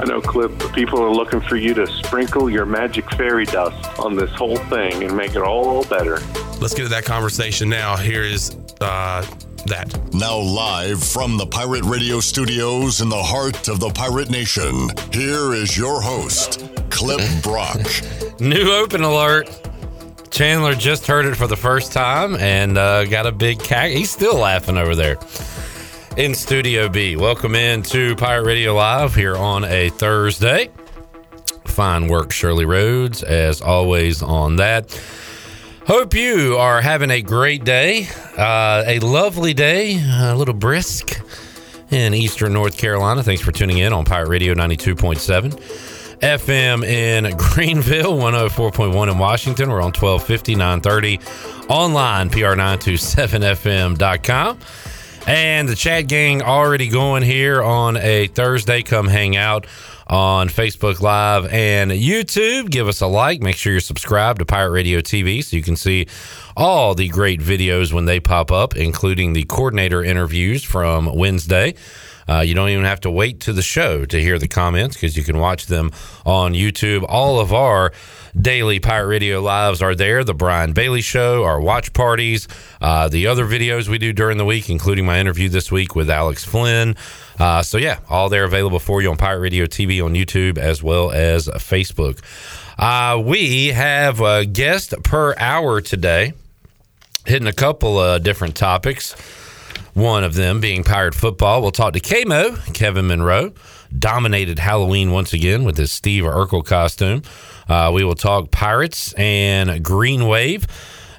I know, Clip, people are looking for you to sprinkle your magic fairy dust on this whole thing and make it all better. Let's get to that conversation now. Here is uh, that. Now, live from the Pirate Radio studios in the heart of the Pirate Nation, here is your host, Clip Brock. New open alert. Chandler just heard it for the first time and uh, got a big cack. He's still laughing over there in Studio B. Welcome in to Pirate Radio Live here on a Thursday. Fine work, Shirley Rhodes, as always on that. Hope you are having a great day, uh, a lovely day, a little brisk in eastern North Carolina. Thanks for tuning in on Pirate Radio 92.7. FM in Greenville, 104.1 in Washington. We're on 1250, 930. Online, pr927fm.com. And the chat gang already going here on a Thursday. Come hang out on Facebook Live and YouTube. Give us a like. Make sure you're subscribed to Pirate Radio TV so you can see all the great videos when they pop up, including the coordinator interviews from Wednesday. Uh, you don't even have to wait to the show to hear the comments because you can watch them on YouTube. All of our daily Pirate Radio lives are there. The Brian Bailey Show, our watch parties, uh, the other videos we do during the week, including my interview this week with Alex Flynn. Uh, so, yeah, all there available for you on Pirate Radio TV on YouTube as well as Facebook. Uh, we have a guest per hour today, hitting a couple of different topics. One of them being Pirate football. We'll talk to KMO, Kevin Monroe, dominated Halloween once again with his Steve Urkel costume. Uh, we will talk Pirates and Green Wave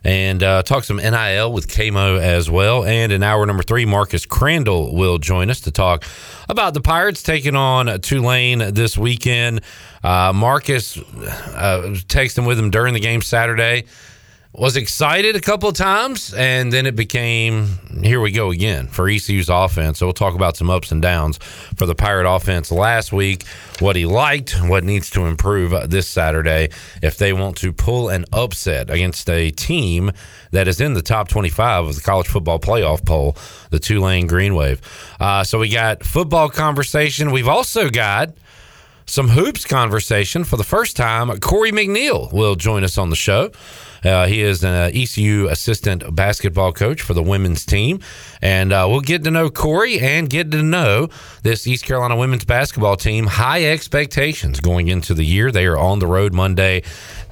and uh, talk some NIL with KMO as well. And in hour number three, Marcus Crandell will join us to talk about the Pirates taking on Tulane this weekend. Uh, Marcus uh, texting with him during the game Saturday was excited a couple of times, and then it became here we go again for ECU's offense. So we'll talk about some ups and downs for the Pirate offense last week, what he liked, what needs to improve this Saturday if they want to pull an upset against a team that is in the top 25 of the college football playoff poll, the Tulane Green Wave. Uh, so we got football conversation. We've also got some hoops conversation for the first time. Cory McNeill will join us on the show. Uh, he is an ECU assistant basketball coach for the women's team. And uh, we'll get to know Cory and get to know this East Carolina women's basketball team. High expectations going into the year. They are on the road Monday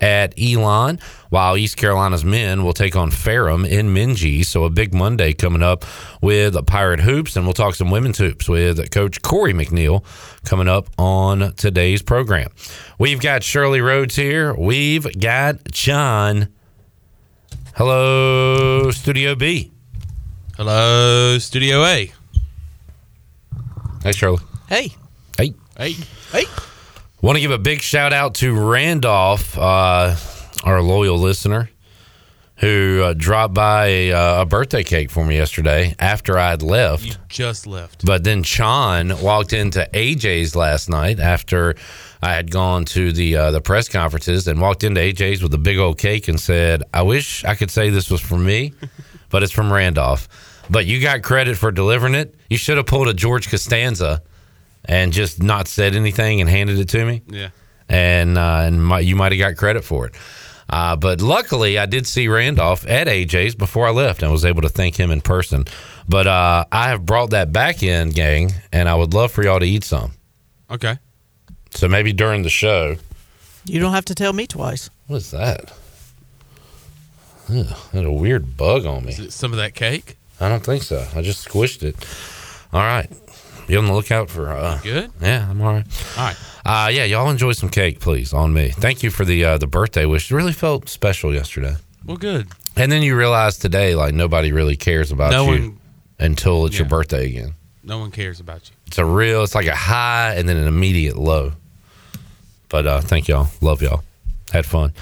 at Elon, while East Carolina's men will take on Ferrum in Minges. So a big Monday coming up with Pirate Hoops, and we'll talk some women's hoops with Coach Cory McNeill coming up on today's program. We've got Shirley Rhodes here. We've got John. Hello, Studio B. Hello, Studio A. Hey, Charlie. Hey. Hey. Hey. Hey. Want to give a big shout out to Randolph, uh, our loyal listener, who uh, dropped by a, uh, a birthday cake for me yesterday after I'd left. You just left. But then Sean walked into AJ's last night after I had gone to the uh, the press conferences and walked into AJ's with a big old cake and said, "I wish I could say this was from me, but it's from Randolph." But you got credit for delivering it. You should have pulled a George Costanza and just not said anything and handed it to me. Yeah. And uh, and my, you might have got credit for it. Uh, but luckily, I did see Randolph at AJ's before I left and was able to thank him in person. But uh, I have brought that back in, gang, and I would love for y'all to eat some. Okay. So maybe during the show. You don't have to tell me twice. What is that? Ugh, had a weird bug on me. Is it some of that cake? I don't think so. I just squished it. All right. Be on the lookout for. Uh, Good. yeah, I'm all right. All right. Uh, yeah, y'all enjoy some cake, please, on me. Thank you for the uh, the birthday wish. It really felt special yesterday. Well, good. And then you realize today, like nobody really cares about No you one- until it's your birthday again. No one cares about you. It's a real. It's like a high and then an immediate low. But uh, thank y'all. Love y'all. Had fun.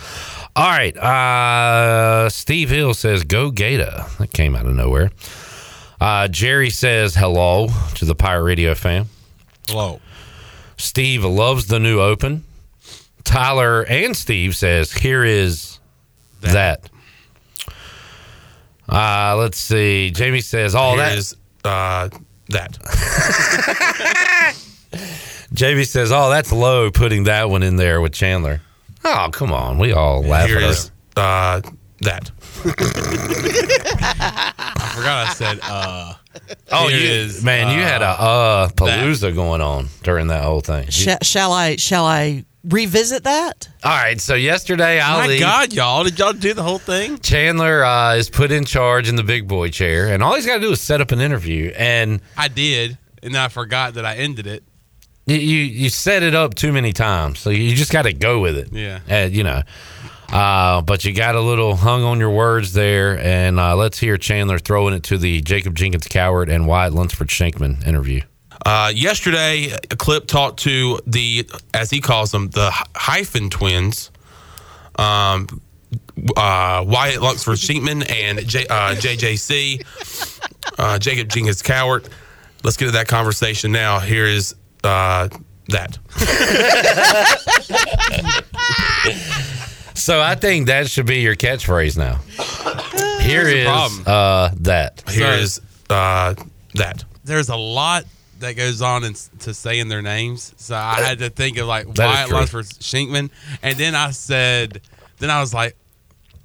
All right. Uh, Steve Hill says, "Go Gator." That came out of nowhere. Uh, Jerry says hello to the Pirate Radio fam. Hello. Steve loves the new open. Tyler and Steve says, "Here is that." Uh, let's see. Jamie says, "All Here that is, uh, that. Jamie says, "Oh, that's low." Putting that one in there with Chandler. Oh, come on. We all laugh Here at is, us. uh, that. I forgot I said uh. Oh, Here you, is, man, you had a uh palooza going on during that whole thing. You- Sh- shall I? Shall I revisit that? all right. So yesterday, Ali My God, y'all! Did y'all do the whole thing? Chandler uh, is put in charge in the big boy chair, and all he's got to do is set up an interview. And I did, and I forgot that I ended it. You you, set it up too many times, so you just got to go with it. Yeah. And, you know. Uh, but you got a little hung on your words there, and uh, let's hear Chandler throwing it to the Jacob Jenkins Cowart and Wyatt Lunsford Shankman interview. Uh, yesterday, a clip talked to the, as he calls them, the hyphen twins, um, uh, Wyatt Lunsford Sheetman and J, uh, JJC, uh, Jacob Jenkins Cowart. Let's get to that conversation now. Here is uh, that. So I think that should be your catchphrase now. Here's the is problem. uh, that. Here Sorry. is uh, that. There's a lot that goes on in, to saying their names, so I had to think of like That is Wyatt true. Lunsford Shinkman, and then I said, then I was like,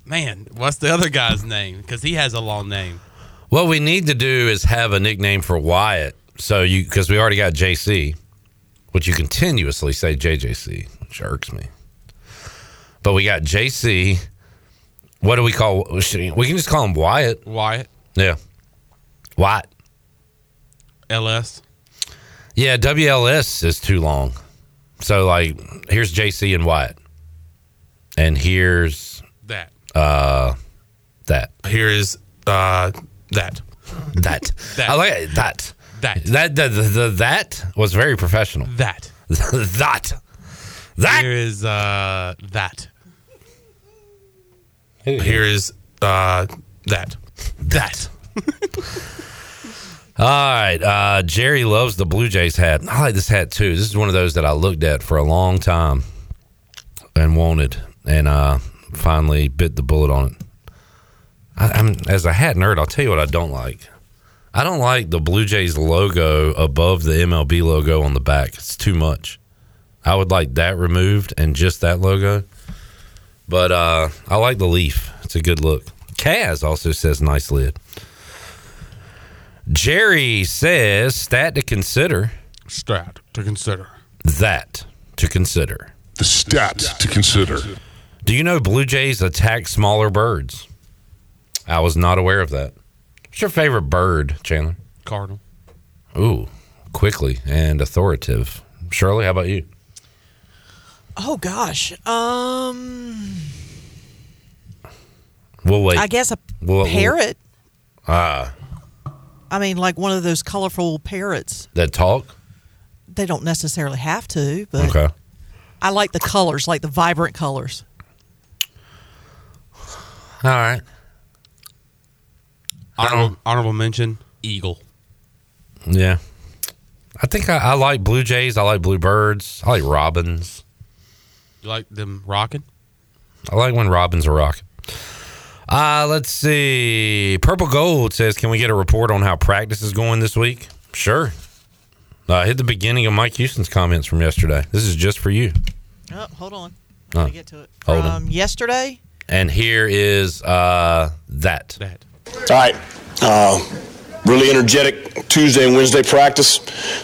man, what's the other guy's name? Because he has a long name. What we need to do is have a nickname for Wyatt. So you because we already got JC, which you continuously say JJC, which irks me. But we got JC. What do we call? We can just call him Wyatt. Wyatt Yeah, Wyatt. LS. Yeah, WLS is too long. So like, here's JC and Wyatt, and here's That uh that Here is uh, that. that. That. I like it. that. That. That the, the, the that was very professional. that. that. That. Here is uh that. Here is uh, that. That. All right. Uh, Jerry loves the Blue Jays hat. I like this hat too. This is one of those that I looked at for a long time and wanted, and uh, finally bit the bullet on it. I, I'm as a hat nerd. I'll tell you what I don't like. I don't like the Blue Jays logo above the MLB logo on the back. It's too much. I would like that removed and just that logo. But uh, I like the leaf. It's a good look. Kaz also says nice lid. Jerry says stat to consider. Stat to consider. That to consider. The stat to consider. Do you know Blue Jays attack smaller birds? I was not aware of that. What's your favorite bird, Chandler? Cardinal. Ooh, quickly and authoritative. Shirley, how about you? Oh gosh. Um, We'll wait. I guess a We'll- we'll- parrot. Ah, I mean, like one of those colorful parrots. that talk. They don't necessarily have to, but Okay. I like the colors, like the vibrant colors. All right. Honorable, honorable mention. Eagle. Yeah. I think I, I like Blue Jays. I like Blue Birds. I like Robins. You like them rocking? I like when Robins are rocking. Uh, let's see. Purple Gold says, Can we get a report on how practice is going this week? Sure. Uh, hit the beginning of Mike Houston's comments from yesterday. This is just for you. Oh, hold on. Oh, Let me get to it. hold From on. yesterday. And here is uh, that. That. All right. Uh, really energetic Tuesday and Wednesday practice.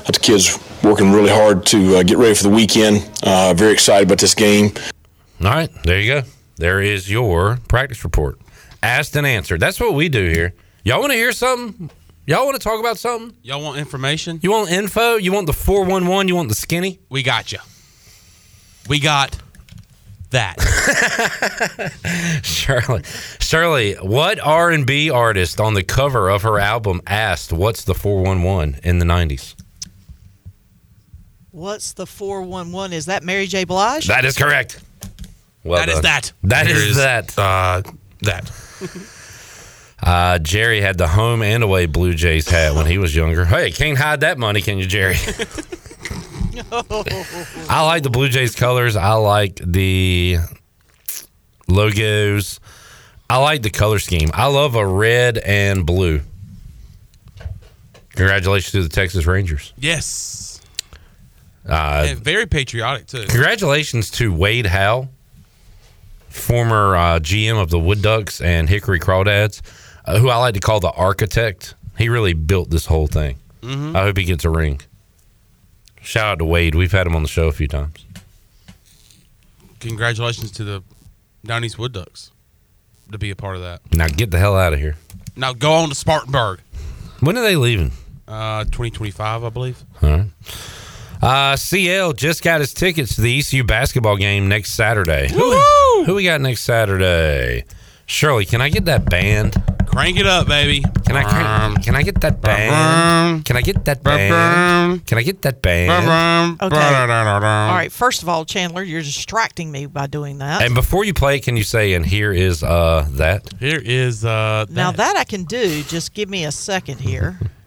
Got the kids working really hard to uh, get ready for the weekend. Uh, very excited about this game. All right. There you go. There is your practice report. Asked and answered. That's what we do here. Y'all want to hear something? Y'all want to talk about something? Y'all want information? You want info? You want the 411? You want the skinny? We got you. We got that. Shirley, Shirley, what R and B artist on the cover of her album asked, "What's the 411 in the '90s?" What's the 411? Is that Mary J. Blige? That is correct. Well That is done. that. That Here is is, that. Uh, that. Uh, Jerry had the home and away Blue Jays hat when he was younger. Hey, can't hide that money, can you, Jerry? I like the Blue Jays colors. I like the logos. I like the color scheme. I love a red and blue. Congratulations to the Texas Rangers. Yes. Uh, And very patriotic too. Congratulations to Wade Howe, former uh, GM of the Wood Ducks and Hickory Crawdads, uh, who I like to call the architect. He really built this whole thing. Mhm. I hope he gets a ring. Shout out to Wade. We've had him on the show a few times. Congratulations to the Down East Wood Ducks to be a part of that. Now get the hell out of here. Now go on to Spartanburg. When are they leaving? Uh, 2025, I believe. All right. Uh, CL just got his tickets to the ECU basketball game next Saturday. Who, who we got next Saturday? Shirley, can I get that band? Crank it up, baby. Can I can, can I get that band? Can I get that band? Can I get that band? Okay. All right. First of all, Chandler, you're distracting me by doing that. And before you play, can you say, and here is uh that? Here is uh now that I can do. Just give me a second here,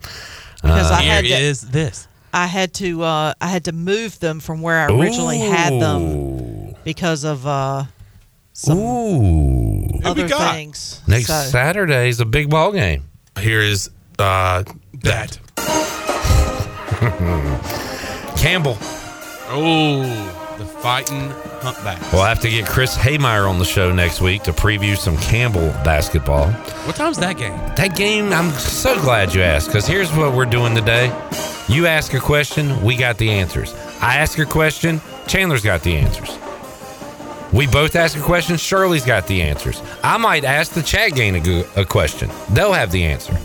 because I Here had to. is this. I had to. Uh, I had to move them from where I originally had them because of uh, some Ooh. other things. Next So- Saturday is a big ball game. Here is uh, that. Campbell. Oh, the fighting humpback. We'll have to get Chris Haymeyer on the show next week to preview some Campbell basketball. What time's that game? That game, I'm so glad you asked because here's what we're doing today. You ask a question, we got the answers. I ask a question, Chandler's got the answers. We both ask a question, Shirley's got the answers. I might ask the chat game a, a question. They'll have the answer.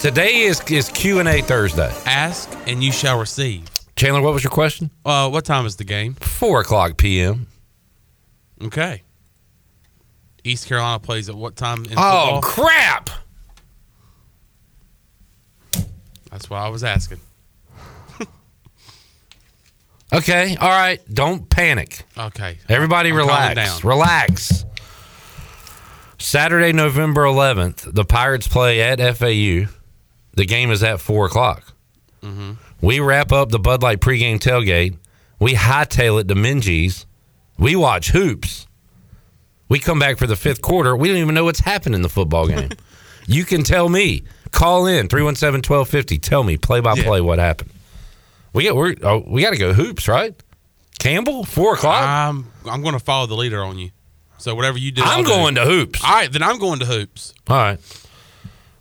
Today is, is Q&A Thursday. Ask and you shall receive. Chandler, what was your question? Uh, what time is the game? 4 o'clock p.m. Okay. East Carolina plays at what time in Oh, football? crap! That's what I was asking. Okay, all right. Don't panic. Okay. Everybody I'm relax. down. Relax. Saturday, November 11th, the Pirates play at FAU. The game is at 4 o'clock. Mhm. We wrap up the Bud Light pregame tailgate. We hightail it to Minges's. We watch hoops. We come back for the fifth quarter. We don't even know what's happened in the football game. you can tell me. Call in 317 1250. Tell me play by play what happened. We got we're, oh, we got to go hoops, right? Campbell, four o'clock. I'm I'm going to follow the leader on you. So whatever you do, I'm I'll do. going to hoops. All right, then I'm going to hoops. All right.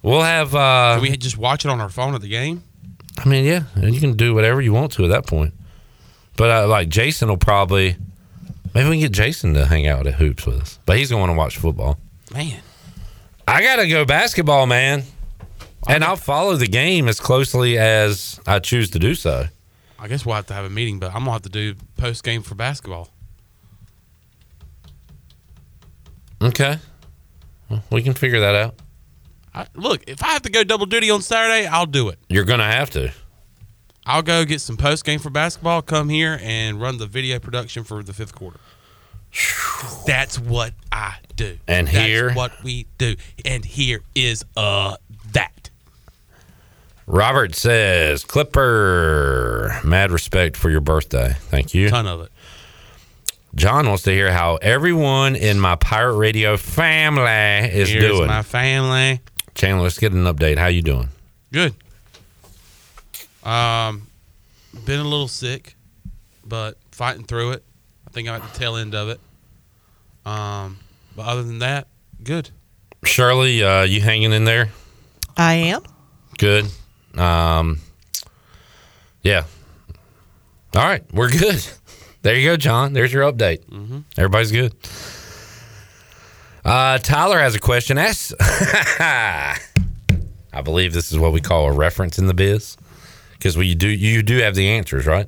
We'll have. uh Can we just watch it on our phone at the game? I mean, yeah, and you can do whatever you want to at that point. But uh, like Jason will probably, maybe we can get Jason to hang out at hoops with us. But he's going to watch football. Man, I gotta go basketball, man, and I'll follow the game as closely as I choose to do so. I guess we'll have to have a meeting, but I'm gonna have to do post game for basketball. Okay, Well, we can figure that out. I, look, if I have to go double duty on Saturday, I'll do it. You're gonna have to. I'll go get some post game for basketball, come here and run the video production for the fifth quarter. That's what I do. And That's here- what we do. And here is uh that. Robert says, Clipper, mad respect for your birthday. Thank you. Ton of it. John wants to hear how everyone in my Pirate Radio family is Here's doing. my family. Chandler, let's get an update. How you doing? Good. Um, been a little sick, but fighting through it. I think I'm at the tail end of it. Um, but other than that, good. Shirley, uh, you hanging in there? I am. Good. Um, yeah. All right, we're good. There you go, John. There's your update. Everybody's good. Uh, Tyler has a question. Ask. I believe this is what we call a reference in the biz, because we do you do have the answers, right?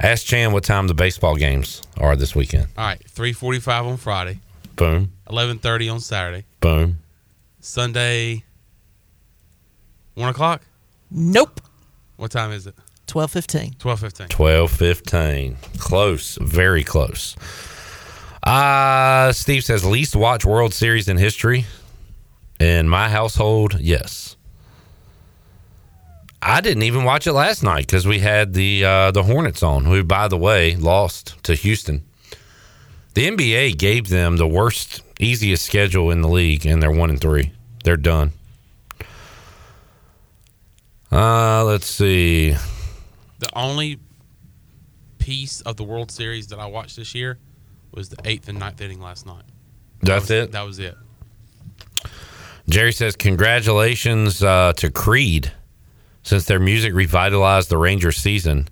Ask Chan what time the baseball games are this weekend. All right, three forty-five on Friday, Boom, eleven thirty on Saturday, boom. Sunday. One o'clock. Nope. What time is it? Twelve fifteen. Twelve fifteen. 12 15. Close. Very close. Uh, Steve says, least watch World Series in history. In my household, yes. I didn't even watch it last night because we had the uh, the Hornets on, who, by the way, lost to Houston. The NBA gave them the worst, easiest schedule in the league, and they're one and three. They're done. Uh, let's see. The only piece of the World Series that I watched this year was the eighth and ninth inning last night. That's That was- it. That was it. Jerry says, Congratulations uh, to Creed. Since their music revitalized the Rangers season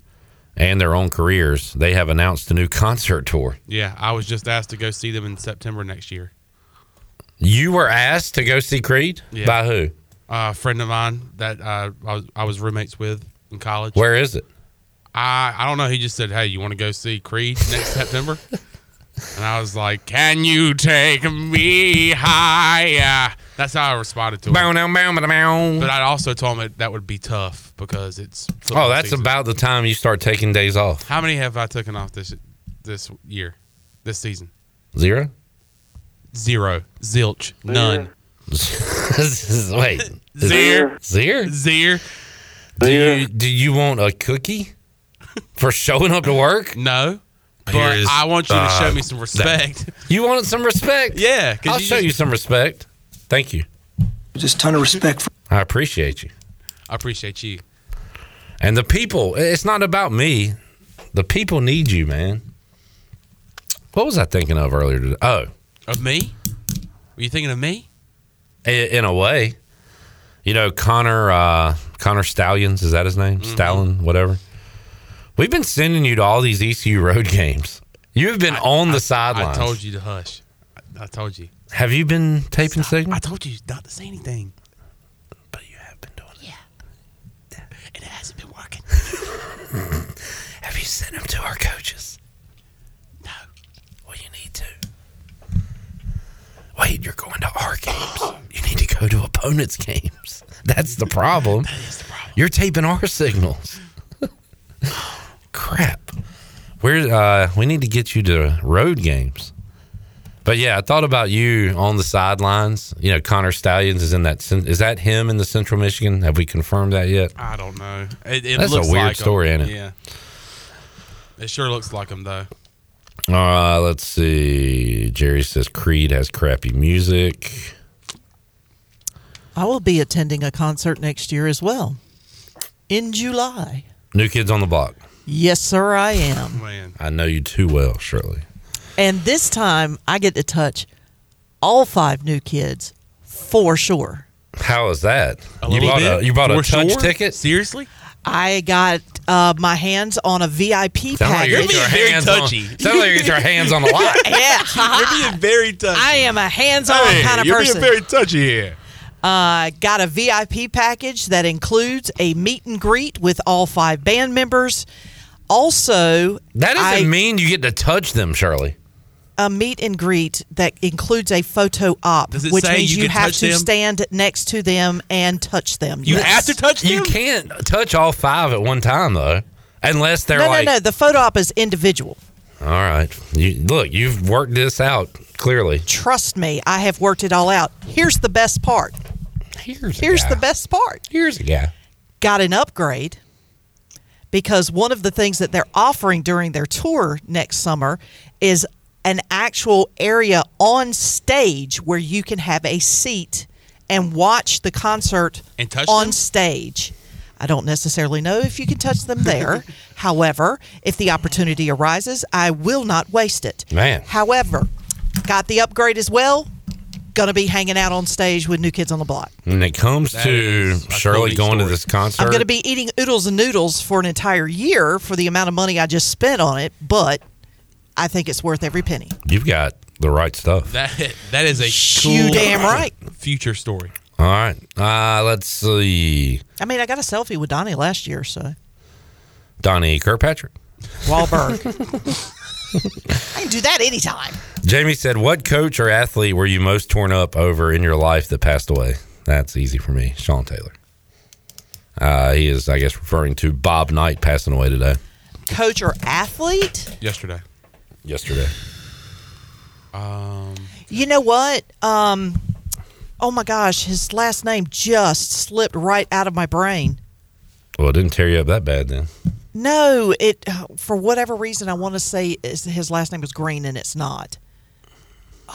and their own careers, they have announced a new concert tour. Yeah, I was just asked to go see them in September next year. You were asked to go see Creed? Yeah. By who? Uh, a friend of mine that uh, I, was, I was roommates with in college. Where is it? I I don't know. He just said, "Hey, you want to go see Creed next September?" And I was like, "Can you take me higher?" That's how I responded to him. Bow, bow, bow, bow, bow. But I also told him that would be tough because it's. Oh, that's season. about the time you start taking days off. How many have I taken off this this year, this season? Zero? Zero, zilch, none. Wait. Zero. Zero? Zero. Do you, do you want a cookie for showing up to work? No. But Here's, I want you to uh, show me some respect. You wanted some respect? yeah. I'll you show just- you some respect. Thank you. Just ton of respect. For- I appreciate you. I appreciate you. And the people, it's not about me. The people need you, man. What was I thinking of earlier today? Oh, Of me? Were you thinking of me? i- in a way. You know, Connor uh, Connor Stalions, is that his name? Mm-hmm. Stallion, whatever. We've been sending you to all these ECU road games. You have been on the I sidelines. I told you to hush. I, I told you. Have you been taping signals? I told you not to say anything. But you have been doing it. Yeah. And it hasn't been working. Have you sent them to our coaches? No. Well, you need to. Wait, you're going to our games. You need to go to opponents' games. That's the problem. That is the problem. You're taping our signals. Crap. We're uh, we need to get you to road games. But yeah, I thought about you on the sidelines. You know, Connor Stalions is in that. Is that him in the Central Michigan? Have we confirmed that yet? I don't know. It, it That's a weird like story, ain't it? Yeah. It sure looks like him though. Uh, let's see. Jerry says Creed has crappy music. I will be attending a concert next year as well. In July. New Kids on the Block. Yes, sir, I am. Man. I know you too well, Shirley. And this time I get to touch all five new kids for sure. How is that? A you bought bit? a you bought a touch sure? ticket? Seriously? I got uh, my hands on a VIP Sound like you package. get your very touchy. on. Sound like you get your hands on a lot. yeah, You're being very touchy. I am a hands-on kind of person. you're being very touchy here. Uh, got a VIP package that includes a meet and greet with all five band members. Also, That doesn't I- mean you get to touch them, Shirley. a meet and greet that includes a photo op, which means you you, have to them? stand next to them and touch them. You Yes. have to touch them. You can't touch all five at one time though, unless they're No, like. no, no. The photo op is individual. All right, you, look, you've worked this out clearly. Trust me, I have worked it all out. Here's the best part. Here's Here's guy. the best part. Here's a guy. Got an upgrade because one of the things that they're offering during their tour next summer is an actual area on stage where you can have a seat and watch the concert And touch on them? stage. I don't necessarily know if you can touch them there. However, if the opportunity arises, I will not waste it. Man. However, got the upgrade as well. Going to be hanging out on stage with New Kids on the Block. When it comes That to Shirley cool going to this concert, I'm going to be eating oodles and noodles for an entire year for the amount of money I just spent on it, but I think it's worth every penny. you've got the right stuff. That that is a You cool damn right. future story. All right, uh, let's see. I mean, I got a selfie with Donnie last year, so Donnie Kirkpatrick. Wahlberg. I can do that anytime. Jamie said, "What coach or athlete were you most torn up over in your life that passed away?" That's easy for me, Sean Taylor. Uh, he is, I guess, referring to Bob Knight passing away today. Coach or athlete? Yesterday. Yesterday. Um, You know what? Um, oh my gosh, his last name just slipped right out of my brain. Well, it didn't tear you up that bad then. No, it for whatever reason I want to say his last name was Green and it's not.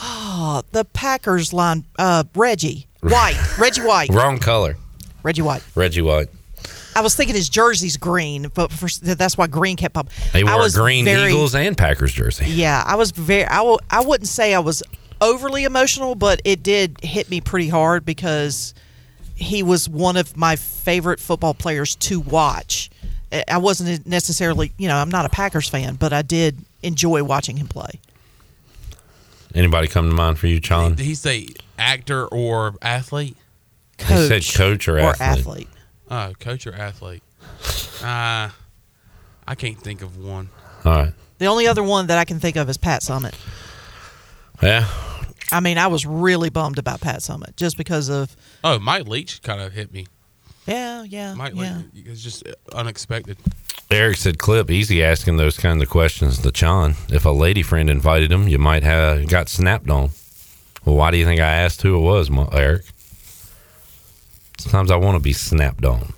Oh, the Packers line, uh, Reggie White, Reggie White, Wrong color. Reggie White. Reggie White. I was thinking his jersey's green, but for, that's why green kept popping. He I wore a was green very- Eagles and Packers jersey. Yeah, I was very. I w- I wouldn't say I was overly emotional, but it did hit me pretty hard because he was one of my favorite football players to watch. I- I wasn't necessarily, you know, I'm not a Packers fan, but I did enjoy watching him play. Anybody come to mind for you, Challen? Did he say actor or athlete? He said coach or, athlete. Oh, coach or athlete? Uh, I can't think of one. All right. The only other one that I can think of is Pat Summitt. Yeah. I mean, I was really bummed about Pat Summitt just because of Oh, Mike Leach kind of hit me. Yeah, yeah, Mike yeah. Leach is just unexpected. Eric said, "Clip easy asking those kind of questions to John. If a lady friend invited him, you might have got snapped on. Well, why do you think I asked who it was, Eric? Sometimes I want to be snapped on.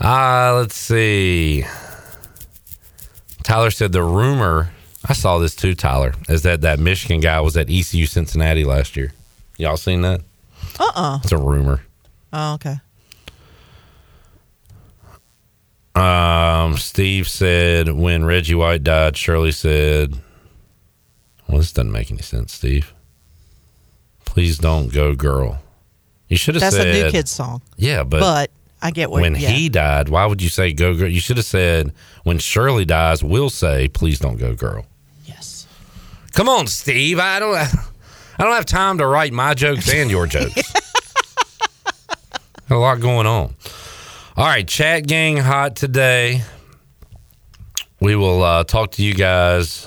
Ah, let's see. Tyler said the rumor. I saw this too. Tyler is that that Michigan guy was at ECU Cincinnati last year. Y'all seen that? Uh uh It's a rumor. Oh, okay. Um, Steve said when Reggie White died, Shirley said, "Well, this doesn't make any sense, Steve. Please don't go, girl." You should have That's said a new kids song. Yeah, but, but I get what when yeah. he died, why would you say "go, girl"? You should have said when Shirley dies, we'll say, "Please don't go, girl." Yes. Come on, Steve. I don't. I don't have time to write my jokes and your jokes. a lot going on. All right, chat gang hot today. We will uh, talk to you guys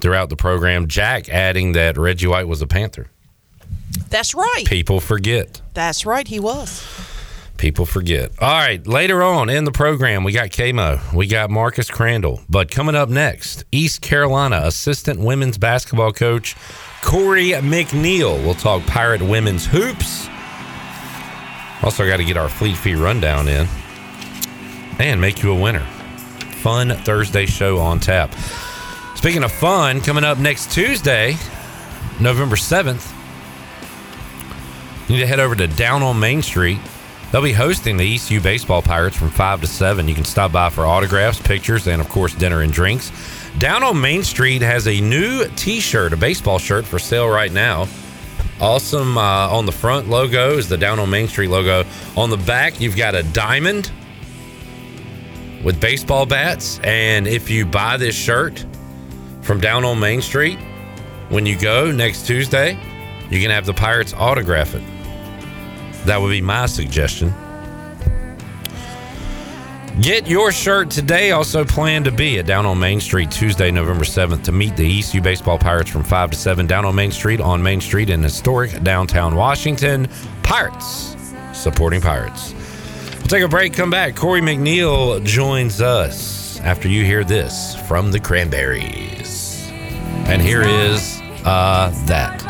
throughout the program. Jack adding that Reggie White was a Panther. That's right. People forget. That's right. He was. People forget. All right, later on in the program, we got KMO, we got Marcus Crandell. But coming up next, East Carolina assistant women's basketball coach Cory McNeill. We'll talk Pirate women's hoops. Also, got to get our fleet fee rundown in and make you a winner. Fun Thursday show on tap. Speaking of fun, coming up next Tuesday, November 7th, you need to head over to Down on Main Street. They'll be hosting the ECU Baseball Pirates from 5 to 7. You can stop by for autographs, pictures, and, of course, dinner and drinks. Down on Main Street has a new t shirt, a baseball shirt for sale right now. Awesome. Uh, on the front logo is the Down on Main Street logo. On the back, you've got a diamond with baseball bats. And if you buy this shirt from Down on Main Street, when you go next Tuesday, you can have the Pirates autograph it. That would be my suggestion. Get your shirt today. Also, plan to be at Down on Main Street Tuesday, November 7th to meet the ECU Baseball Pirates from 5 to 7 down on Main Street on Main Street in historic downtown Washington. Pirates supporting Pirates. We'll take a break, come back. Cory McNeill joins us after you hear this from the Cranberries. And here is uh, that.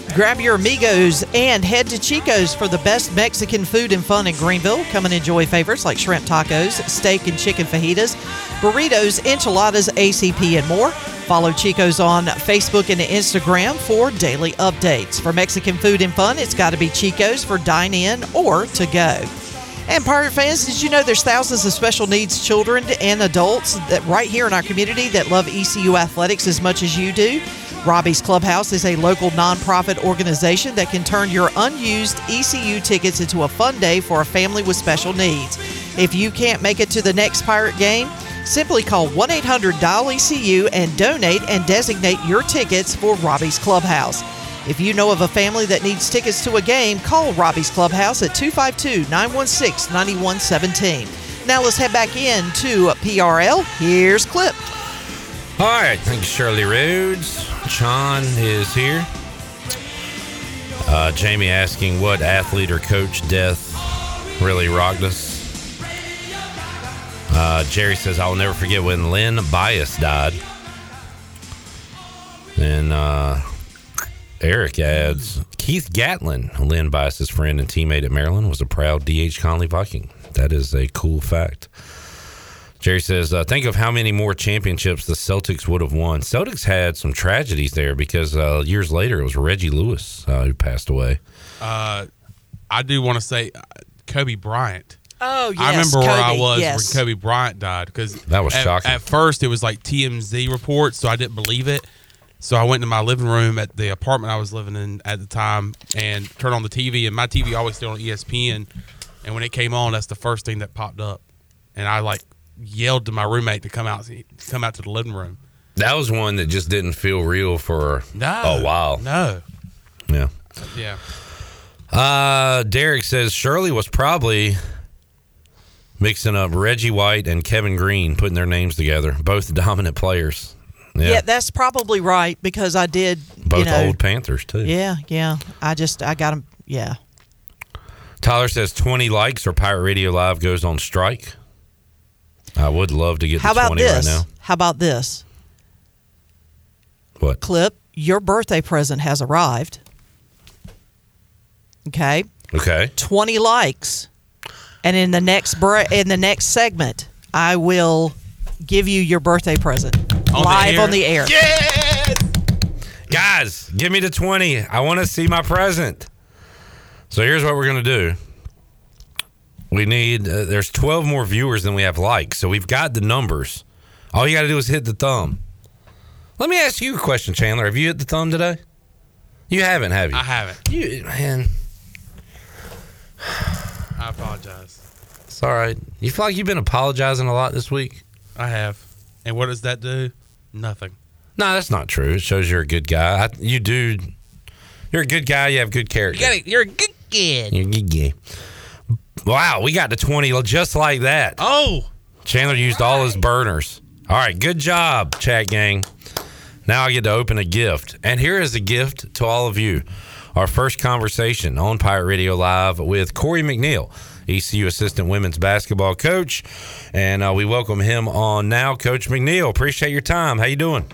Grab your amigos and head to Chico's for the best Mexican food and fun in Greenville. Come and enjoy favorites like shrimp tacos, steak and chicken fajitas, burritos, enchiladas, ACP, and more. Follow Chico's on Facebook and Instagram for daily updates. For Mexican food and fun, it's got to be Chico's for dine in or to go. And Pirate fans, did you know there's thousands of special needs children and adults that right here in our community that love ECU athletics as much as you do? Robbie's Clubhouse is a local nonprofit organization that can turn your unused ECU tickets into a fun day for a family with special needs. If you can't make it to the next Pirate game, simply call 1 800 Dial ECU and donate and designate your tickets for Robbie's Clubhouse. If you know of a family that needs tickets to a game, call Robbie's Clubhouse at 252 916 9117. Now let's head back into PRL. Here's Clip. All right, thank you, Shirley Rhodes. Sean is here. Uh, Jamie asking what athlete or coach death really rocked us. Uh, Jerry says, I'll never forget when Len Bias died. And uh, Eric adds, Keith Gatlin, Len Bias's friend and teammate at Maryland, was a proud D.H. Conley Viking. That is a cool fact. Jerry says, uh, think of how many more championships the Celtics would have won. Celtics had some tragedies there because uh, years later it was Reggie Lewis uh, who passed away. Uh, I do want to say uh, Kobe Bryant. Oh, yes. I yes, remember where I was yes. when Kobe Bryant died because That was at, shocking. At first, it was like TMZ reports, so I didn't believe it. So I went to my living room at the apartment I was living in at the time and turned on the TV, and my TV always stayed on ESPN. And when it came on, that's the first thing that popped up, and I like yelled to my roommate to come out, come out to the living room. That was one that just didn't feel real for No, a while. No, Yeah. yeah. Uh, Derek says Shirley was probably mixing up Reggie White and Kevin Greene, putting their names together. Both dominant players. Yeah. Yeah. that's probably right because I did. Both you know, old Panthers, too. Yeah, yeah. I just I got them. Yeah. Tyler says 20 likes or Pirate Radio Live goes on strike. I would love to get How to about 20 this? right now. How about this? What? Clip. Your birthday present has arrived. Okay. Okay. 20 likes. And in the next bre- in the next segment, I will give you your birthday present On live air? on the air. Yes! Guys, give me the 20. I want to see my present. So here's what we're going to do. We need, uh, there's 12 more viewers than we have likes. So we've got the numbers. All you got to do is hit the thumb. Let me ask you a question, Chandler. Have you hit the thumb today? You haven't, have you? I haven't. You, man, I apologize. it's all right. You feel like you've been apologizing a lot this week? I have. And what does that do? Nothing. No, that's not true. It shows you're a good guy. I, you do. You're a good guy. You have good character. you're a good kid. You're a good guy. Wow, we got to 20 just like that. Oh. Chandler used all his burners. All right, good job, chat gang. Now I get to open a gift. And here is a gift to all of you. Our first conversation on Pirate Radio Live with Cory McNeill, ECU assistant women's basketball coach. And uh, we welcome him on now. Coach McNeill, appreciate your time. How you doing?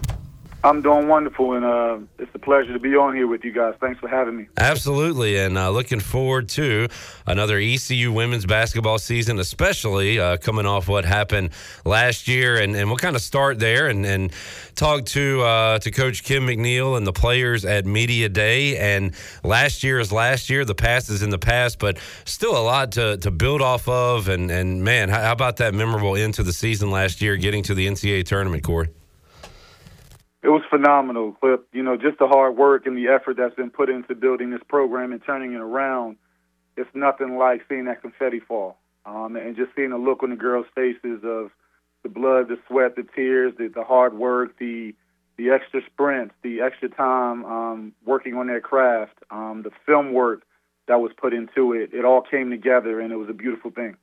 I'm doing wonderful, and uh, it's a pleasure to be on here with you guys. Thanks for having me. Absolutely, and uh, looking forward to another ECU women's basketball season, especially uh, coming off what happened last year, and, and we'll kind of start there and, and talk to uh, to Coach Kim McNeill and the players at Media Day. And last year is last year; the past is in the past, but still a lot to, to build off of. And and man, how, how about that memorable end to the season last year, getting to the NCAA tournament, Cory? It was phenomenal, But You know, just the hard work and the effort that's been put into building this program and turning it around. It's nothing like seeing that confetti fall, um, and just seeing the look on the girls' faces of the blood, the sweat, the tears, the, the hard work, the the extra sprints, the extra time um, working on their craft, um, the film work that was put into it. It all came together, and it was a beautiful thing.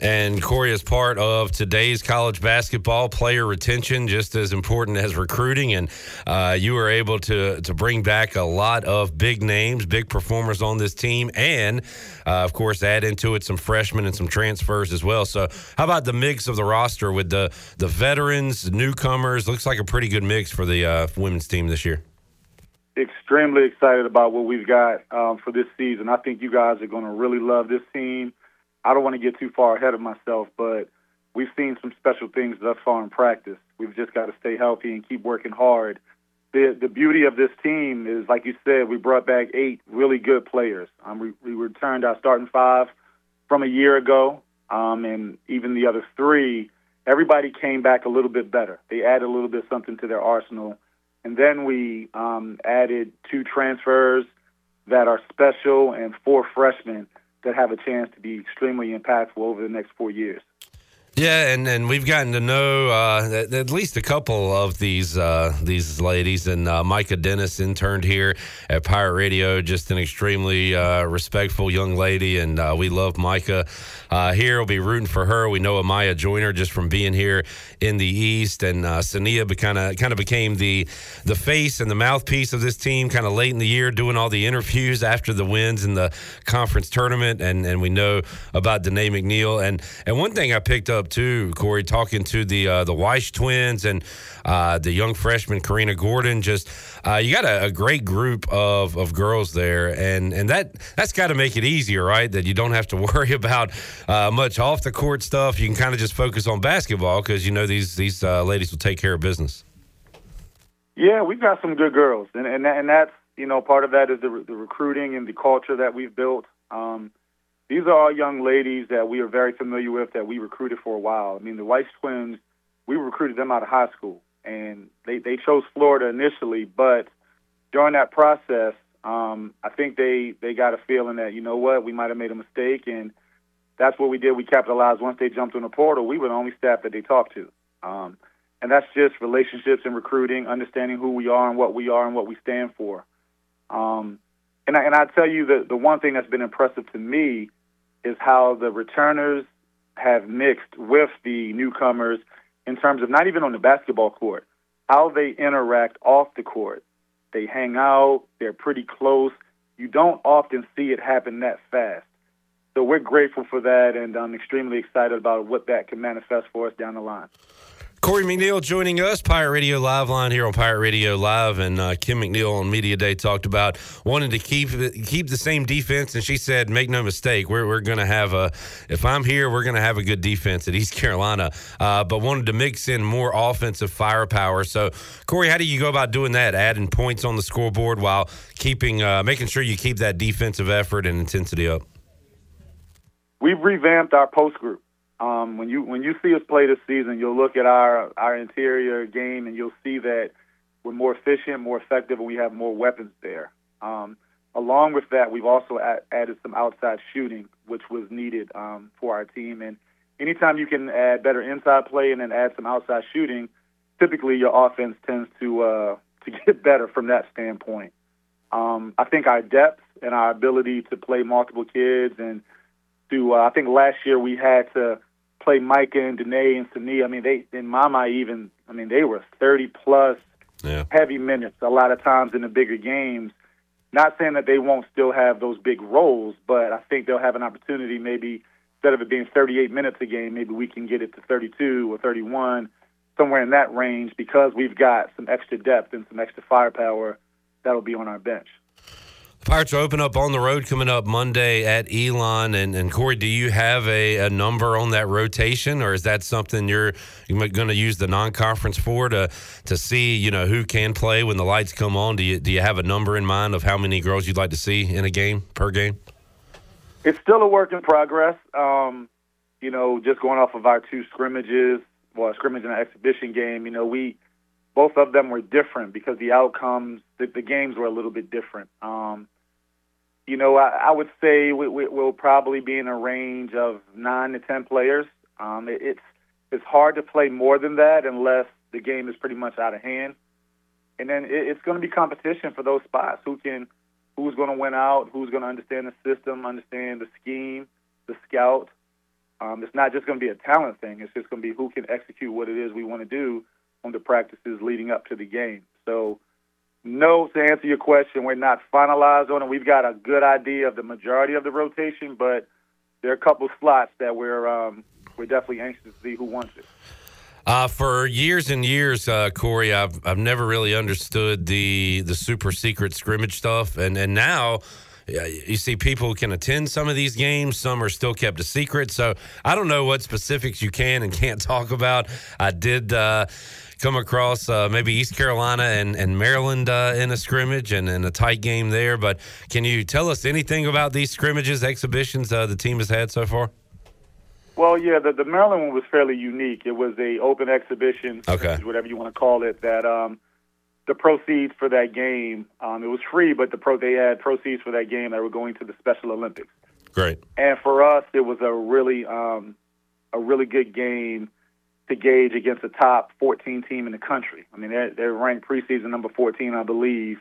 And Cory is part of today's college basketball player retention, just as important as recruiting. And uh, you were able to to bring back a lot of big names, big performers on this team, and uh, of course add into it some freshmen and some transfers as well. So, how about the mix of the roster with the the veterans, newcomers? Looks like a pretty good mix for the uh, women's team this year. extremely excited about what we've got um, for this season. I think you guys are going to really love this team. I don't want to get too far ahead of myself, but we've seen some special things thus far in practice. We've just got to stay healthy and keep working hard. The the beauty of this team is, like you said, we brought back eight really good players. Um, we, we returned our starting five from a year ago, um, and even the other three, everybody came back a little bit better. They added a little bit something to their arsenal. And then we um, added two transfers that are special and four freshmen that have a chance to be extremely impactful over the next four years. Yeah, and, and we've gotten to know uh, at, least a couple of these uh, these ladies, and uh, Micah Dennis interned here at Pirate Radio, just an extremely uh, respectful young lady, and uh, we love Micah uh, here. We'll be rooting for her. We know Amiya Joyner just from being here in the East, and uh, Sania kind of kind of became the the face and the mouthpiece of this team, kind of late in the year, doing all the interviews after the wins in the conference tournament, and and we know about Danae McNeal, and and one thing I picked up too, Cory, talking to the uh, the Weiss twins and uh, the young freshman Karina Gordon. Just uh, you got a, a, great group of, of girls there, and and that that's got to make it easier, right? That you don't have to worry about uh, much off the court stuff. You can kind of just focus on basketball because you know these these uh, ladies will take care of business. Yeah, we've got some good girls, and and and that's you know part of that is the the recruiting and the culture that we've built. Um, these are all young ladies that we are very familiar with that we recruited for a while. I mean, the Weiss twins, we recruited them out of high school, and they they chose Florida initially, but during that process, um, I think they they got a feeling that you know what we might have made a mistake, and that's what we did. We capitalized once they jumped on the portal. We were the only staff that they talked to, um, and that's just relationships and recruiting, understanding who we are and what we are and what we stand for. Um, and I, and I tell you that the one thing that's been impressive to me is how the returners have mixed with the newcomers in terms of not even on the basketball court, how they interact off the court. They hang out, they're pretty close. You don't often see it happen that fast. So we're grateful for that, and I'm extremely excited about what that can manifest for us down the line. Cory McNeill joining us, Pirate Radio Live line here on Pirate Radio Live, and uh, Kim McNeill on Media Day talked about wanting to keep keep the same defense, and she said, "Make no mistake, we're we're going to have a if I'm here, we're going to have a good defense at East Carolina, uh, but wanted to mix in more offensive firepower." So, Cory, how do you go about doing that? Adding points on the scoreboard while keeping uh, making sure you keep that defensive effort and intensity up. We've revamped our post group. Um, when you when you see us play this season, you'll look at our our interior game and you'll see that we're more efficient, more effective, and we have more weapons there. Um, along with that, we've also added some outside shooting, which was needed um, for our team. And anytime you can add better inside play and then add some outside shooting, typically your offense tends to uh, to get better from that standpoint. Um, I think our depth and our ability to play multiple kids and to uh, I think last year we had to play Micah and Danae and Sania. I mean, they in my mind even I mean they were 30 plus yeah. heavy minutes a lot of times in the bigger games. Not saying that they won't still have those big roles, but I think they'll have an opportunity maybe instead of it being 38 minutes a game, maybe we can get it to 32 or 31, somewhere in that range because we've got some extra depth and some extra firepower that'll be on our bench. Pirates are open up on the road coming up Monday at Elon. And, and Cory, do you have a, a number on that rotation, or is that something you're, you're going to use the non-conference for to to see you know who can play when the lights come on? Do you do you have a number in mind of how many girls you'd like to see in a game per game? It's still a work in progress. Um, you know, just going off of our two scrimmages, well, scrimmage and an exhibition game. You know, we both of them were different because the outcomes, the, the games were a little bit different. Um, you know, I, I would say we, we, will probably be in a range of nine to ten players. Um, it, it's it's hard to play more than that unless the game is pretty much out of hand. And then it, it's going to be competition for those spots. Who can, who's going to win out? Who's going to understand the system, understand the scheme, the scout? Um, it's not just going to be a talent thing. It's just going to be who can execute what it is we want to do on the practices leading up to the game. So no, to answer your question, we're not finalized on it. We've got a good idea of the majority of the rotation, but there are a couple slots that we're um, we're definitely anxious to see who wants it. Uh, for years and years, uh, Cory, I've I've never really understood the the super secret scrimmage stuff, and and now you see people can attend some of these games some are still kept a secret so i don't know what specifics you can and can't talk about i did uh, come across uh, maybe East Carolina and, and Maryland uh, in a scrimmage and, and a tight game there. But can you tell us anything about these scrimmages, exhibitions uh, the team has had so far? Well, yeah, the, the Maryland one was fairly unique. It was a open exhibition, Okay. whatever you want to call it. That um, the proceeds for that game, um, it was free, but the pro they had proceeds for that game that were going to the Special Olympics. Great. And for us, it was a really um, a really good game to gauge against the top 14 team in the country. I mean, they're, they're ranked preseason number 14, I believe,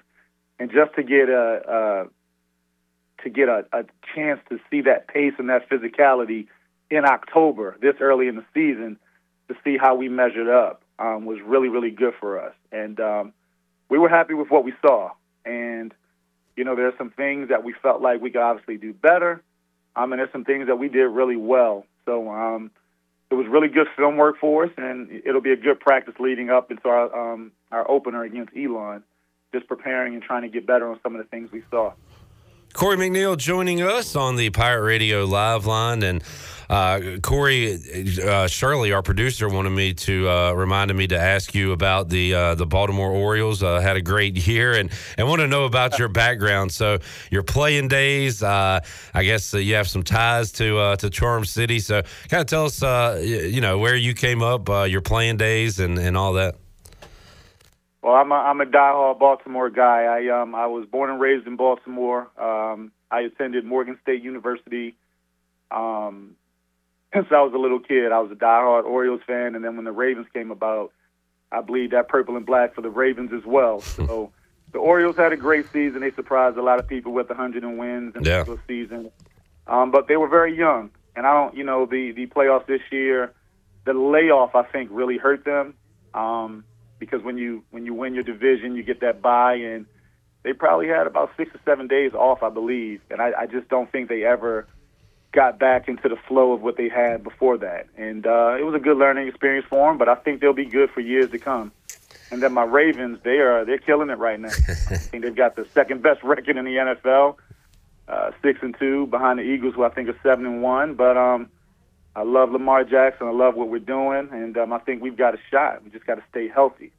and just to get a, a to get a, a chance to see that pace and that physicality in October, this early in the season, to see how we measured up um, was really, really good for us. And um, we were happy with what we saw. And, you know, there's some things that we felt like we could obviously do better. Um, and there's some things that we did really well. So um, it was really good film work for us, and it'll be a good practice leading up into our um, our opener against Elon. Just preparing and trying to get better on some of the things we saw. Cory McNeill joining us on the Pirate Radio live line. And uh, Cory, uh, Shirley, our producer, wanted me to uh, reminded me to ask you about the uh, the Baltimore Orioles. Uh, had a great year and, and want to know about your background. So your playing days, uh, I guess uh, you have some ties to to Charm City. So kind of tell us, you know, where you came up, your playing days, and, and all that. Well, I'm a, I'm a diehard Baltimore guy. I um I was born and raised in Baltimore. Um, I attended Morgan State University. Um, since I was a little kid, I was a diehard Orioles fan, and then when the Ravens came about, I bleed that purple and black for the Ravens as well. So the Orioles had a great season. They surprised a lot of people with 100 and wins in Yeah. the season. Um, but they were very young, and I don't, you know, the the playoffs this year, the layoff I think really hurt them. Um, because when you when you win your division, you get that bye, and they probably had about six or seven days off, I believe, and I, I just don't think they ever got back into the flow of what they had before that. And uh, it was a good learning experience for them, but I think they'll be good for years to come. And then my Ravens, they are they're killing it right now. I think they've got the second best record in the NFL, uh, six and two behind the Eagles, who I think are seven and one. But um, I love Lamar Jackson. I love what we're doing, and um, I think we've got a shot. We just got to stay healthy.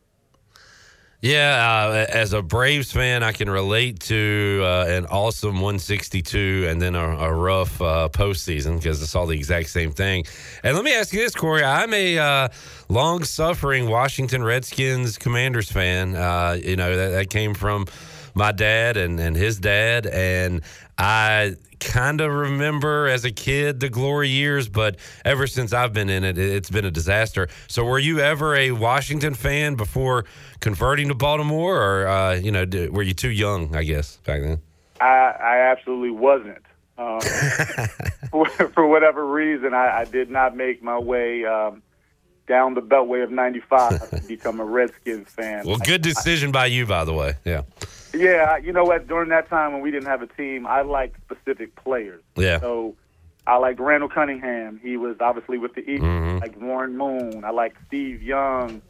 Yeah, uh, as a Braves fan, I can relate to uh, an awesome 162 and then a, a rough uh, postseason because it's all the exact same thing. And let me ask you this, Cory. I'm a uh, long suffering Washington Redskins Commanders fan. Uh, you know, that, that came from my dad and, and his dad. And I kind of remember as a kid the glory years, but ever since I've been in it, it- it's been a disaster. So, were you ever a Washington fan before converting to Baltimore, or uh, you know, were you too young? I guess back then. I, I absolutely wasn't. Um, for, for whatever reason, I, I did not make my way um, down the beltway of 95 to become a Redskins fan. Well, good decision by you, by the way. Yeah, Yeah, you know what? During that time when we didn't have a team, I liked specific players. Yeah. So I liked Randall Cunningham. He was obviously with the Eagles. Mhm. I liked Warren Moon. I liked Steve Young.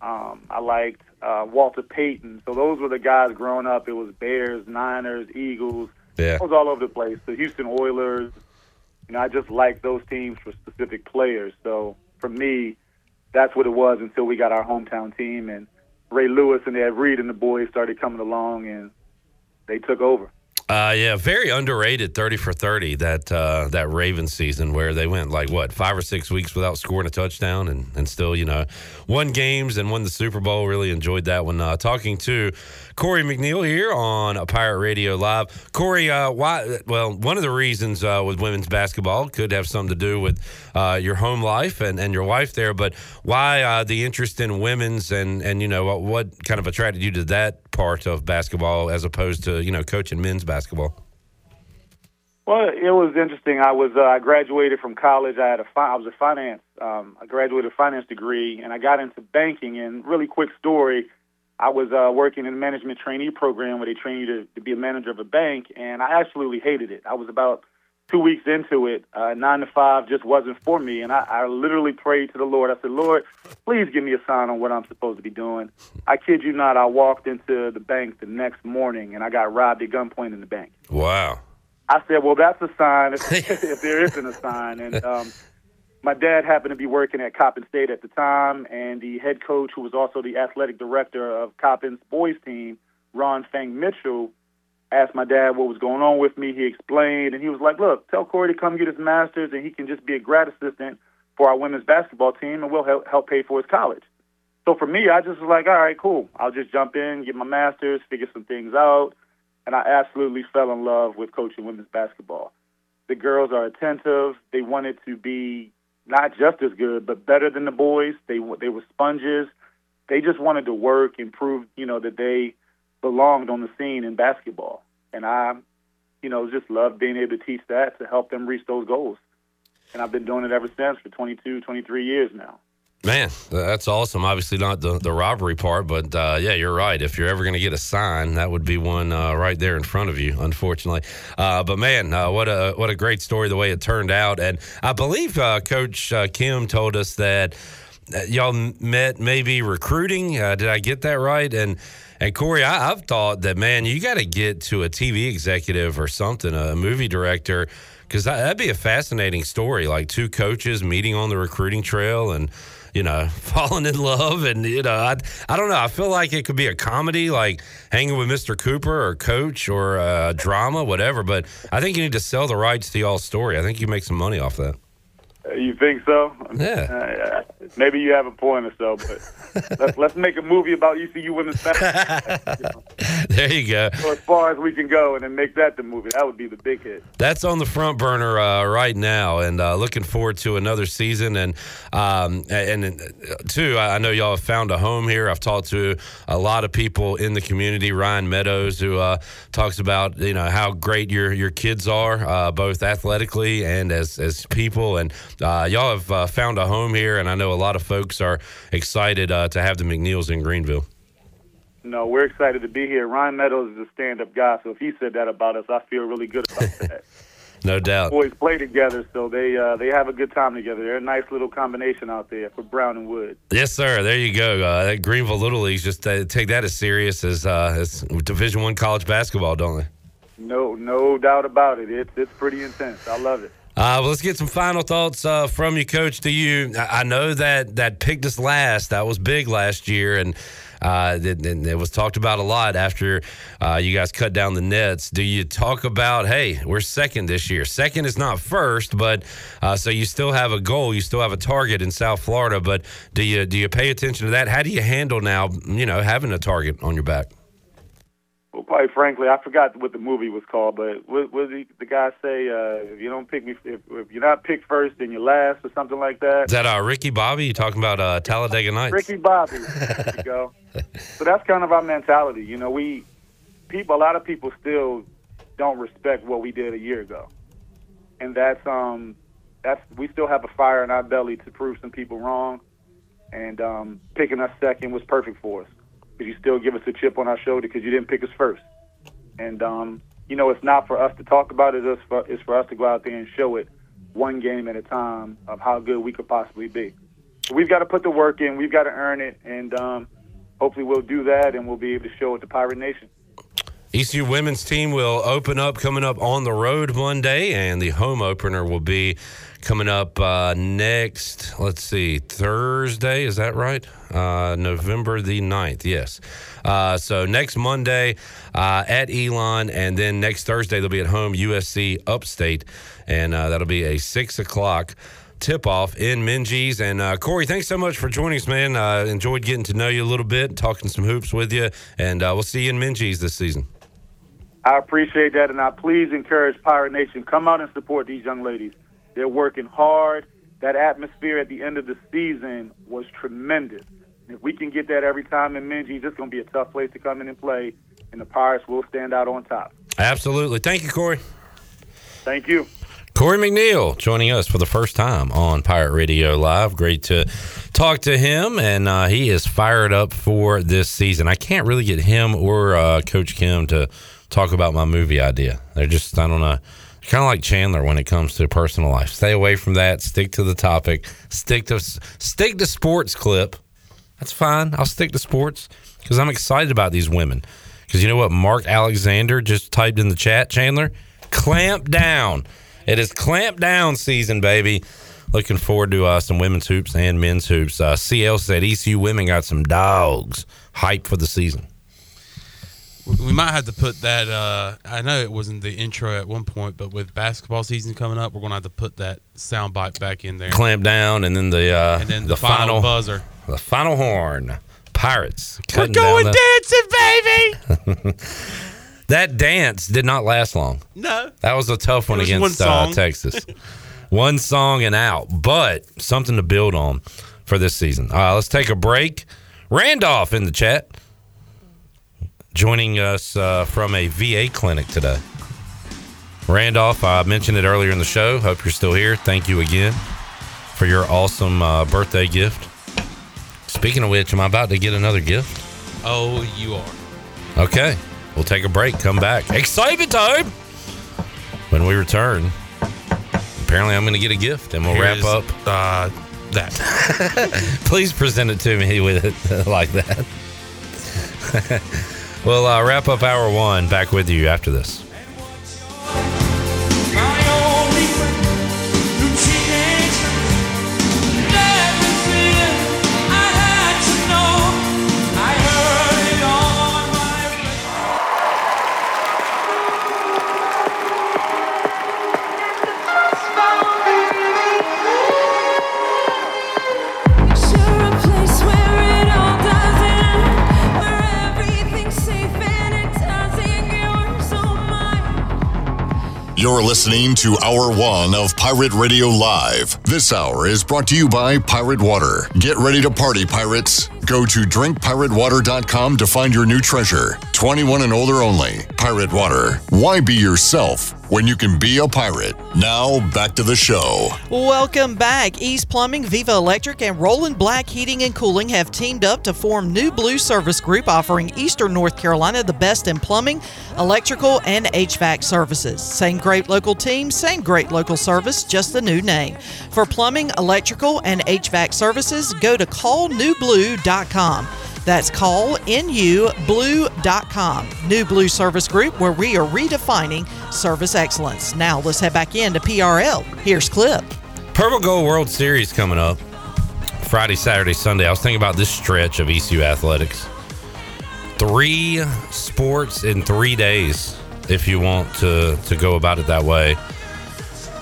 Um, I liked uh, Walter Payton. So those were the guys growing up. It was Bears, Niners, Eagles. Yeah. It was all over the place. The Houston Oilers. You know, I just liked those teams for specific players. So for me, that's what it was until we got our hometown team and Ray Lewis and Ed Reed and the boys started coming along and they took over. Uh, yeah, very underrated thirty for thirty that uh, that Ravens season where they went like what five or six weeks without scoring a touchdown and, and still you know won games and won the Super Bowl. Really enjoyed that one. Uh, talking to Cory McNeill here on Pirate Radio Live. Cory, uh, why? Well, one of the reasons uh, with women's basketball could have something to do with uh, your home life and, and your wife there, but why uh, the interest in women's and and you know what, what kind of attracted you to that part of basketball as opposed to you know coaching men's basketball? Well, it was interesting. I was uh, I graduated from college. I had a fi- I was a finance. Um, I graduated a finance degree, and I got into banking. And really quick story, I was uh, working in a management trainee program where they train you to, to be a manager of a bank, and I absolutely hated it. I was about two weeks into it. Uh, nine to five just wasn't for me, and I, I literally prayed to the Lord. I said, Lord, please give me a sign on what I'm supposed to be doing. I kid you not. I walked into the bank the next morning, and I got robbed at gunpoint in the bank. Wow. I said, well, that's a sign if, if there isn't a sign. And, um, my dad happened to be working at Coppin State at the time, and the head coach, who was also the athletic director of Coppin's boys team, Ron Fang Mitchell, asked my dad what was going on with me. He explained, and he was like, "Look, tell Cory to come get his master's, and he can just be a grad assistant for our women's basketball team, and we'll help, help pay for his college." So for me, I just was like, "All right, cool. I'll just jump in, get my master's, figure some things out," and I absolutely fell in love with coaching women's basketball. The girls are attentive. They wanted to be not just as good, but better than the boys. They they were sponges. They just wanted to work and prove, you know, that they belonged on the scene in basketball. And I, you know, just love being able to teach that to help them reach those goals. And I've been doing it ever since for 22, 23 years now. Man, that's awesome. Obviously, not the, the robbery part, but uh, yeah, you're right. If you're ever going to get a sign, that would be one uh, right there in front of you. Unfortunately, uh, but man, uh, what a what a great story the way it turned out. And I believe uh, Coach uh, Kim told us that y'all met maybe recruiting. did I get that right? And and Cory, I, have thought that man, you got to get to a TV executive or something, a movie director, because that'd be a fascinating story. Like two coaches meeting on the recruiting trail and you know, falling in love. And, you know, I, I don't know. I feel like it could be a comedy, like hanging with Mr. Cooper or Coach or a drama, whatever. But I think you need to sell the rights to y'all story. I think you make some money off that. You think so? Yeah. Uh, maybe you have a point or so, but let's, let's make a movie about ECU women's basketball. there you go. So as far as we can go, and then make that the movie. That would be the big hit. That's on the front burner uh, right now, and uh, looking forward to another season. And um, and uh, two, I know y'all have found a home here. I've talked to a lot of people in the community. Ryan Meadows, who uh, talks about you know how great your your kids are, uh, both athletically and as as people, and uh, y'all have uh, found a home here, and I know a lot of folks are excited uh, to have the McNeills in Greenville. No, we're excited to be here. Ryan Meadows is a stand-up guy, so if he said that about us, I feel really good about that. no doubt. Boys play together, so they uh, they have a good time together. They're a nice little combination out there for Brown and Wood. Yes, sir. There you go. Uh, Greenville Little Leagues just uh, take that as serious as uh, as Division One college basketball, don't they? No, no doubt about it. It's it's pretty intense. I love it. Uh, well, let's get some final thoughts uh, from you, Coach. To you, I know that that picked us last. That was big last year, and uh, it, it, was talked about a lot after uh, you guys cut down the nets. Do you talk about, hey, we're second this year? Second is not first, but uh, so you still have a goal, you still have a target in South Florida. But do you do you pay attention to that? How do you handle now? You know, having a target on your back. Quite frankly, I forgot what the movie was called, but what, what did the guy say? Uh, if you don't pick me, if, if, you're not picked first, then you're last, or something like that. Is that uh, Ricky Bobby? You talking about uh, Talladega Nights? Ricky Bobby. There you go. so that's kind of our mentality. You know, we people, a lot of people still don't respect what we did a year ago, and that's um, that's we still have a fire in our belly to prove some people wrong, and um, picking us second was perfect for us but you still give us a chip on our shoulder because you didn't pick us first. And um, you know, it's not for us to talk about it; it's for, it's for us to go out there and show it one game at a time of how good we could possibly be. So we've got to put the work in. We've got to earn it, and um, hopefully, we'll do that, and we'll be able to show it to Pirate Nation. ECU women's team will open up coming up on the road Monday, and the home opener will be coming up uh, next, let's see, Thursday. Is that right? Uh, November the 9th, yes. Uh, so next Monday uh, at Elon, and then next Thursday they'll be at home, USC Upstate, and uh, that'll be a 6 o'clock tip off in Minges. And uh, Cory, thanks so much for joining us, man. Uh, enjoyed getting to know you a little bit, talking some hoops with you, and uh, we'll see you in Minges this season. I appreciate that, and I please encourage Pirate Nation come out and support these young ladies. They're working hard. That atmosphere at the end of the season was tremendous. If we can get that every time in Minges, it's going to be a tough place to come in and play, and the Pirates will stand out on top. Absolutely. Thank you, Cory. Thank you. Cory McNeill joining us for the first time on Pirate Radio Live. Great to talk to him, and uh, he is fired up for this season. I can't really get him or uh, Coach Kim to talk about my movie idea. They're just, I don't know, kind of like Chandler when it comes to personal life. Stay away from that. Stick to the topic. Stick to stick to sports clip. That's fine. I'll stick to sports because I'm excited about these women. Because you know what? Mark Alexander just typed in the chat, Chandler. Clamp down. It is clamp down season, baby. Looking forward to uh, some women's hoops and men's hoops. Uh, CL said ECU women got some dogs. Hype for the season. We might have to put that. Uh, I know it wasn't the intro at one point, but with basketball season coming up, we're going to have to put that soundbite back in there. Clamp down, and then the uh, And then the final buzzer. the final horn. Pirates. We're going the- dancing, baby. That dance did not last long. No. That was a tough one against one uh. Texas. one song and out, but something to build on for this season. Uh, let's take a break. Randolph in the chat, joining us uh, from a VA clinic today. Randolph, I mentioned it earlier in the show. Hope you're still here. Thank you again for your awesome uh, birthday gift. Speaking of which, am I about to get another gift? Oh, you are. Okay, we'll take a break. Come back. Excitement time. When we return, apparently I'm going to get a gift, and we'll Here's, wrap up uh, that. Please present it to me with it like that. we'll uh, wrap up hour one. Back with you after this. You're listening to Hour One of Pirate Radio Live. This hour is brought to you by Pirate Water. Get ready to party, pirates. Go to drinkpiratewater.com to find your new treasure. 21 and older only. Pirate Water. Why be yourself when you can be a pirate? Now, back to the show. Welcome back. East Plumbing, Viva Electric, and Roland Black Heating and Cooling have teamed up to form New Blue Service Group, offering Eastern North Carolina the best in plumbing, electrical, and HVAC services. Same great local team, same great local service, just a new name. For plumbing, electrical, and HVAC services, go to callnewblue.com. That's call callnewblue.com. New Blue Service Group, where we are redefining service excellence. Now let's head back into PRL. Here's Clip. Purple Gold World Series coming up Friday, Saturday, Sunday. I was thinking about this stretch of ECU athletics. Three sports in three days, if you want to, to go about it that way. You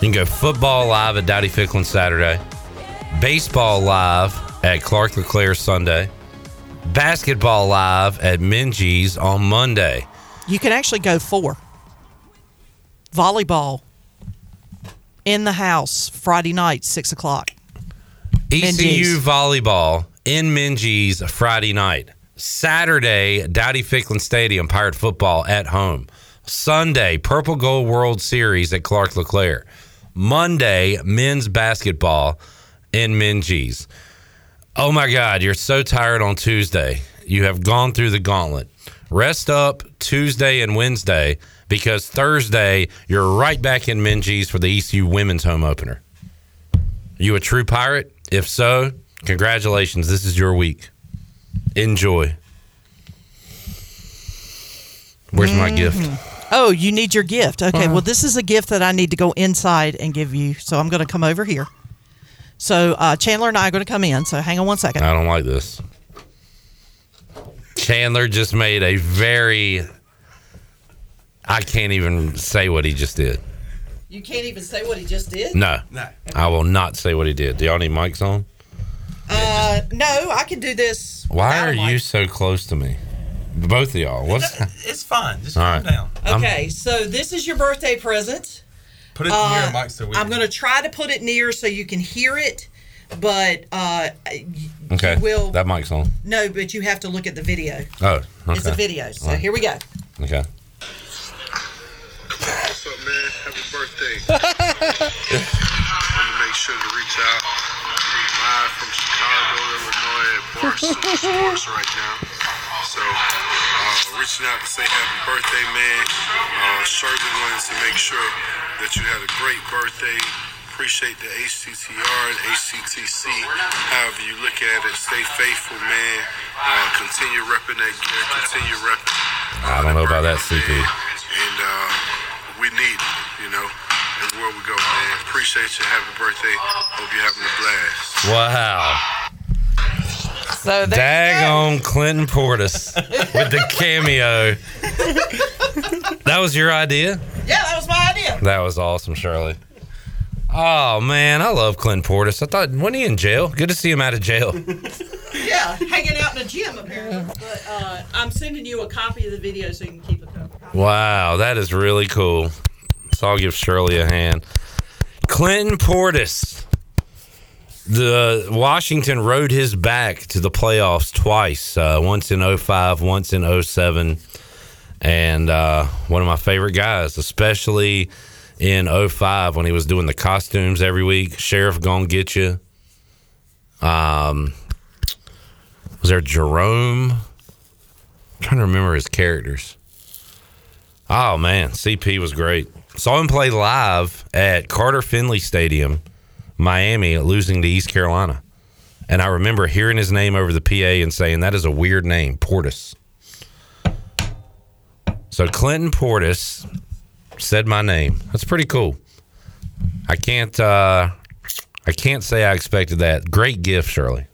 can go football live at Dowdy Ficklen Saturday, baseball live at Clark LeClair Sunday, basketball live at Minges on Monday. You can actually go four. Volleyball in the house Friday night, six o'clock. ECU Minges. volleyball in Minges Friday night. Saturday, Dowdy Ficklen Stadium, Pirate football at home. Sunday, Purple Gold World Series at Clark LeClair. Monday, men's basketball in Minges. Oh my God, you're so tired on Tuesday. You have gone through the gauntlet. Rest up Tuesday and Wednesday because Thursday, you're right back in Minges for the ECU women's home opener. You a true pirate? If so, congratulations. This is your week. Enjoy. Where's my gift? Oh, you need your gift. Okay, Uh-huh. well, this is a gift that I need to go inside and give you. So I'm going to come over here. So uh, Chandler and I are going to come in. So hang on one second. I don't like this. Chandler just made a very. I can't even say what he just did. You can't even say what he just did. No. No. I will not say what he did. Do y'all need mics on? Uh, no, I can do this. Why are you so close to me? Both of y'all. What's It's fine. Just All calm right. down. Okay, so this is your birthday present. Put it Uh, near Mike so we I'm going to try to put it near so you can hear it, but uh, okay? you will. That mic's on. no, but you have to look at the video. Oh, okay. It's a video. So All right. here we go. Okay. What's up, man? Happy birthday. Want to make sure to reach out. Live from Chicago, Illinois at Barstool Sports right now. So, uh, reaching out to say happy birthday, man. Uh, Shirley wanted to make sure that you had a great birthday. Appreciate the HTTR and HCTC. However you look at it, stay faithful, man. Uh, continue repping that gear. Continue repping I don't know about that CP. and uh, we need it, you know. everywhere we go, man. Appreciate you. Happy birthday. Hope you're having a blast. Wow. So Daggone Clinton Portis with the cameo. That was your idea? Yeah, that was my idea. That was awesome, Shirley. Oh man, I love Clinton Portis. I thought when he in jail. Good to see him out of jail. Yeah, hanging out in a gym apparently. But uh, I'm sending you a copy of the video so you can keep it up. Wow, that is really cool. So I'll give Shirley a hand. Clinton Portis. The Washington rode his back to the playoffs twice. Uh, once in 05, once in 07. And uh, one of my favorite guys, especially in 05 when he was doing the costumes every week. Sheriff gonna get you. Um, was there Jerome? I'm trying to remember his characters. Oh man, CP was great. Saw him play live at Carter Finley Stadium, Miami, losing to East Carolina. And I remember hearing his name over the PA and saying, That is a weird name, Portis. So Clinton Portis said my name. That's pretty cool. I can't uh I can't say I expected that. Great gift, Shirley.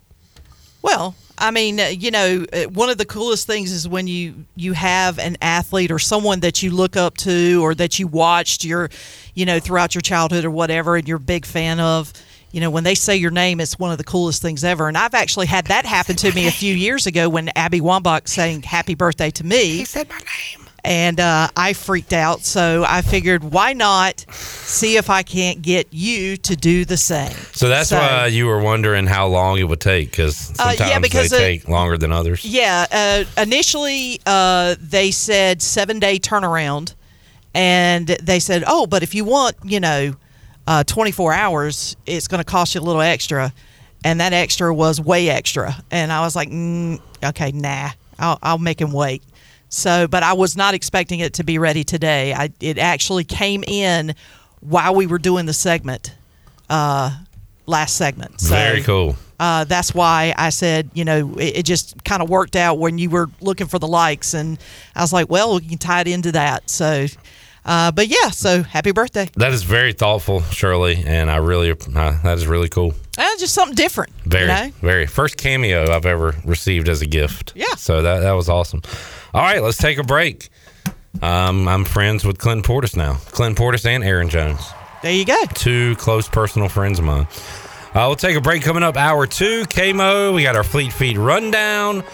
Well, I mean, uh, you know, uh, one of the coolest things is when you you have an athlete or someone that you look up to or that you watched your, you know, throughout your childhood or whatever, and you're a big fan of. You know, when they say your name, it's one of the coolest things ever. And I've actually had that happen to me a few years ago when Abby Wambach saying "Happy Birthday" to me. He said my name. And uh, I freaked out. So I figured, why not see if I can't get you to do the same? So that's So- why you were wondering how long it would take because Uh, yeah, sometimes because, they uh, take longer than others. Yeah. Uh, initially, uh, they said seven day turnaround, and they said, oh, but if you want, you know, uh, 24 hours, it's going to cost you a little extra. And that extra was way extra. And I was like, mm, okay, nah, I'll, I'll make him wait. So, but I was not expecting it to be ready today. I, it actually came in while we were doing the segment, uh, last segment. So, Very cool. uh, that's why I said, you know, it, it just kind of worked out when you were looking for the likes, and I was like, well, you can tie it into that. So, uh, but yeah, so happy birthday! That is very thoughtful, Shirley, and I really uh, that is really cool. Uh, just something different. Very, You know? very first cameo I've ever received as a gift. Yeah. So that that was awesome. All right, let's take a break. Um, I'm friends with Clinton Portis now. Clinton Portis and Aaron Jones. There you go. Two close personal friends of mine. Uh, we'll take a break coming up. Hour two, KMO. We got our Fleet Feet rundown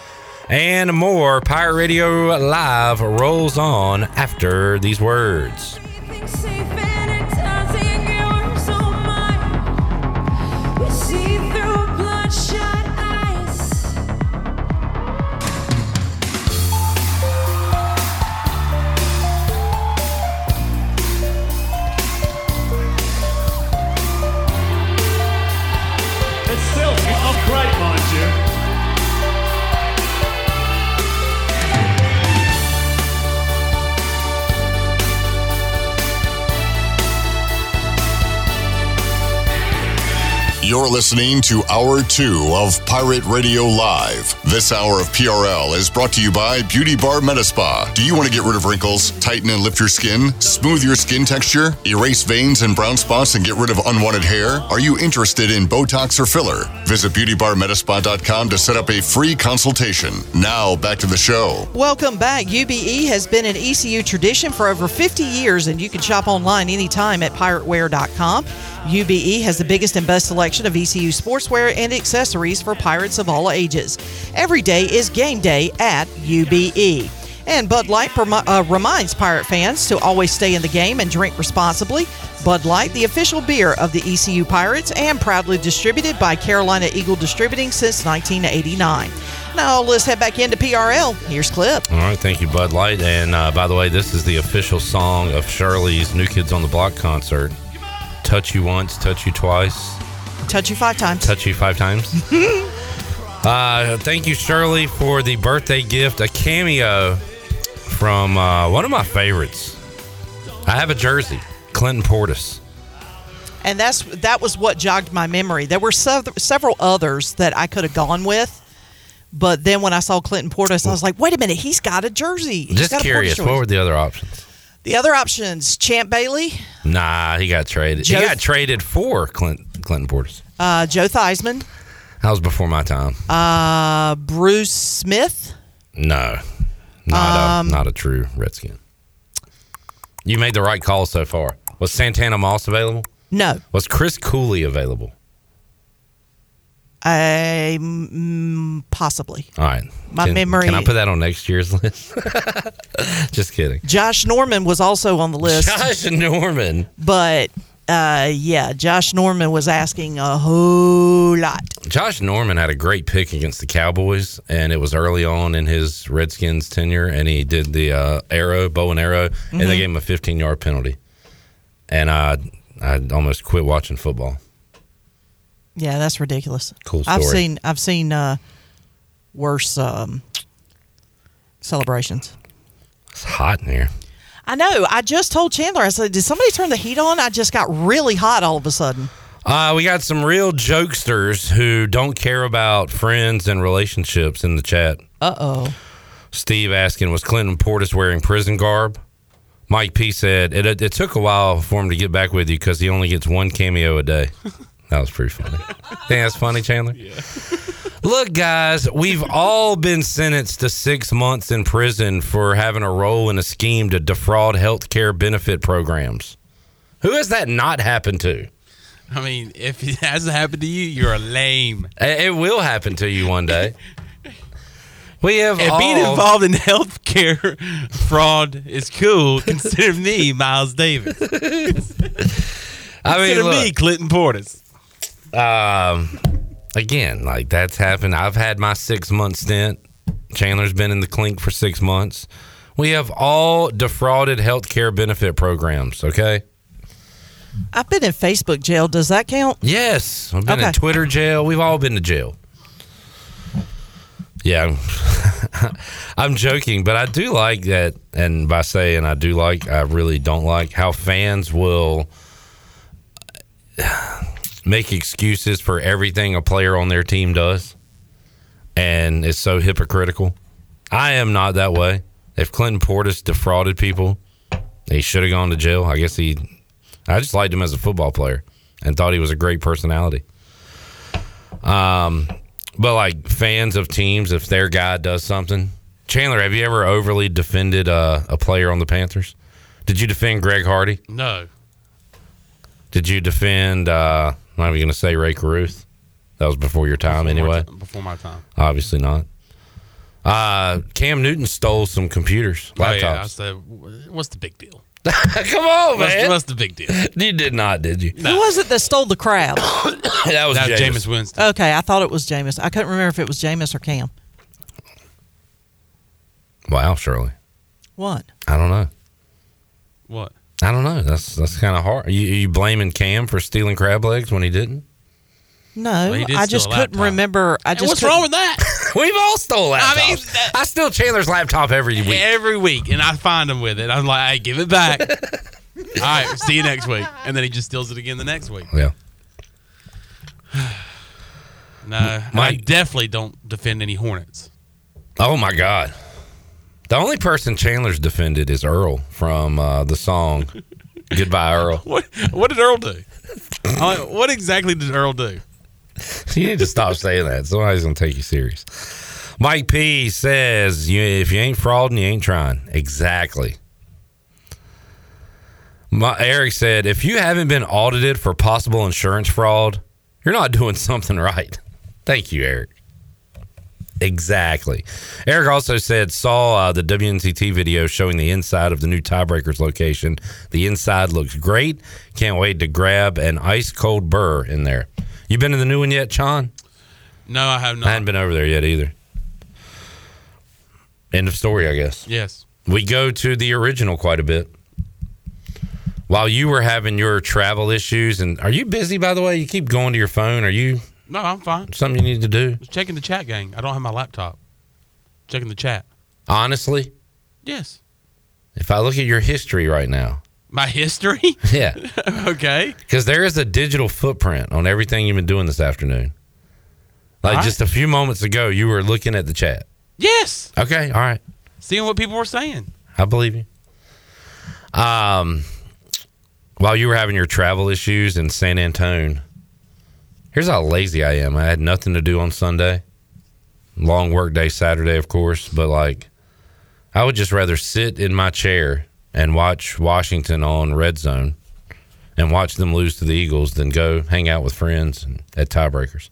and more. Pirate Radio Live rolls on after these words. You're listening to Hour 2 of Pirate Radio Live. This hour of PRL is brought to you by Beauty Bar Metaspa. Do you want to get rid of wrinkles, tighten and lift your skin, smooth your skin texture, erase veins and brown spots, and get rid of unwanted hair? Are you interested in Botox or filler? Visit beautybarmetaspa.com to set up a free consultation. Now, back to the show. Welcome back. UBE has been an ECU tradition for over 50 years, and you can shop online anytime at pirateware.com. UBE has the biggest and best selection of ECU sportswear and accessories for pirates of all ages. Every day is game day at UBE. And Bud Light uh, reminds pirate fans to always stay in the game and drink responsibly. Bud Light, the official beer of the ECU Pirates, and proudly distributed by Carolina Eagle Distributing since 1989. Now let's head back into PRL. Here's Clip. All right, thank you, Bud Light. And uh, by the way, this is the official song of Shirley's New Kids on the Block concert. Touch you once, touch you twice, Touch you five times. touch you five times. uh, thank you, Shirley, for the birthday gift, a cameo from uh, one of my favorites. I have a jersey, Clinton Portis. and that's that was what jogged my memory. There were sev- several others that I could have gone with, but then when I saw Clinton Portis, I was like, "Wait a minute, he's got a jersey." He's Just got a curious, jersey. what were the other options? The other options: Champ Bailey, Nah, he got traded. Joe- he got traded for Clint, Clinton Portis. uh, Joe Theismann, That was before my time. uh, Bruce Smith. No, not Um, a not a true Redskin. You made the right call so far. Was Santana Moss available? No, Was Chris Cooley available? I mm, possibly. All right. My can, memory- Can I put that on next year's list? Just kidding. Josh Norman was also on the list, Josh Norman. but uh, yeah, Josh Norman was asking a whole lot. Josh Norman had a great pick against the Cowboys, and it was early on in his Redskins tenure, and he did the uh, arrow, bow and arrow, and they Mhm. gave him a 15 yard penalty. And I, I almost quit watching football. Yeah, that's ridiculous. Cool I've seen I've seen uh, worse um, celebrations. It's hot in here. I know. I just told Chandler. I said, "Did somebody turn the heat on?" I just got really hot all of a sudden. Uh, we got some real jokesters who don't care about friends and relationships in the chat. Uh oh. Steve asking, was Clinton Portis wearing prison garb? Mike P said, it, it, it took a while for him to get back with you because he only gets one cameo a day. That was pretty funny. Think that's funny, Chandler? Yeah. Look, guys, we've all been sentenced to six months in prison for having a role in a scheme to defraud health care benefit programs. Who has that not happened to? I mean, if it hasn't happened to you, you're lame. It will happen to you one day. We have And all, being involved in healthcare fraud is cool. Consider me Miles Davis. I mean, Consider look, me Clinton Portis. Um, again, like that's happened. I've had my six month stint. Chandler's been in the clink for six months. We have all defrauded healthcare benefit programs. Okay. I've been in Facebook jail. Does that count? Yes, I've been in Twitter jail. We've all been to jail. Yeah, I'm, I'm joking, but I do like that. And by saying I do like, I really don't like how fans will make excuses for everything a player on their team does. And it's so hypocritical. I am not that way. If Clinton Portis defrauded people, he should have gone to jail. I guess he I just liked him as a football player and thought he was a great personality. Um, but like fans of teams, if their guy does something, Chandler, have you ever overly defended uh, a player on the Panthers? Did you defend Greg Hardy? No. Did you defend? Uh, I'm not even going to say Rae Carruth. That was before your time, anyway. Before my time. Obviously not. Uh, Cam Newton stole some computers, Oh, laptops. yeah, I said, what's the big deal? Come on, What's, man. what's the big deal? You did not, did you? Who was it that stole the crab? that was That was Jameis. Jameis Winston. Okay, I thought it was Jameis. I couldn't remember if it was Jameis or Cam. Wow, Shirley. What? I don't know. What? I don't know. That's that's kind of hard. Are you, are you blaming Cam for stealing crab legs when he didn't? No, Well, he did I just couldn't remember. I And just what's couldn't- wrong with that? We've all stole laptops. I mean, I steal Chandler's laptop every week. Every week, and I find him with it. I'm like, hey, give it back. All right, see you next week. And then he just steals it again the next week. Yeah. No, I definitely don't defend any Hornets. Oh my God. The only person Chandler's defended is Earl from uh, the song "Goodbye Earl." What What did Earl do? I'm what exactly did Earl do? You need to stop saying that. Somebody's gonna take you serious. Mike P says, "If you ain't frauding, you ain't trying." Exactly. My, Eric said, "If you haven't been audited for possible insurance fraud, you're not doing something right." Thank you, Eric. Exactly. Eric also said saw uh, the WNCT video showing the inside of the new Tiebreakers location. The inside looks great. Can't wait to grab an ice cold burr in there. You been to the new one yet, Sean? No, I have not. I hadn't been over there yet either. End of story, I guess. Yes. We go to the original quite a bit. While you were having your travel issues, and are you busy by the way? You keep going to your phone. Are you No, I'm fine. something you need to do? Just checking the chat, gang. I don't have my laptop. Checking the chat. Honestly, Yes. if I look at your history right now, My history? yeah, okay. because there is a digital footprint on everything you've been doing this afternoon. Like All right. just a few moments ago, you were looking at the chat. Yes. Okay, all right, Seeing what people were saying. I believe you. Um, while you were having your travel issues in San Antone, here's how lazy I am. I had nothing to do on Sunday. Long work day Saturday, of course, but like I would just rather sit in my chair and watch Washington on Red Zone and watch them lose to the Eagles than go hang out with friends and, at tiebreakers.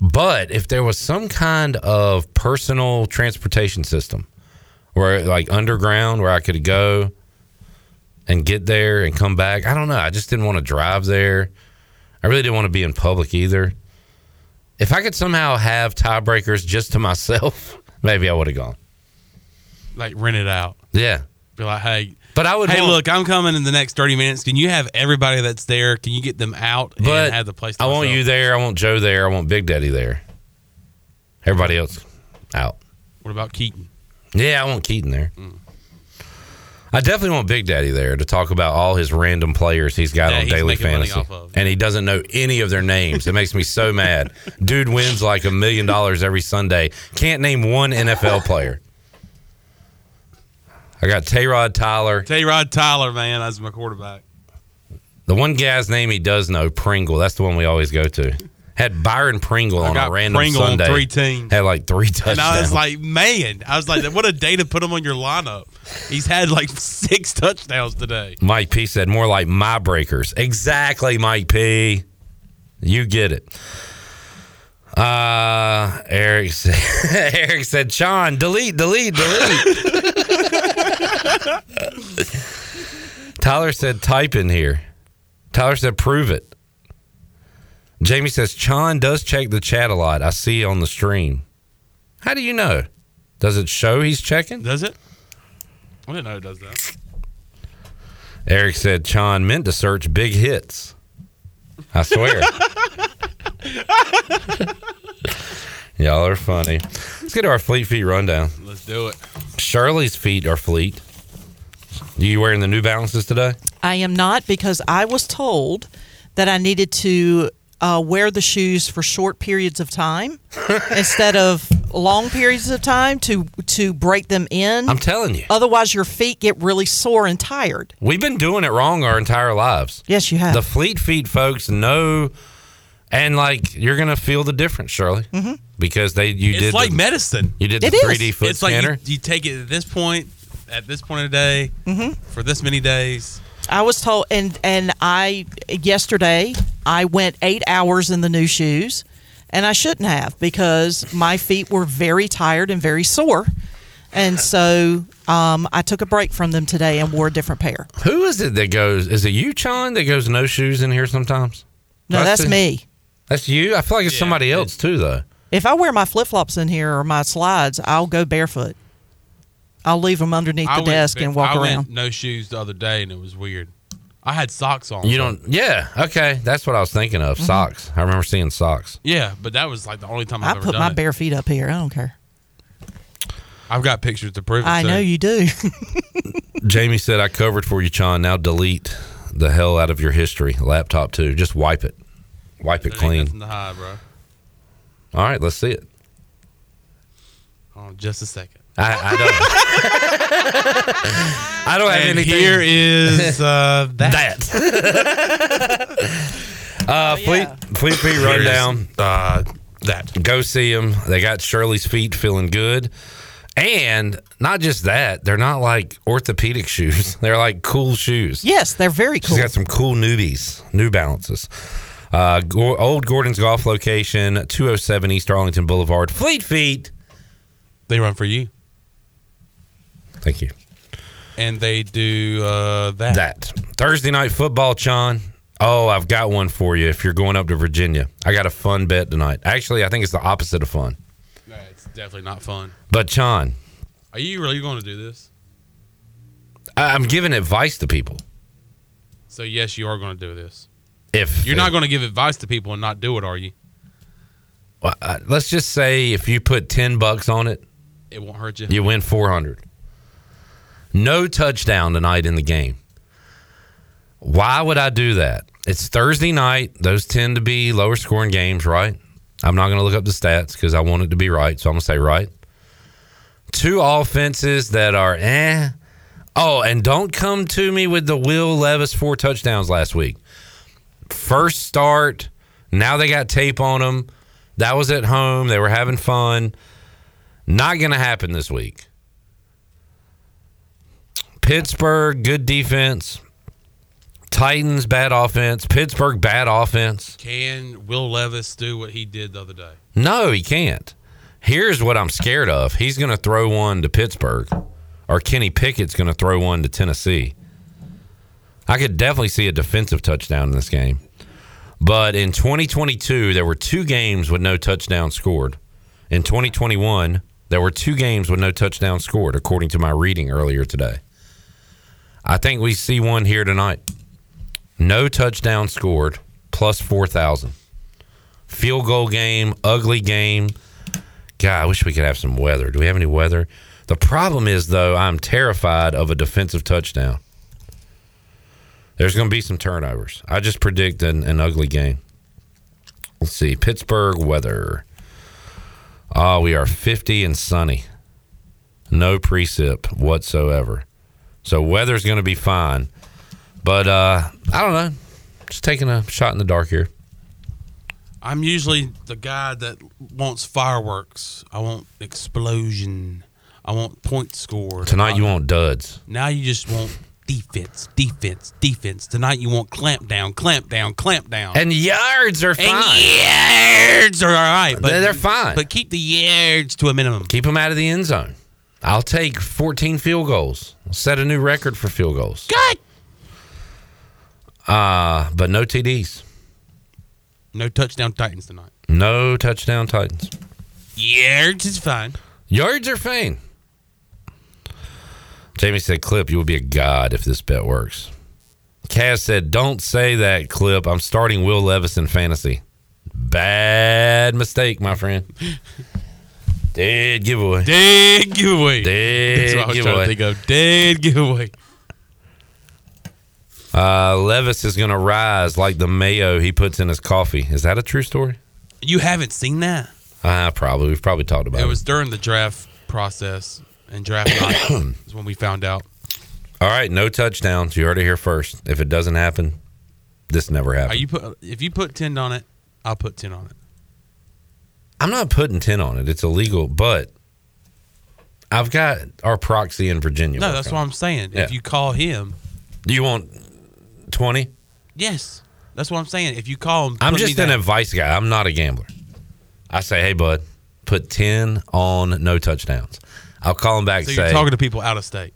But if there was some kind of personal transportation system where like underground where I could go and get there and come back, I don't know. I just didn't want to drive there. I really didn't want to be in public either. If I could somehow have tiebreakers just to myself, maybe I would have gone. Like rent it out. Yeah. Be like, hey, But I would Hey, want- look, I'm coming in the next 30 minutes. Can you have everybody that's there? Can you get them out and have the place? To I want you there. I want Joe there. I want Big Daddy there. Everybody else out. What about Keaton? Yeah, I want Keaton there. Mm. I definitely want Big Daddy there to talk about all his random players he's got Yeah, on he's Daily Fantasy. of. And he doesn't know any of their names. It makes me so mad. Dude wins like a million dollars every Sunday. Can't name one NFL player. I got Tayrod Tyler. Tayrod Tyler, man, that's my quarterback. The one guy's name he does know, Pringle. That's the one we always go to. Had Byron Pringle on a random Pringle Sunday. three teams. Had like three touchdowns. And I was like, man, I was like, what a day to put him on your lineup. He's had like six touchdowns today. Mike P said more like my breakers. Exactly, Mike P. You get it. Uh Eric said, Eric said, Sean, delete, delete, delete. Tyler said, type in here. Tyler said, prove it. Jamie says, Sean does check the chat a lot. I see on the stream. How do you know? Does it show he's checking? Does it? I didn't know it does that. Eric said, Sean meant to search big hits. I swear. Y'all are funny. Let's get to our Fleet Feet rundown. Let's do it. Shirley's feet are fleet. Are You wearing the New Balances today? I am not because I was told that I needed to uh, wear the shoes for short periods of time instead of long periods of time to to break them in. I'm telling you. Otherwise, your feet get really sore and tired. We've been doing it wrong our entire lives. Yes, you have. The Fleet Feet folks know, and like you're gonna feel the difference, Shirley, Mhm. because they you it's did like the- medicine. You did the 3D foot it's like scanner. you, you take it at this point, at this point of the day, Mhm. for this many days. I was told, and and I yesterday I went eight hours in the new shoes, and I shouldn't have because my feet were very tired and very sore, and so um, I took a break from them today and wore a different pair. Who is it that goes? Is it you, Chon, that goes no shoes in here sometimes? No, I that's see- me. That's you. I feel like it's somebody else too, though. If I wear my flip flops in here or my slides, I'll go barefoot. I'll leave them underneath I the went- desk and walk I around. Went no shoes the other day, and it was weird. I had socks on. You so- don't. Yeah. Okay. That's what I was thinking of. Mm-hmm. Socks. I remember seeing socks. Yeah, but that was like the only time I've I ever put done my it. bare feet up here. I don't care. I've got pictures to prove it. I too. know you do. Jamie said, "I covered for you, Chon. Now delete the hell out of your history. Laptop too. Just wipe it. Wipe it There ain't clean. nothing to hide, bro. All right. Let's see it. Hold on just a second. I, I don't. I don't have And anything. here is, uh, that. uh, Fleet Fleet Feet rundown. Uh, that go see them. They got Shirley's feet feeling good, and not just that. They're not like orthopedic shoes. They're like cool shoes. yes, they're very cool. She's got some cool newbies, New Balances. Uh, Go- old Gordon's Golf location, 207 East Arlington Boulevard. Fleet Feet. They run for you. Thank you. And they do uh, that. That Thursday night football, Sean. Oh, I've got one for you. If you're going up to Virginia, I got a fun bet tonight. Actually, I think it's the opposite of fun. No, it's definitely not fun. But Sean, Are you really going to do this? I- I'm giving advice to people. So yes, you are going to do this. If You're not going to give advice to people and not do it, are you? Well, uh, let's just say if you put 10 bucks on it, It won't hurt you. you win 400. No touchdown tonight in the game. Why would I do that? It's Thursday night. Those tend to be lower scoring games, right? I'm not going to look up the stats because I want it to be right. So I'm going to say right. Two offenses that are eh Oh, and don't come to me with the Will Levis four touchdowns last week. First start. Now they got tape on them. That was at home. They were having fun. Not going to happen this week. Pittsburgh, good defense. Titans, bad offense. Pittsburgh, bad offense. Can Will Levis do what he did the other day? No, he can't. Here's what I'm scared of. He's going to throw one to Pittsburgh, or Kenny Pickett's going to throw one to Tennessee. I could definitely see a defensive touchdown in this game. But in 2022, there were two games with no touchdown scored. In 2021, there were two games with no touchdown scored, according to my reading earlier today. I think we see one here tonight. No touchdown scored, plus 4,000. Field goal game, ugly game. God, I wish we could have some weather. Do we have any weather? The problem is, though, I'm terrified of a defensive touchdown. There's going to be some turnovers. I just predict an, an ugly game. Let's see. Pittsburgh weather. Oh, we are 50 and sunny. No precip whatsoever. So weather's going to be fine. But uh, I don't know. Just taking a shot in the dark here. I'm usually the guy that wants fireworks. I want explosion. I want point score. Tonight you want duds. Now you just want defense, defense, defense. Tonight you want clamp down, clamp down, clamp down. And yards are fine. And yards are all right. But, They're- they're fine. But keep the yards to a minimum. Keep them out of the end zone. I'll take 14 field goals. Set a new record for field goals. Good. Uh, but no TDs. No touchdown Titans tonight. No touchdown Titans. Yards is fine. Yards are fine. Jamie said, Clip, you will be a god if this bet works. Cass said, Don't say that, Clip. I'm starting Will Levis in fantasy. Bad mistake, my friend. Dead giveaway. Dead giveaway. Dead That's what I was giveaway. trying to think of. Dead giveaway. Uh, Levis is going to rise like the mayo he puts in his coffee. Is that a true story? You haven't seen that? Uh, probably. We've probably talked about It it. was during the draft process and draft night is when we found out. All right, no touchdowns. You heard it here first. If it doesn't happen, this never Are you put if you put ten on it, I'll put ten on it. I'm not putting 10 on it. It's illegal, but I've got our proxy in Virginia. No, that's on what. I'm saying. Yeah. If you call him, Do you want 20? yes, that's what I'm saying. If you call him, I'm just an down. advice guy. I'm not a gambler. I say, hey, bud, put 10 on no touchdowns. I'll call him back So and you're say, talking to people out of state.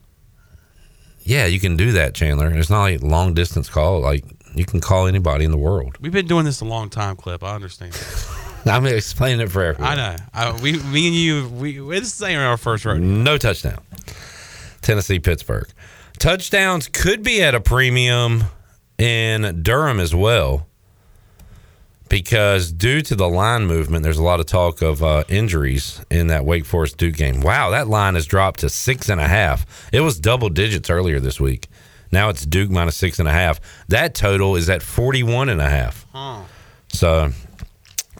yeah, you can do that, Chandler. It's not like long distance call. Like, you can call anybody in the world. We've been doing this a long time, Clip. I understand. I'm explaining it for everyone. I know. We, me and you, we we're the same in our first rodeo. No touchdown. Tennessee, Pittsburgh. Touchdowns could be at a premium in Durham as well because due to the line movement, there's a lot of talk of uh, injuries in that Wake Forest Duke game. Wow, that line has dropped to six and a half. It was double digits earlier this week. Now it's Duke minus six and a half. That total is at 41 and a half. So,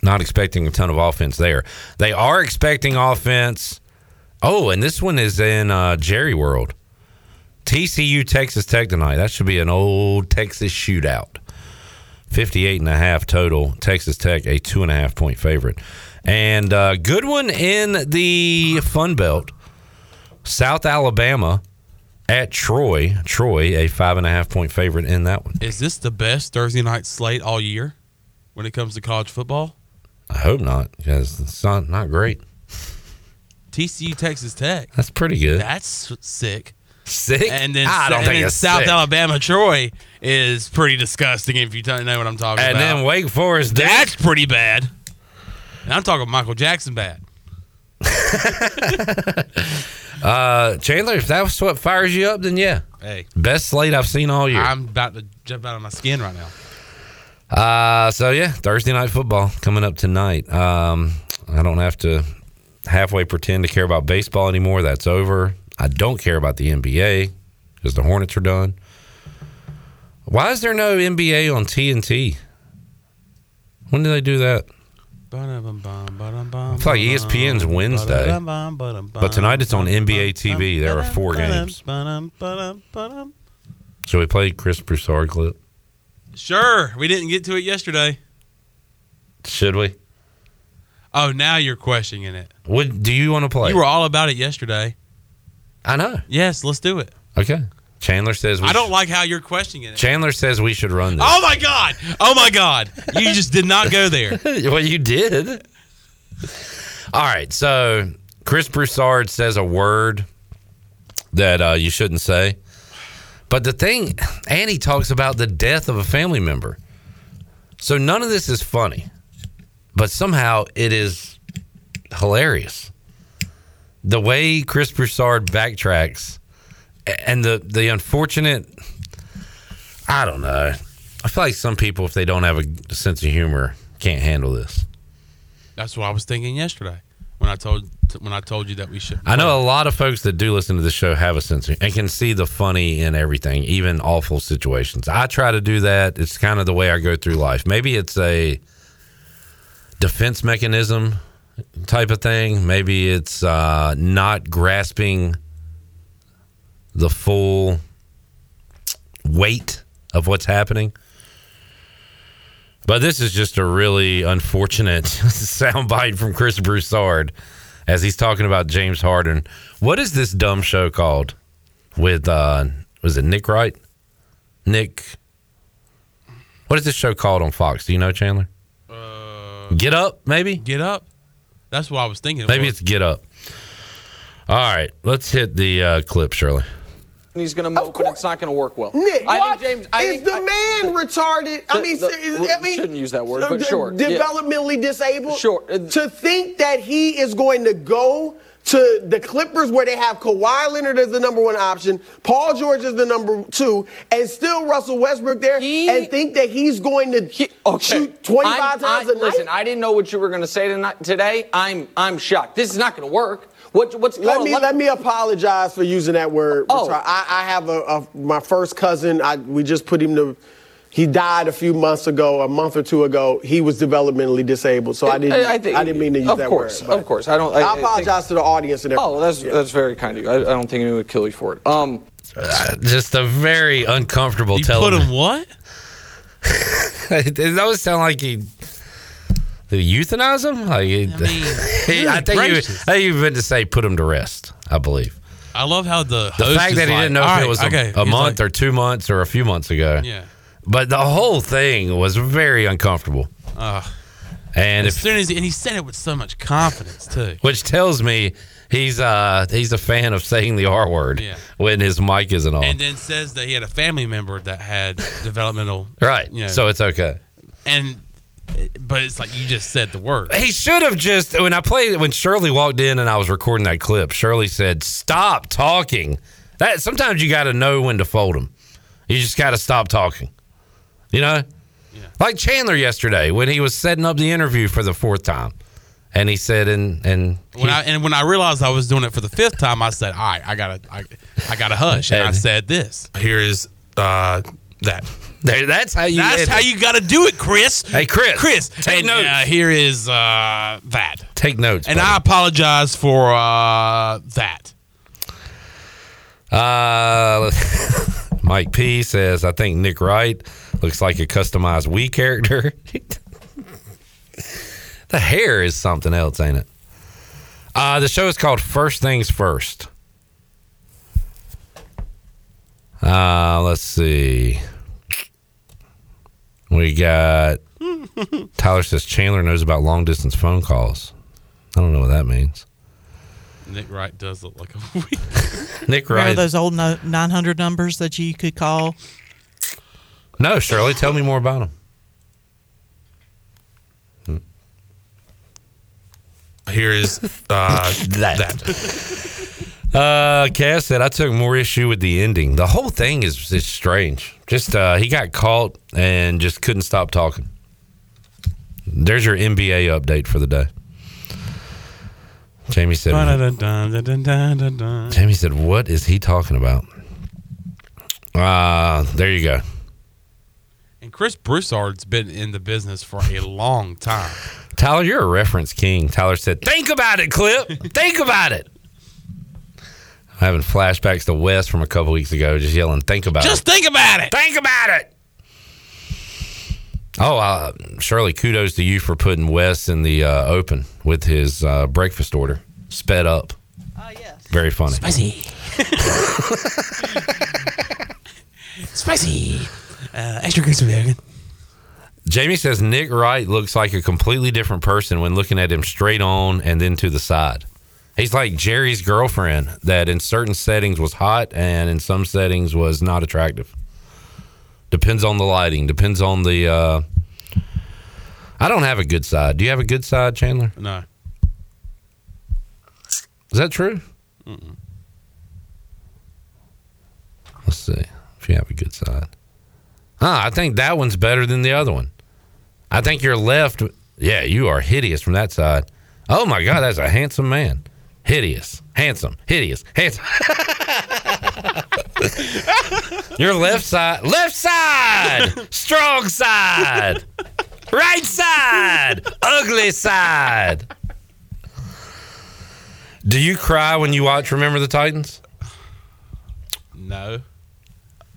not expecting a ton of offense there. They are expecting offense. Oh, and this one is in uh, Jerry World. TCU Texas Tech tonight. That should be an old Texas shootout. 58 and a half total. Texas Tech, a two and a half point favorite. And uh, good one in the Fun Belt. South Alabama at Troy. Troy, a five and a half point favorite in that one. Is this the best Thursday night slate all year when it comes to college football? I hope not, because it's not, not great. TCU Texas Tech. That's pretty good. That's sick. Sick? And then, I don't and think then it's South sick. Alabama Troy is pretty disgusting if you don't know what I'm talking about. And about. then Wake Forest. Duke. That's pretty bad. And I'm talking Michael Jackson bad. Uh, Chandler, if that's what fires you up, then yeah. Hey. Best slate I've seen all year. I'm about to jump out of my skin right now. Uh, so yeah, Thursday night football coming up tonight. Um, I don't have to halfway pretend to care about baseball anymore. That's over. I don't care about the NBA because the Hornets are done. Why is there no NBA on TNT? When did they do that? It's like ESPN's Wednesday, but tonight it's on NBA TV. There are four games. Should we play Chris Broussard clip? Sure, we didn't get to it yesterday. Should we? Oh, now you're questioning it. What do you want to play? You were all about it yesterday. I know. Yes, let's do it. Okay. Chandler says we I don't like how you're questioning it. Chandler says we should run this. Oh my god! Oh my god! You just did not go there. well, you did. All right. So Chris Broussard says a word that uh, you shouldn't say. But the thing, and he talks about the death of a family member. So none of this is funny, but somehow it is hilarious. The way Chris Broussard backtracks and the, the unfortunate, I don't know. I feel like some people, if they don't have a sense of humor, can't handle this. That's what I was thinking yesterday when I told when I told you that we should. I know a lot of folks that do listen to the show have a sense and can see the funny in everything, even awful situations. I try to do that. It's kind of the way I go through life. Maybe it's a defense mechanism type of thing. Maybe it's uh, not grasping the full weight of what's happening. But this is just a really unfortunate soundbite from Chris Broussard as he's talking about James Harden. What is this dumb show called? With uh was it Nick Wright? Nick What is this show called on Fox? Do you know, Chandler? Get up, maybe? Get up. That's what I was thinking. Maybe was. it's Get Up. All right, let's hit the uh, clip, Shirley. He's going to mope, and it's not going to work well. Nick, I think James. I is think, the man retarded? I mean, the- I mean, shouldn't use that word, uh, but sure, yeah. Developmentally disabled. Sure. To think that he is going to go to the Clippers where they have Kawhi Leonard as the number one option, Paul George is the number two, and still Russell Westbrook there, and think that he's going to shoot 25 I'm- times I- a night. Listen, I didn't know what you were going to say tonight, today. I'm I'm shocked. This is not going to work. What what's Let hold on, me let me apologize for using that word. Oh. I, I have a, a my first cousin. I we just put him to. He died a few months ago, a month or two ago. He was developmentally disabled, so I didn't. I, I think- didn't mean to use of that course, word. but of course. I don't- I- I, I apologize to the audience and everything. Oh, that's that's very kind of you. I, I don't think anyone would kill you for it. Um, Uh, just a very uncomfortable You telling. put him what? that always sound like he. Did he euthanize him? Like he, he- I think you, I gracious. think you meant to say put him to rest. I believe I love how the the fact is that he like, didn't know if right, it was a, okay." a He's month like, or two months or a few months ago. Yeah. But the whole thing was very uncomfortable, Uh, and as if, soon as he, and he said it with so much confidence too. which tells me he's uh he's a fan of saying the R word Yeah. when his mic isn't on. And then says that he had a family member that had developmental. right. You know, So it's okay. and but it's like you just said the word. He should have just when I played when Shirley walked in and I was recording that clip. Shirley said, "Stop talking." That sometimes you got to know when to fold them. You just got to stop talking. You know, like Chandler yesterday when he was setting up the interview for the fourth time, and he said, "And and When I and when I realized I was doing it for the fifth time, I said, "All right, I gotta, I, I gotta hush." And I said this. Here is uh, that. There, that's how you. That's end how it. you got to do it, Chris. Hey, Chris, Chris, take and, notes. Uh, here is uh, that, Take notes. and buddy. I apologize for uh, that. Uh, Mike P says, I think Nick Wright looks like a customized Wii character. the hair is something else, ain't it? Uh, the show is called First Things First. Uh, let's see. We got Tyler says Chandler knows about long distance phone calls. I don't know what that means. Nick Wright does look like a Nick Wright. Remember Wright. those old no- 900 numbers that you could call? No, Shirley, tell me more about them. Here is uh, that. Uh, Cass said I took more issue with the ending. The whole thing is is strange. Just uh, he got caught and just couldn't stop talking. There's your NBA update for the day. Jamie said. Jamie said, "What is he talking about?" Uh, there you go. And Chris Broussard's been in the business for a long time. Tyler, you're a reference king. Tyler said, "Think about it, Clip. Think about it." I'm having flashbacks to Wes from a couple weeks ago, just yelling, "Think about Just it." Just think about it. Think about it. Oh, uh, Shirley, kudos to you for putting Wes in the uh, open with his uh, breakfast order. Sped up. Oh, yes. Very funny. Spicy. Spicy. Uh, extra crispy bacon. Jamie says Nick Wright looks like a completely different person when looking at him straight on and then to the side. He's like Jerry's girlfriend that in certain settings was hot and in some settings was not attractive. Depends on the lighting, depends on the uh I don't have a good side. Do you have a good side, Chandler? No. Is that true? Mm-mm. Let's see if you have a good side. Huh, I think that one's better than the other one. I think your left, yeah, you are hideous from that side. Oh my God, that's a handsome man. Hideous, handsome, hideous, handsome. your left side, left side, strong side, right side, ugly side. Do you cry when you watch Remember the Titans? No.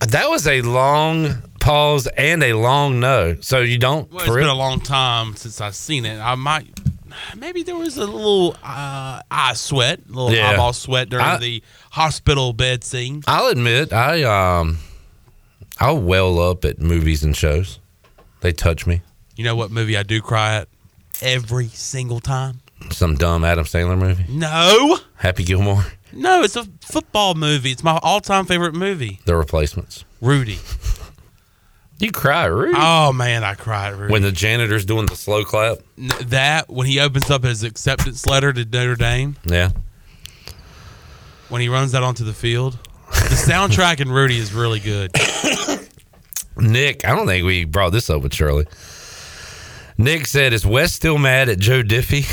That was a long pause and a long no. So you don't. Well, it's been a long time since I've seen it. I might. Maybe there was a little uh, eye sweat, a little Yeah. eyeball sweat during I- the hospital bed scene. I'll admit, I um, I'll well up at movies and shows. They touch me. You know what movie I do cry at every single time? Some dumb Adam Sandler movie. No, Happy Gilmore. no, it's a football movie. It's my all-time favorite movie. The replacements. Rudy. You cry, Rudy. Oh man, I cried. Rudy. When the janitor's doing the slow clap. N- that when he opens up his acceptance letter to Notre Dame, Yeah. when he runs out onto the field, the soundtrack in Rudy is really good. Nick, I don't think we brought this up with Shirley. Nick said, "Is Wes still mad at Joe Diffie?"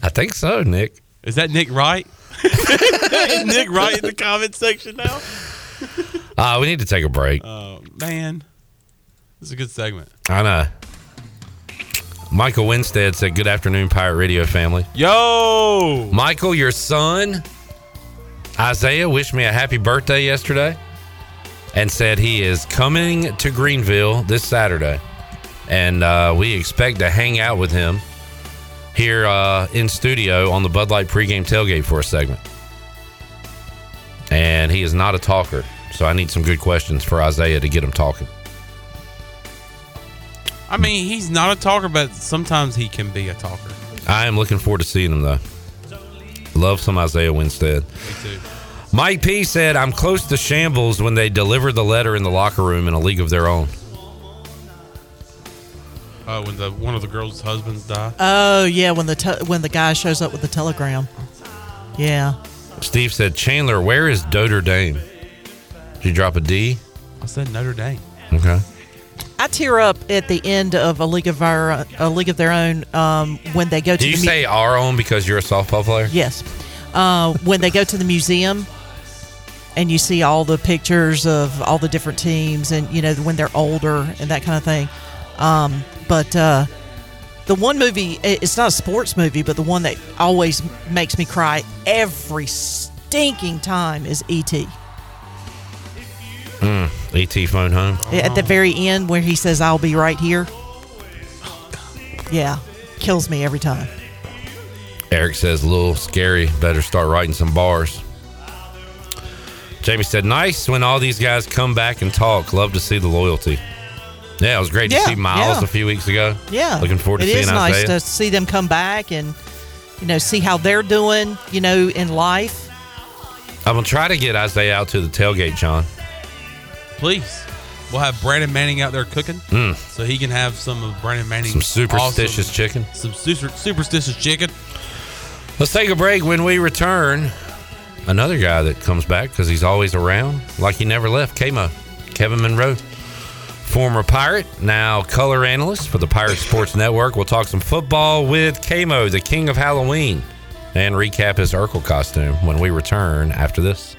I think so, Nick. Is that Nick Wright? Is Nick Wright in the comment section now? Uh, we need to take a break. Oh man, this is a good segment. I know. Michael Winstead said, Good afternoon, Pirate Radio family. Yo! Michael, your son, Isaiah, wished me a happy birthday yesterday and said he is coming to Greenville this Saturday. And uh, we expect to hang out with him here uh, in studio on the Bud Light pregame tailgate for a segment. And he is not a talker. So I need some good questions for Isaiah to get him talking. I mean, he's not a talker, but sometimes he can be a talker. I am looking forward to seeing him though. Love some Isaiah Winstead. Me too. Mike P said, I'm close to shambles when they deliver the letter in the locker room in a league of their own. Uh, when the one of the girls' husbands die. Oh yeah, when the te- when the guy shows up with the telegram. Yeah. Steve said, Chandler, where is Doter Dame? Did you drop a D? I said Notre Dame. Okay. I tear up at the end of a league of our a league of their own um, when they go to Did you the mu- say our own because you're a softball player? yes uh, when they go to the museum and you see all the pictures of all the different teams and you know when they're older and that kind of thing um, but uh, the one movie, it's not a sports movie but the one that always makes me cry every stinking time is E et Mm, ET phone home. at the very end where he says i'll be right here yeah kills me every time Eric says, a little scary. Better start writing some bars. Jamie said, nice when all these guys come back and talk. Love to see the loyalty. Yeah, it was great Yeah, to see Miles yeah. a few weeks ago. Yeah, Looking forward to It seeing is nice Isaiah. to see them come back and you know see how they're doing. You know, in life. I'm going to try to get Isaiah out to the tailgate, John. Please. We'll have Brandon Manning out there cooking, Mm. so he can have some of Brandon Manning's Some superstitious awesome- chicken. Some super, superstitious chicken. Let's take a break. When we return, another guy that comes back because he's always around, like he never left, KMO, Kevin Monroe. Former Pirate, now color analyst for the Pirate Sports Network. We'll talk some football with KMO, the king of Halloween, and recap his Urkel costume when we return after this.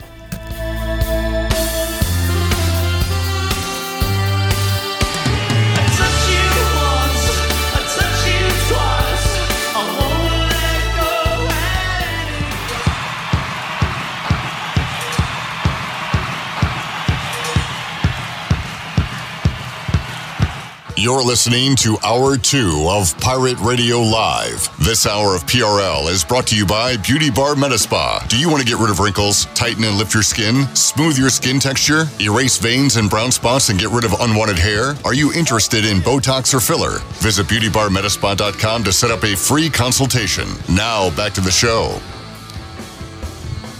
You're listening to Hour 2 of Pirate Radio Live. This hour of PRL is brought to you by Beauty Bar Metaspa. Do you want to get rid of wrinkles, tighten and lift your skin, smooth your skin texture, erase veins and brown spots, and get rid of unwanted hair? Are you interested in Botox or filler? Visit beautybarmetaspa.com to set up a free consultation. Now, back to the show.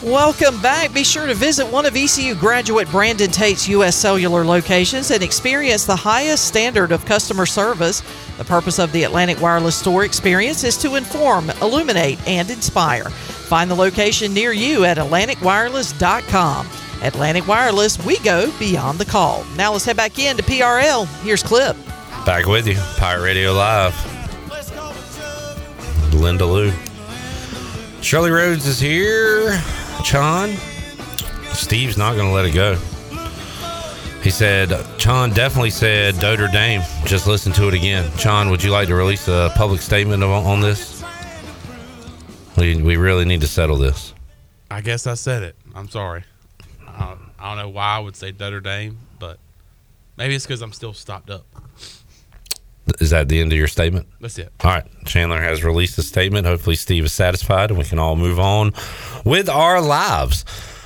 Welcome back. Be sure to visit one of ECU graduate Brandon Tate's U.S. Cellular locations and experience the highest standard of customer service. The purpose of the Atlantic Wireless Store experience is to inform, illuminate, and inspire. Find the location near you at AtlanticWireless.com. Atlantic Wireless, we go beyond the call. Now let's head back in to PRL. Here's Clip. Back with you, Pirate Radio Live. Linda Lou. Shirley Rhodes is here. Chon. Steve's not going to let it go. He said, Chon definitely said Notre Dame. Just listen to it again. Chon, would you like to release a public statement on, this? We, we really need to settle this. I guess I said it. I'm sorry. I don't, I don't know why I would say Notre Dame, but maybe it's because I'm still stopped up. Is that the end of your statement? That's it. All right. Chandler has released a statement. Hopefully, Steve is satisfied and we can all move on with our lives.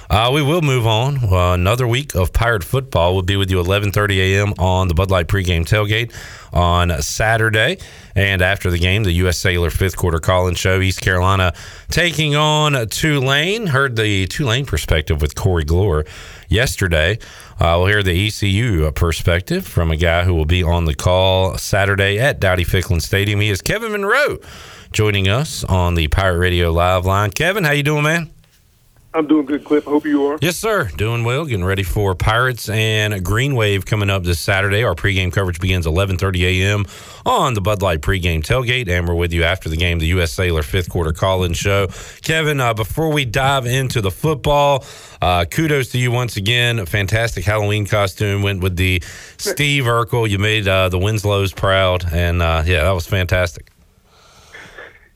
Uh, we will move on. Uh, another week of Pirate football will be with you 11:30 a.m. on the Bud Light pregame tailgate on Saturday, and after the game, the U.S. Cellular fifth quarter call-in show. East Carolina taking on Tulane. Heard the Tulane perspective with Corey Glore yesterday. Uh, we'll hear the ECU perspective from a guy who will be on the call Saturday at Dowdy Ficklen Stadium. He is Kevin Monroe, joining us on the Pirate Radio Live line. Kevin, how you doing, man? I'm doing good, Clip. I hope you are. Yes, sir. Doing well. Getting ready for Pirates and Green Wave coming up this Saturday. Our pregame coverage begins 11:30 a.m. on the Bud Light pregame tailgate, and we're with you after the game, the U.S. Cellular fifth quarter call-in show. Kevin, uh, before we dive into the football, uh, kudos to you once again. A fantastic Halloween costume went with the Steve Urkel. You made uh, the Winslows proud, and uh, yeah, that was fantastic.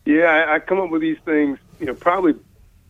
Yeah, I, I come up with these things, you know, probably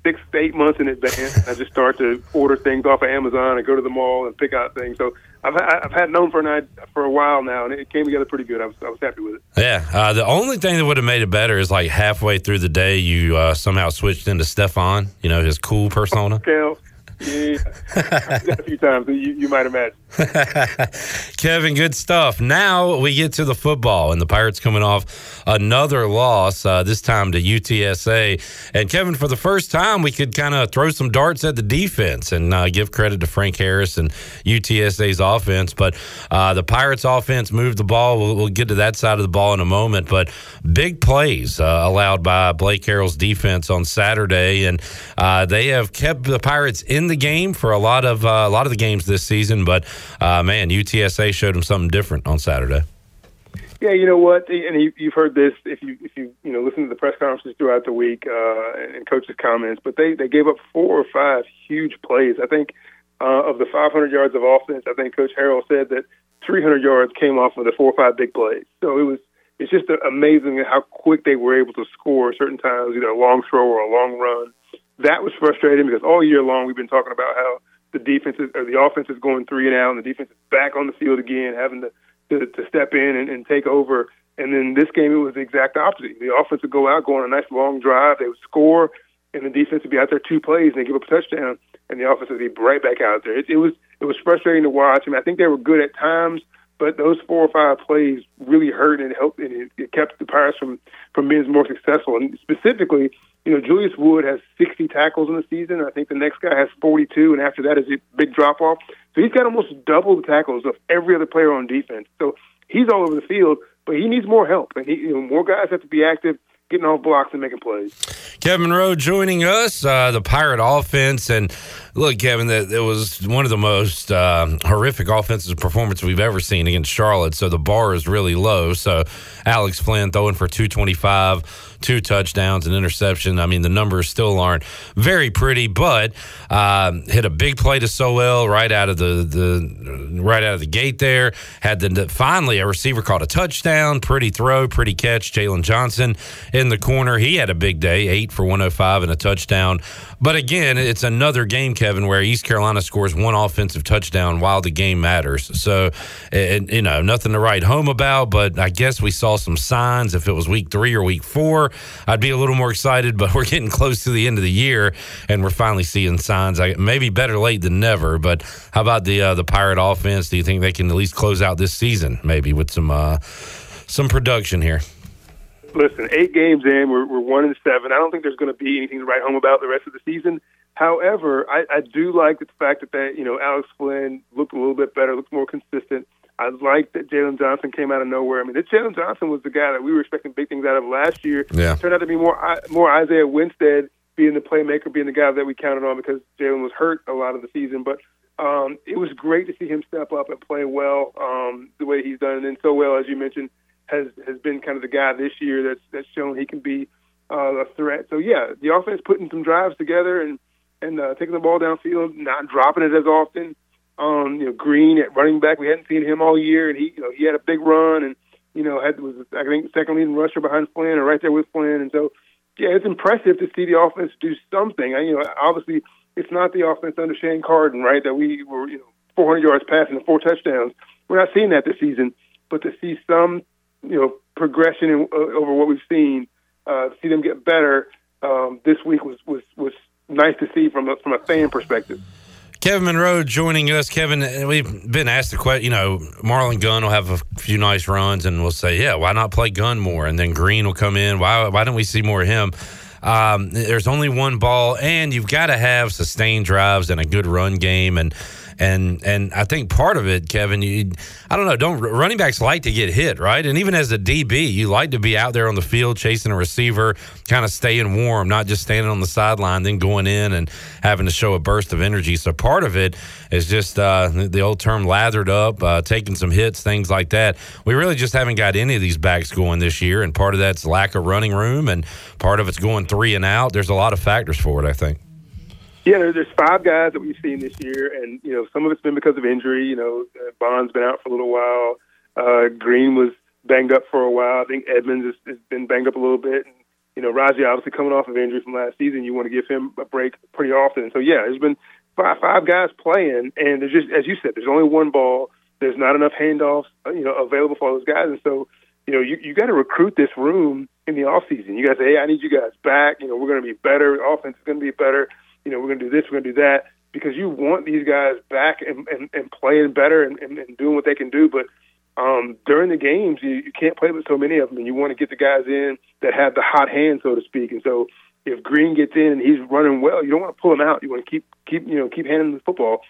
six to eight months in advance. I just start to order things off of Amazon and go to the mall and pick out things. So I've I've had known for a for a while now, and it came together pretty good. I was I was happy with it. Yeah, uh, the only thing that would have made it better is like halfway through the day, you uh, somehow switched into Stefan. You know his cool persona. Cal. Yeah, a few times you, you might imagine. Kevin, good stuff. Now we get to the football, and the Pirates coming off another loss, uh, this time to UTSA. And Kevin, for the first time, we could kind of throw some darts at the defense and uh, give credit to Frank Harris and UTSA's offense. But uh, the Pirates' offense moved the ball. We'll, we'll, get to that side of the ball in a moment. But big plays uh, allowed by Blake Harrell's defense on Saturday, and uh, they have kept the Pirates in the game for a lot of uh, a lot of the games this season. But man, UTSA showed them something different on Saturday. Yeah, you know what, and you've heard this if you if you you know listen to the press conferences throughout the week uh, and coaches' comments, but they they gave up four or five huge plays. I think uh, of the 500 yards of offense, I think Coach Harrell said that 300 yards came off of the four or five big plays. So it was it's just amazing how quick they were able to score certain times, either a long throw or a long run. That was frustrating because all year long we've been talking about how the defense is, or the offense is going three and out, and the defense is back on the field again, having to to, to step in and, and take over. And then this game, it was the exact opposite. The offense would go out, go on a nice long drive, they would score, and the defense would be out there two plays and they give up a touchdown, and the offense would be right back out there. It, it was it was frustrating to watch. I mean, I think they were good at times, but those four or five plays really hurt and helped, and it, it kept the Pirates from from being more successful. And specifically, you know, Julius Wood has 60 tackles in the season. I think the next guy has 42, and after that is a big drop off. So he's got almost double the tackles of every other player on defense. So he's all over the field, but he needs more help, and he, you know, more guys have to be active getting off blocks and making plays. Kevin Monroe joining us, uh, the Pirate offense. And look, Kevin, that it was one of the most uh, horrific offensive performances we've ever seen against Charlotte. So the bar is really low. So Alex Flynn throwing for 225 two touchdowns, an interception. I mean, the numbers still aren't very pretty, but um, hit a big play to Sowell right out of the, the right out of the gate. There had the finally a receiver caught a touchdown. Pretty throw, pretty catch. Jalen Johnson in the corner. He had a big day, eight for 105 and a touchdown. But again, it's another game, Kevin, where East Carolina scores one offensive touchdown while the game matters. So, you know, nothing to write home about, but I guess we saw some signs. If it was week three or week four, I'd be a little more excited, but we're getting close to the end of the year and we're finally seeing signs. I, maybe better late than never, but how about the uh, the Pirate offense? Do you think they can at least close out this season maybe with some uh, some production here? Listen, eight games in, we're, we're one and seven. I don't think there's going to be anything to write home about the rest of the season. However, I, I do like the fact that they, you know Alex Flynn looked a little bit better, looked more consistent. I like that Jalen Johnson came out of nowhere. I mean, this Jalen Johnson was the guy that we were expecting big things out of last year. Yeah. Turned out to be more more Isaiah Winstead being the playmaker, being the guy that we counted on because Jalen was hurt a lot of the season. But um, it was great to see him step up and play well um, the way he's done, and then Sowell as you mentioned has has been kind of the guy this year that's that's shown he can be uh, a threat. So yeah, the offense putting some drives together and and uh, taking the ball downfield, not dropping it as often. Um, you know, Green at running back, we hadn't seen him all year, and he you know he had a big run and you know had was I think second leading rusher behind Flynn or right there with Flynn, and so yeah, it's impressive to see the offense do something. I, you know, obviously it's not the offense under Shane Carden, right? That we were you know 400 yards passing and four touchdowns. We're not seeing that this season, but to see some you know progression in, uh, over what we've seen, uh, see them get better um, this week was was was nice to see from a, from a fan perspective. Kevin Monroe joining us. Kevin, we've been asked the question. You know, Marlon Gunn will have a few nice runs, and we'll say, "Yeah, why not play Gunn more?" And then Green will come in. Why? Why don't we see more of him? Um, there's only one ball, and you've got to have sustained drives and a good run game, and and and I think part of it, Kevin, you, I don't know, don't running backs like to get hit, right? And even as a DB, you like to be out there on the field chasing a receiver, kind of staying warm, not just standing on the sideline, then going in and having to show a burst of energy. So part of it is just uh, the old term lathered up, uh, taking some hits, things like that. We really just haven't got any of these backs going this year, and part of that's lack of running room, and part of it's going three and out. There's a lot of factors for it, I think. Yeah, there's five guys that we've seen this year, and you know some of it's been because of injury. You know, uh, Bond's been out for a little while. Uh, Green was banged up for a while. I think Edmonds has, has been banged up a little bit. And, you know, Raji obviously coming off of injury from last season. You want to give him a break pretty often. So yeah, there's been five five guys playing, and there's just as you said, there's only one ball. There's not enough handoffs, uh, you know, available for all those guys, and so you know you you got to recruit this room in the off season. You guys say, hey, I need you guys back. You know, we're going to be better. Offense is going to be better you know, we're going to do this, we're going to do that, because you want these guys back and, and, and playing better and, and, and doing what they can do. But um, during the games, you, you can't play with so many of them, and you want to get the guys in that have the hot hand, so to speak. And so, if Green gets in and he's running well, you don't want to pull him out. You want to keep keep you know keep handing the football.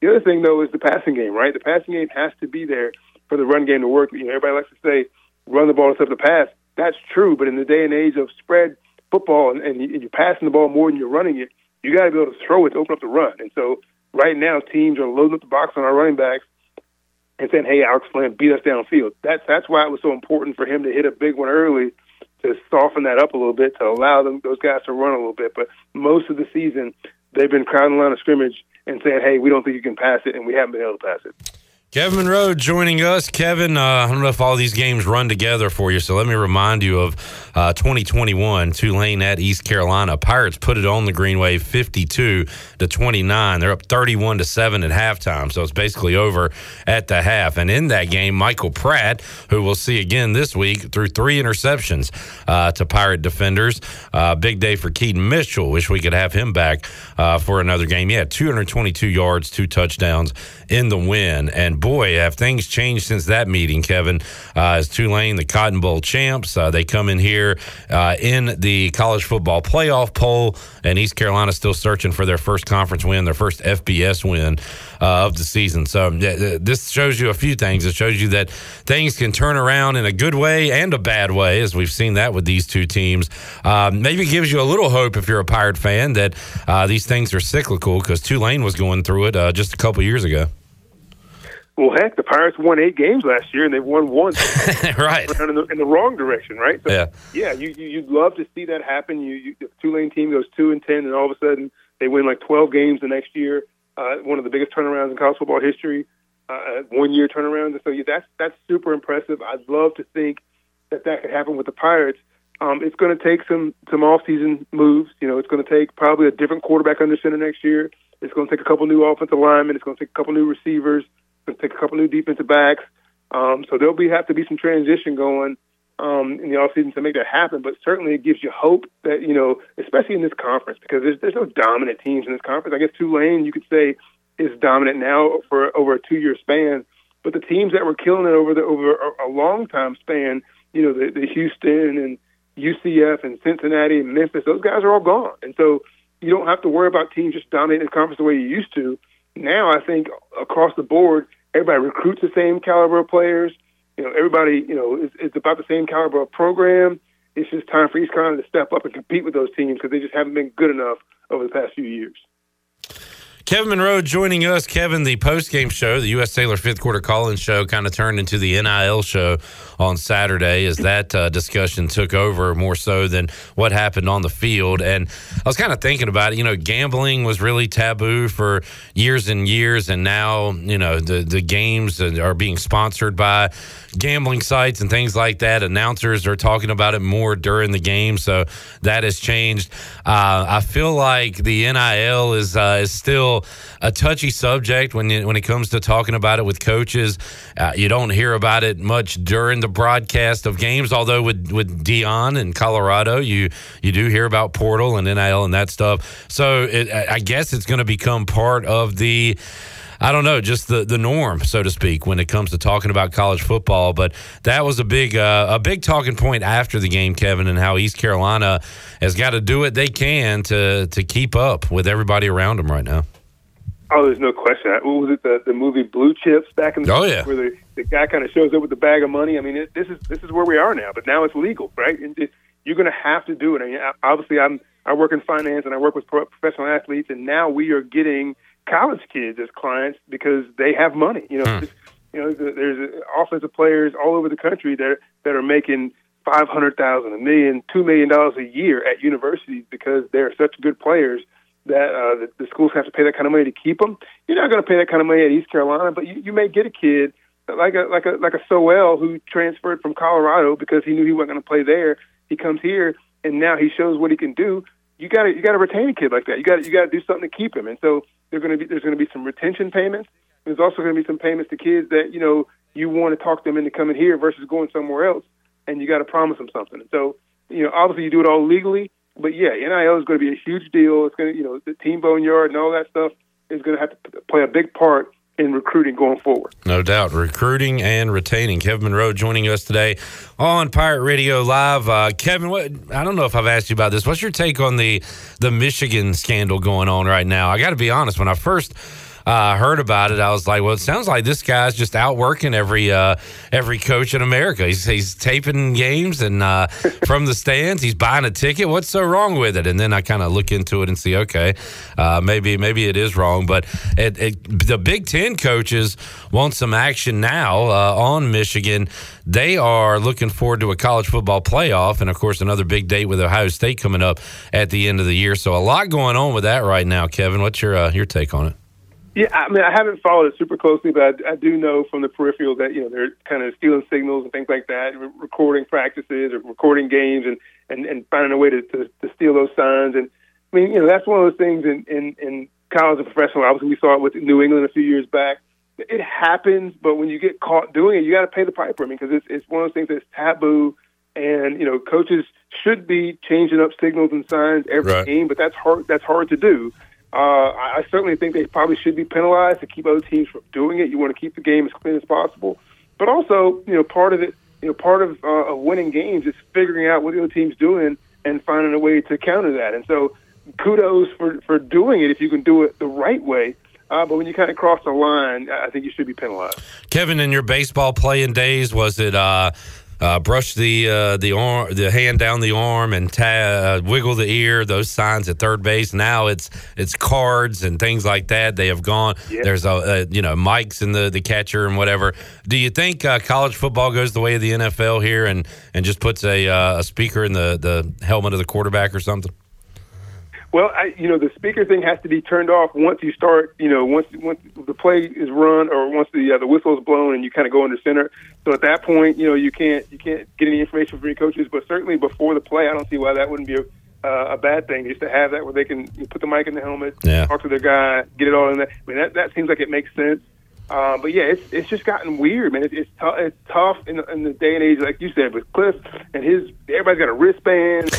The other thing though is the passing game, right? The passing game has to be there for the run game to work. You know, everybody likes to say run the ball instead of the pass. That's true, but in the day and age of spread football and, and you're passing the ball more than you're running it, you got to be able to throw it to open up the run. And so right now, teams are loading up the box on our running backs and saying, "Hey, Alex Flynn, beat us downfield." That's that's why it was so important for him to hit a big one early to soften that up a little bit to allow them those guys to run a little bit. But most of the season, they've been crowding the line of scrimmage and saying, "Hey, we don't think you can pass it," and we haven't been able to pass it. Kevin Monroe joining us. Kevin, uh, I don't know if all these games run together for you, so let me remind you of uh, 2021 Tulane at East Carolina. Pirates put it on the Green Wave 52 to 29. They're up 31 to 7 at halftime, so it's basically over at the half. And in that game, Michael Pratt, who we'll see again this week, threw three interceptions uh, to Pirate defenders. Uh, big day for Keaton Mitchell. Wish we could have him back uh, for another game. Yeah, 222 yards, two touchdowns in the win. And boy, have things changed since that meeting, Kevin. Uh, as Tulane, the Cotton Bowl champs, uh, they come in here uh, in the college football playoff poll, and East Carolina still searching for their first conference win, their first FBS win uh, of the season. So this shows you a few things. It shows you that things can turn around in a good way and a bad way, as we've seen that with these two teams. Um, maybe gives you a little hope if you're a Pirate fan that uh, these things are cyclical because Tulane was going through it uh, just a couple years ago. Well, heck, the Pirates won eight games last year, and they've won one. right. In the, in the, wrong direction, right? So, yeah. Yeah, you, you you'd love to see that happen. You, you the Tulane team goes two and ten, and all of a sudden they win like twelve games the next year. Uh, one of the biggest turnarounds in college football history. Uh, one year turnaround. So yeah, that's that's super impressive. I'd love to think that that could happen with the Pirates. Um, it's going to take some some off-season moves. You know, it's going to take probably a different quarterback under center next year. It's going to take a couple new offensive linemen. It's going to take a couple new receivers. It's going to take a couple new defensive backs. Um, so there'll be have to be some transition going um, in the offseason to make that happen. But certainly it gives you hope that, you know, especially in this conference, because there's, there's no dominant teams in this conference. I guess Tulane, you could say, is dominant now for over a two year span. But the teams that were killing it over the over a, a long time span, you know, the, the Houston and UCF and Cincinnati and Memphis, those guys are all gone. And so you don't have to worry about teams just dominating the conference the way you used to. Now I think across the board, everybody recruits the same caliber of players you know, everybody, you know, is, is about the same caliber of program. It's just time for East Carolina to step up and compete with those teams because they just haven't been good enough over the past few years. Kevin Monroe joining us. Kevin, the post game show, the U.S. Cellular fifth quarter call in show, kind of turned into the NIL show on Saturday as that uh, discussion took over more so than what happened on the field. And I was kind of thinking about it. You know, gambling was really taboo for years and years, and now you know the the games are being sponsored by gambling sites and things like that. Announcers are talking about it more during the game, so that has changed. Uh, I feel like the NIL is uh, is still a touchy subject when you, when it comes to talking about it with coaches. Uh, you don't hear about it much during the broadcast of games, although with with Deion in Colorado, you you do hear about portal and NIL and that stuff. So it, I guess it's going to become part of the I don't know, just the the norm, so to speak, when it comes to talking about college football. But that was a big uh, a big talking point after the game, Kevin, and how East Carolina has got to do what they can to to keep up with everybody around them right now. Oh, there's no question. What was it? The, the movie Blue Chips back in the oh yeah, where the, the guy kind of shows up with the bag of money. I mean, it, this is this is where we are now. But now it's legal, right? And it, you're going to have to do it. I mean, obviously, I'm I work in finance and I work with pro- professional athletes, and now we are getting college kids as clients because they have money. You know, Hmm. you know, there's offensive players all over the country that that are making five hundred thousand, a million, two million dollars a year at universities because they're such good players that uh, the, the schools have to pay that kind of money to keep them. You're not going to pay that kind of money at East Carolina, but you, you may get a kid like a like a like a Sowell who transferred from Colorado because he knew he wasn't going to play there. He comes here and now he shows what he can do. You got to you got to retain a kid like that. You got you got to do something to keep him. And so there's going to be there's going to be some retention payments. There's also going to be some payments to kids that you know you want to talk them into coming here versus going somewhere else, and you got to promise them something. And so you know obviously you do it all legally, but yeah, NIL is going to be a huge deal. It's going to you know the team boneyard and all that stuff is going to have to play a big part in recruiting going forward. No doubt. Recruiting and retaining. Kevin Monroe joining us today on Pirate Radio Live. Uh, Kevin, what I don't know if I've asked you about this. What's your take on the the Michigan scandal going on right now? I got to be honest. When I first uh, heard about it, I was like, well, it sounds like this guy's just outworking every uh, every coach in America. He's, he's taping games and uh, from the stands, he's buying a ticket. What's so wrong with it? And then I kind of look into it and see, okay, uh, maybe maybe it is wrong. But it, it, the Big Ten coaches want some action now uh, on Michigan. They are looking forward to a college football playoff, and of course, another big date with Ohio State coming up at the end of the year. So a lot going on with that right now. Kevin, what's your uh, your take on it? Yeah, I mean, I haven't followed it super closely, but I, I do know from the peripheral that you know they're kind of stealing signals and things like that, re- recording practices or recording games, and and, and finding a way to, to to steal those signs. And I mean, you know, that's one of those things in in, in college and professional. Obviously, we saw it with New England a few years back. It happens, but when you get caught doing it, you got to pay the piper. I mean, because it's it's one of those things that's taboo, and you know, coaches should be changing up signals and signs every Right. game, but that's hard. That's hard to do. Uh, I certainly think they probably should be penalized to keep other teams from doing it. You want to keep the game as clean as possible, but also, you know, part of it, you know, part of, uh, of winning games is figuring out what the other team's doing and finding a way to counter that. And so, kudos for for doing it if you can do it the right way. Uh, but when you kind of cross the line, I think you should be penalized. Kevin, in your baseball playing days, was it uh, uh, brush the uh, the arm, the hand down the arm, and ta- uh, wiggle the ear? Those signs at third base. Now it's it's cards and things like that. They have gone. There's a, uh you know mics in the the catcher and whatever. Do you think uh, college football goes the way of the NFL here and and just puts a uh, a speaker in the the helmet of the quarterback or something? Well, I, you know, the speaker thing has to be turned off once you start. You know, once once the play is run or once the uh, the whistle is blown and you kind of go into center. So at that point, you know, you can't you can't get any information from your coaches. But certainly before the play, I don't see why that wouldn't be a, uh, a bad thing. Just to have that where they can put the mic in the helmet, Yeah. talk to their guy, get it all in there. I mean, that that seems like it makes sense. Uh, but yeah, it's it's just gotten weird, man. It's it's, tou- it's tough in in the day and age, like you said, with Cliff and his. Everybody's got a wristband,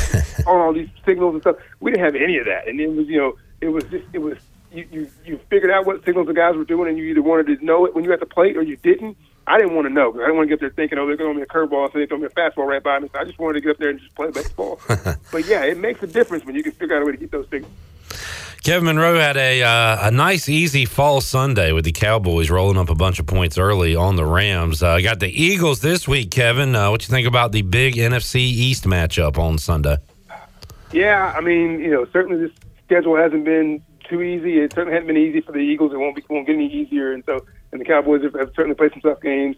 on all these signals and stuff. We didn't have any of that, and it was you know it was just it was you you you figured out what signals the guys were doing, and you either wanted to know it when you were at the plate or you didn't. I didn't want to know. 'cause I didn't want to get there thinking, oh, they're going to me a curveball, so they throw me a fastball right by me. So I just wanted to get up there and just play baseball. but yeah, it makes a difference when you can figure out a way to get those signals. Kevin Monroe had a uh, a nice, easy fall Sunday with the Cowboys rolling up a bunch of points early on the Rams. Uh, got the Eagles this week, Kevin. Uh, what you think about the big NFC East matchup on Sunday? Yeah, I mean, you know, certainly this schedule hasn't been too easy. It certainly hasn't been easy for the Eagles. It won't be won't get any easier, and so and the Cowboys have, have certainly played some tough games.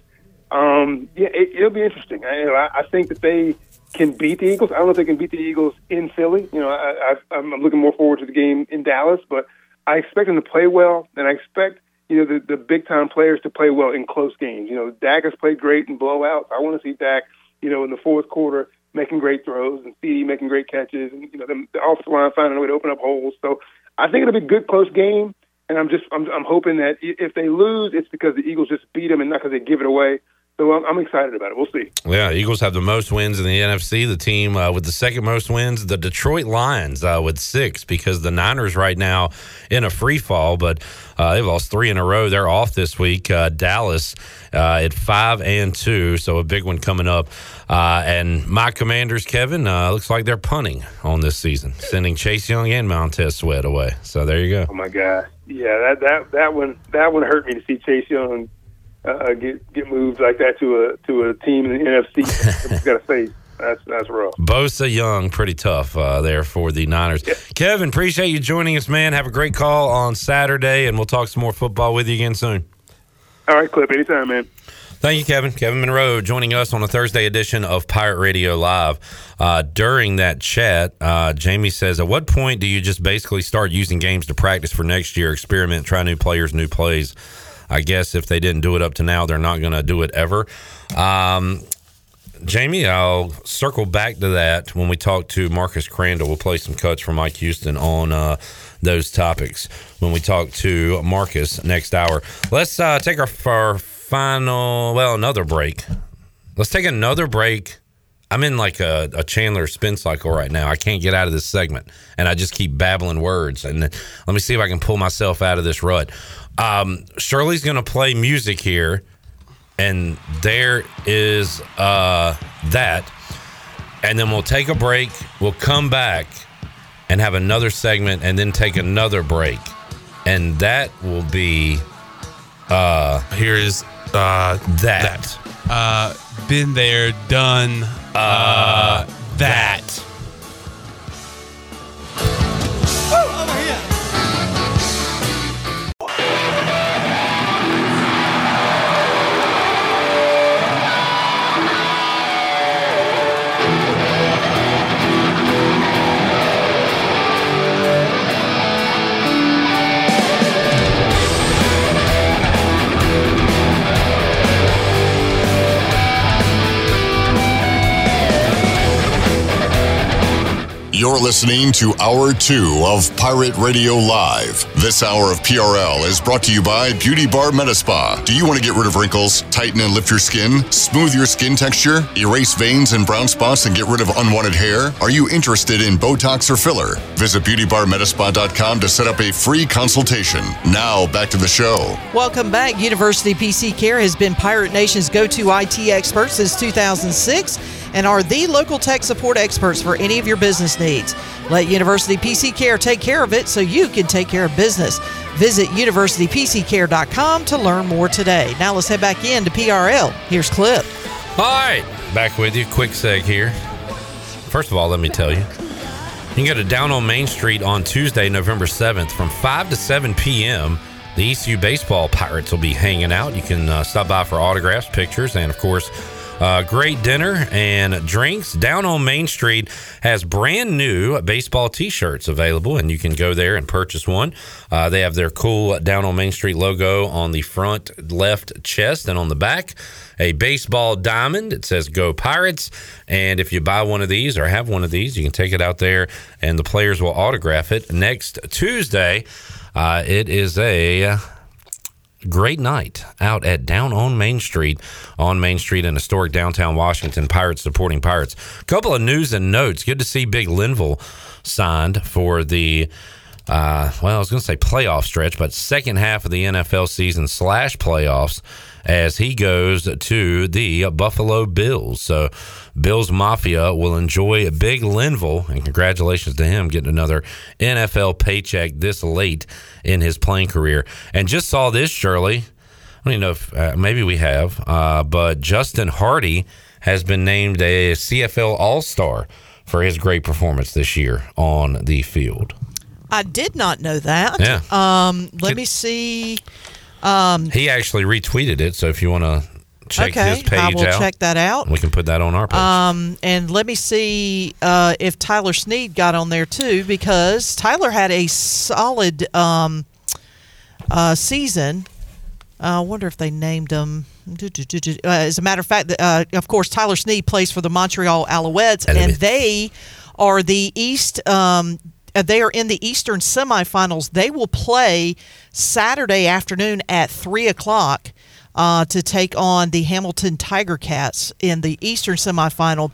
Um, yeah, it, it'll be interesting. I, you know, I, I think that they can beat the Eagles. I don't know if they can beat the Eagles in Philly. You know, I, I, I'm looking more forward to the game in Dallas, but I expect them to play well, and I expect you know the, the big time players to play well in close games. You know, Dak has played great in blowouts. I want to see Dak, you know, in the fourth quarter making great throws and CD making great catches, and you know them, the offensive line finding a way to open up holes. So I think it'll be a good close game, and I'm just I'm, I'm hoping that if they lose, it's because the Eagles just beat them and not because they give it away. So I'm, I'm excited about it. We'll see. Yeah, Eagles have the most wins in the NFC. The team uh, with the second most wins, the Detroit Lions uh, with six, because the Niners right now in a free fall, but uh, they've lost three in a row. They're off this week. Uh, Dallas uh, at five and two, so a big one coming up. Uh, and my Commanders, Kevin, uh, looks like they're punting on this season, sending Chase Young and Montez Sweat away. So there you go. Oh my God, yeah, that that that one that one hurt me to see Chase Young uh, get get moved like that to a to a team in the NFC got to face. That's that's rough. Bosa Young, pretty tough uh, there for the Niners. Kevin, appreciate you joining us, man. Have a great call on Saturday, and we'll talk some more football with you again soon. All right, Clip, anytime, man. Thank you, Kevin. Kevin Monroe joining us on a Thursday edition of Pirate Radio Live. Uh, during that chat, uh, Jamie says, At what point do you just basically start using games to practice for next year, experiment, try new players, new plays? I guess if they didn't do it up to now, they're not going to do it ever. Um, Jamie, I'll circle back to that when we talk to Marcus Crandell. We'll play some cuts from Mike Houston on uh, those topics when we talk to Marcus next hour. Let's uh, take our, our final, well, another break. Let's take another break. I'm in like a, a Chandler spin cycle right now. I can't get out of this segment, and I just keep babbling words. And let me see if I can pull myself out of this rut. Um, Shirley's going to play music here and there is uh, that. And then we'll take a break. We'll come back and have another segment, and then take another break, and that will be. Uh, Here is uh, that. Uh, been there, done. Uh, that. You're listening to Hour 2 of Pirate Radio Live. This hour of PRL is brought to you by Beauty Bar Meta Spa. Do you want to get rid of wrinkles, tighten and lift your skin, smooth your skin texture, erase veins and brown spots, and get rid of unwanted hair? Are you interested in Botox or filler? Visit beautybarmetaspa.com to set up a free consultation. Now, back to the show. Welcome back. University PC Care has been Pirate Nation's go to IT expert since 2006 and are the local tech support experts for any of your business needs. Let University PC Care take care of it so you can take care of business. Visit universitypccare.com to learn more today. Now let's head back in to PRL. Here's Clip. All right, back with you. Quick seg here. First of all, let me tell you, you can go to Down on Main Street on Tuesday, November 7th from 5 to 7 p.m. The ECU Baseball Pirates will be hanging out. You can uh, stop by for autographs, pictures, and of course, Uh, great dinner and drinks. Down on Main Street has brand new baseball T-shirts available, and you can go there and purchase one. Uh, they have their cool Down on Main Street logo on the front left chest and on the back. A baseball diamond. It says "Go Pirates," and if you buy one of these or have one of these, you can take it out there, and the players will autograph it next Tuesday. Uh, it is a great night out at Down on Main Street, on Main Street in historic downtown Washington. Pirates supporting Pirates. A Couple of news and notes. Good to see Big Linville signed for the. Uh, well, I was going to say playoff stretch, but second half of the NFL season slash playoffs as he goes to the Buffalo Bills. So, Bills Mafia will enjoy a Big Linville, and congratulations to him getting another NFL paycheck this late in his playing career. And just saw this, Shirley. I don't even know if uh, maybe we have, uh, but Justin Hardy has been named a CFL All Star for his great performance this year on the field. I did not know that. Yeah. Um, let me see. Um, He actually retweeted it, so if you want to check Okay, his page I will out, check that out. We can put that on our page. Um, and let me see uh, if Tyler Snead got on there too, because Tyler had a solid um, uh, season. Uh, I wonder if they named him. Uh, as a matter of fact, uh, of course, Tyler Snead plays for the Montreal Alouettes, and they are the East. Um, uh, they are in the Eastern semifinals. They will play Saturday afternoon at three o'clock uh, to take on the Hamilton Tiger Cats in the Eastern semifinal.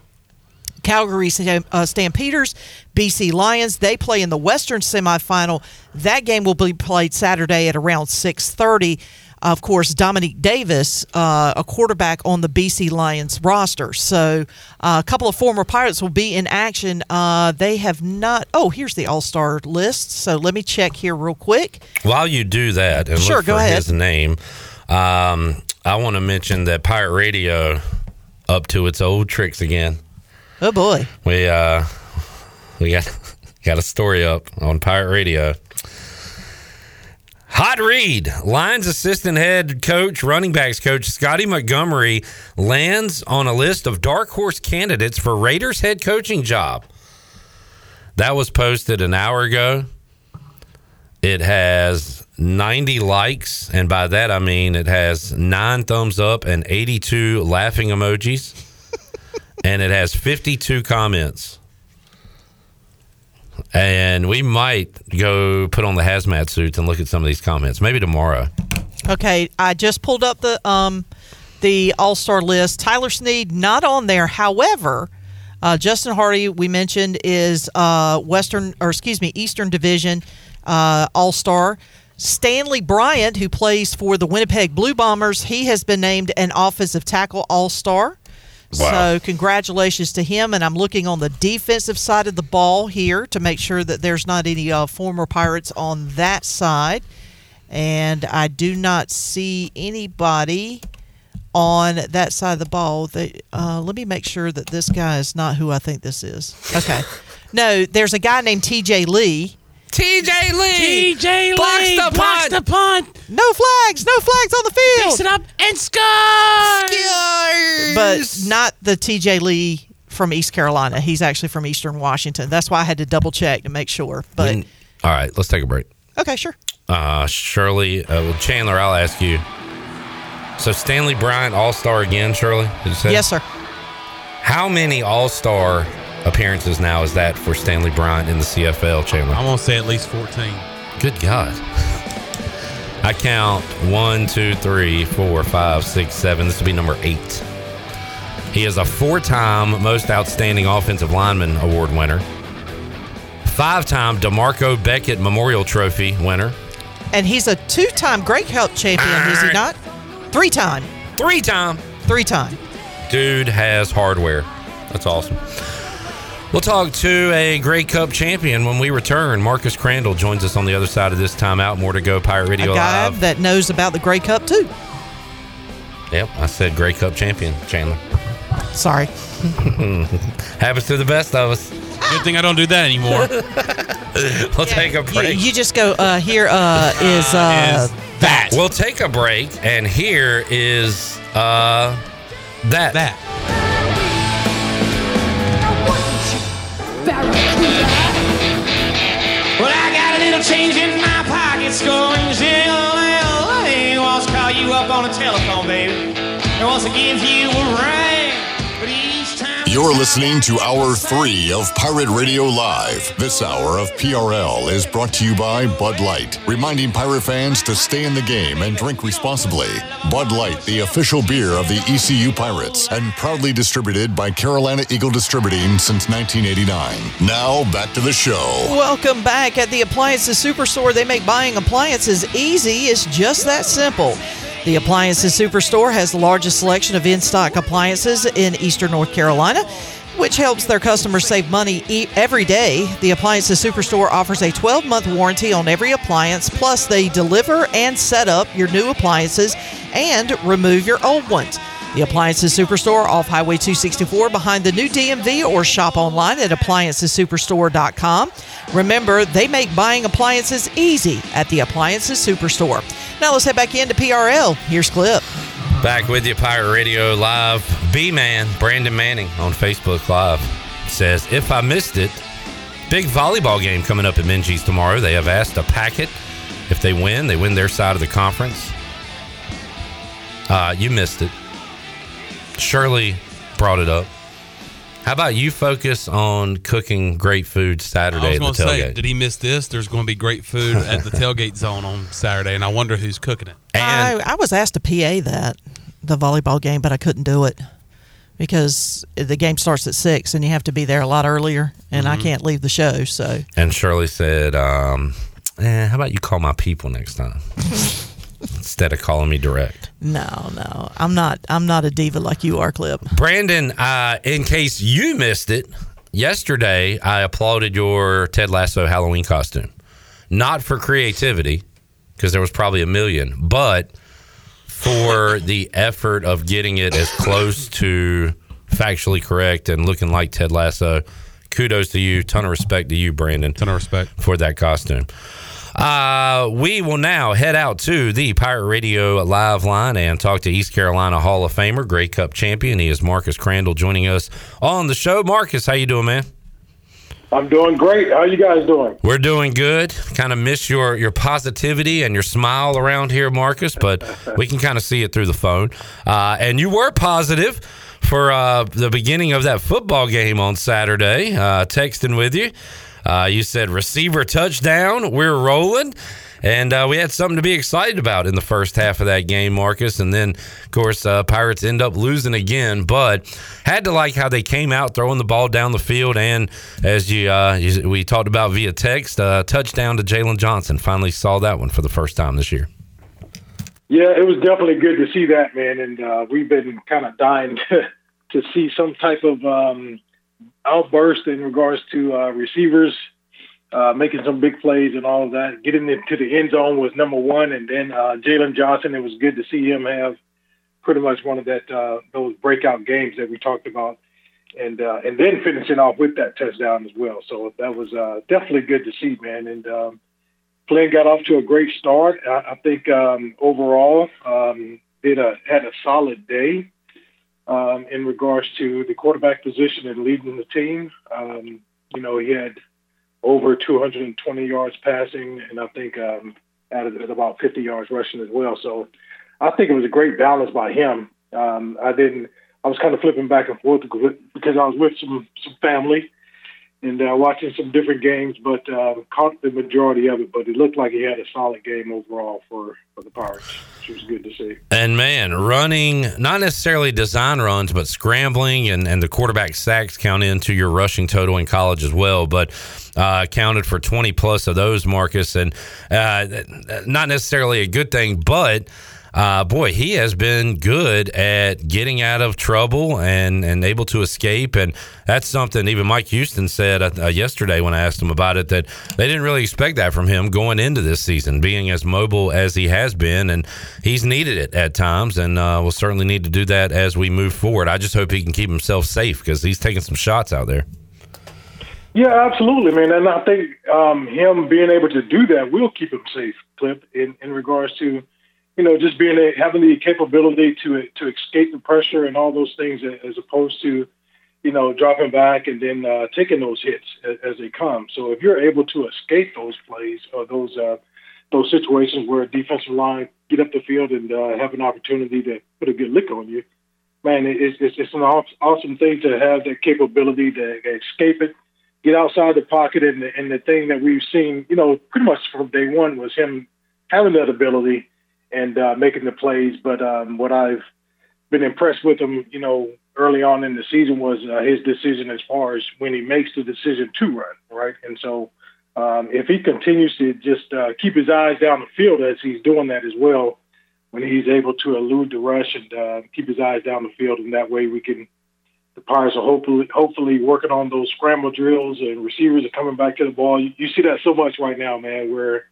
Calgary uh, Stampeders, BC Lions. They play in the Western semifinal. That game will be played Saturday at around six thirty. Of course, Dominique Davis, uh, a quarterback on the BC Lions roster. So, uh, a couple of former Pirates will be in action. Uh, they have not. Oh, here's the All Star list. So let me check here real quick. While you do that and Sure, look go ahead. his name, um, I want to mention that Pirate Radio up to its old tricks again. Oh boy, We uh, we got got a story up on Pirate Radio. Hot read. Lions assistant head coach, running backs coach Scotty Montgomery lands on a list of dark horse candidates for Raiders head coaching job. That was posted an hour ago. It has 90 likes, and by that I mean it has nine thumbs up and 82 laughing emojis, and it has 52 comments. And we might go put on the hazmat suits and look at some of these comments, maybe tomorrow. Okay, I just pulled up the um the All Star list. Tyler Snead not on there. However, uh, Justin Hardy we mentioned is uh, Western or excuse me Eastern Division uh, All Star. Stanley Bryant, who plays for the Winnipeg Blue Bombers, he has been named an offensive tackle All Star. Wow. So congratulations to him. And I'm looking on the defensive side of the ball here to make sure that there's not any uh, former Pirates on that side. And I do not see anybody on that side of the ball. They, uh, let me make sure that this guy is not who I think this is. Okay. no, there's a guy named TJ Lee. TJ Lee. TJ Blocks Lee the blocks punt. the punt. No flags. No flags on the field. Picks it up and scores. But not the TJ Lee from East Carolina. He's actually from Eastern Washington. That's why I had to double check to make sure. But When- all right, let's take a break. okay, sure. Uh, Shirley, uh, well, Chandler, I'll ask you. So Stanley Bryant, All Star again, Shirley? Did you say? Yes, sir. How many All Star appearances now is that for Stanley Bryant in the CFL, Chandler? I'm gonna say at least 14. Good God. I count one, two, three, four, five, six, seven. This will be number eight. He is a four time Most Outstanding Offensive Lineman Award winner, five time DeMarco-Becket Memorial Trophy winner, And he's a two-time Grey Cup champion, is he not? Three-time. Three-time. Three-time. Dude has hardware. That's awesome. We'll talk to a Grey Cup champion when we return. Marcus Crandell joins us on the other side of this timeout. More to go. Pirate Radio a guy Live. that knows about the Grey Cup too. Yep, I said Grey Cup champion, Chandler. Sorry. Happens to the best of us. Good thing I don't do that anymore. we'll take a You, break. you just go. Uh, here uh, is uh, that. We'll take a break, and here is uh, that. That. Barracuda. Well, I got a little change in my pockets going zing Wants to call you up on a telephone, baby. And wants to give you a ring. But time. You're listening to Hour 3 of Pirate Radio Live. This hour of PRL is brought to you by Bud Light, reminding Pirate fans to stay in the game and drink responsibly. Bud Light, the official beer of the ECU Pirates, and proudly distributed by Carolina Eagle Distributing since 1989. Now, back to the show. Welcome back at the Appliances Superstore. They make buying appliances easy. It's just that simple. The Appliances Superstore has the largest selection of in stock appliances in eastern North Carolina, which helps their customers save money every day. The Appliances Superstore offers a 12 month warranty on every appliance, plus, they deliver and set up your new appliances and remove your old ones. The Appliances Superstore off Highway 264 behind the new DMV or shop online at appliancessuperstore.com. Remember, they make buying appliances easy at the Appliances Superstore. Now let's head back into PRL. Here's Clip. Back with you, Pirate Radio Live. B Man, Brandon Manning on Facebook Live says, If I missed it, big volleyball game coming up at Minges tomorrow. They have asked to pack it. If they win, they win their side of the conference. Uh, you missed it. Shirley brought it up. How about you focus on cooking great food Saturday I was at going the to tailgate? say, did he miss this? There's going to be great food at the tailgate zone on Saturday, and I wonder who's cooking it. I, I was asked to PA that, the volleyball game, but I couldn't do it because the game starts at 6 and you have to be there a lot earlier, and I Mhm. can't leave the show. So And Shirley said, um, eh, how about you call my people next time? Instead of calling me direct. no, no, I'm not. I'm not a diva like you are, Clip. Brandon, uh, in case you missed it, yesterday I applauded your Ted Lasso Halloween costume. Not for creativity, because there was probably a million, but for the effort of getting it as close to factually correct and looking like Ted Lasso. Kudos to you. Ton of respect to you, Brandon. Ton of respect for that costume. Uh, we will now head out to the Pirate Radio live line and talk to East Carolina Hall of Famer, Grey Cup champion. He is Marcus Crandell joining us on the show. Marcus, how you doing, man? I'm doing great. How you guys doing? We're doing good. Kind of miss your your positivity and your smile around here, Marcus, but we can kind of see it through the phone. Uh, and you were positive for uh, the beginning of that football game on Saturday. Uh, texting with you, uh, you said receiver touchdown. We're rolling. And uh, we had something to be excited about in the first half of that game, Marcus. And then, of course, uh, Pirates end up losing again, but had to like how they came out throwing the ball down the field. And as you, uh, you we talked about via text, uh, touchdown to Jalen Johnson. Finally saw that one for the first time this year. Yeah, it was definitely good to see that, man. And uh, we've been kind of dying to, to see some type of um, outburst in regards to uh, receivers uh, making some big plays and all of that. Getting into the end zone was number one, and then uh, Jalen Johnson. It was good to see him have pretty much one of that uh, those breakout games that we talked about, and uh, and then finishing off with that touchdown as well. So that was uh, definitely good to see, man. And um, Flynn got off to a great start. I, I think um, overall um, did a had a solid day um, in regards to the quarterback position and leading the team. Um, you know, he had over 220 yards passing, and I think um, added about 50 yards rushing as well. So I think it was a great balance by him. Um, I didn't. I was kind of flipping back and forth because I was with some some family and uh, watching some different games, but um, caught the majority of it. But it looked like he had a solid game overall for, for the Pirates, which was good to see. And man, running, not necessarily design runs, but scrambling and, and the quarterback sacks count into your rushing total in college as well. But uh, counted for 20 plus of those, Marcus. And uh, not necessarily a good thing, but. Uh, boy, he has been good at getting out of trouble and, and able to escape. And that's something even Mike Houston said uh, yesterday when I asked him about it that they didn't really expect that from him going into this season, being as mobile as he has been. And he's needed it at times and uh, will certainly need to do that as we move forward. I just hope he can keep himself safe because he's taking some shots out there. Yeah, absolutely, man. And I think um, him being able to do that will keep him safe, Clip, in, in regards to you know, just being a, having the capability to to escape the pressure and all those things, as opposed to, you know, dropping back and then uh, taking those hits as, as they come. So if you're able to escape those plays or those uh, those situations where a defensive line get up the field and uh, have an opportunity to put a good lick on you, man, it's it's, it's an awesome thing to have that capability to escape it, get outside the pocket, and the, and the thing that we've seen, you know, pretty much from day one was him having that ability and uh, making the plays. But um, what I've been impressed with him, you know, early on in the season was uh, his decision as far as when he makes the decision to run, right? And so um, if he continues to just uh, keep his eyes down the field as he's doing that as well, when he's able to elude the rush and uh, keep his eyes down the field, and that way we can. The Pirates are hopefully hopefully working on those scramble drills and receivers are coming back to the ball. You, you see that so much right now, man, where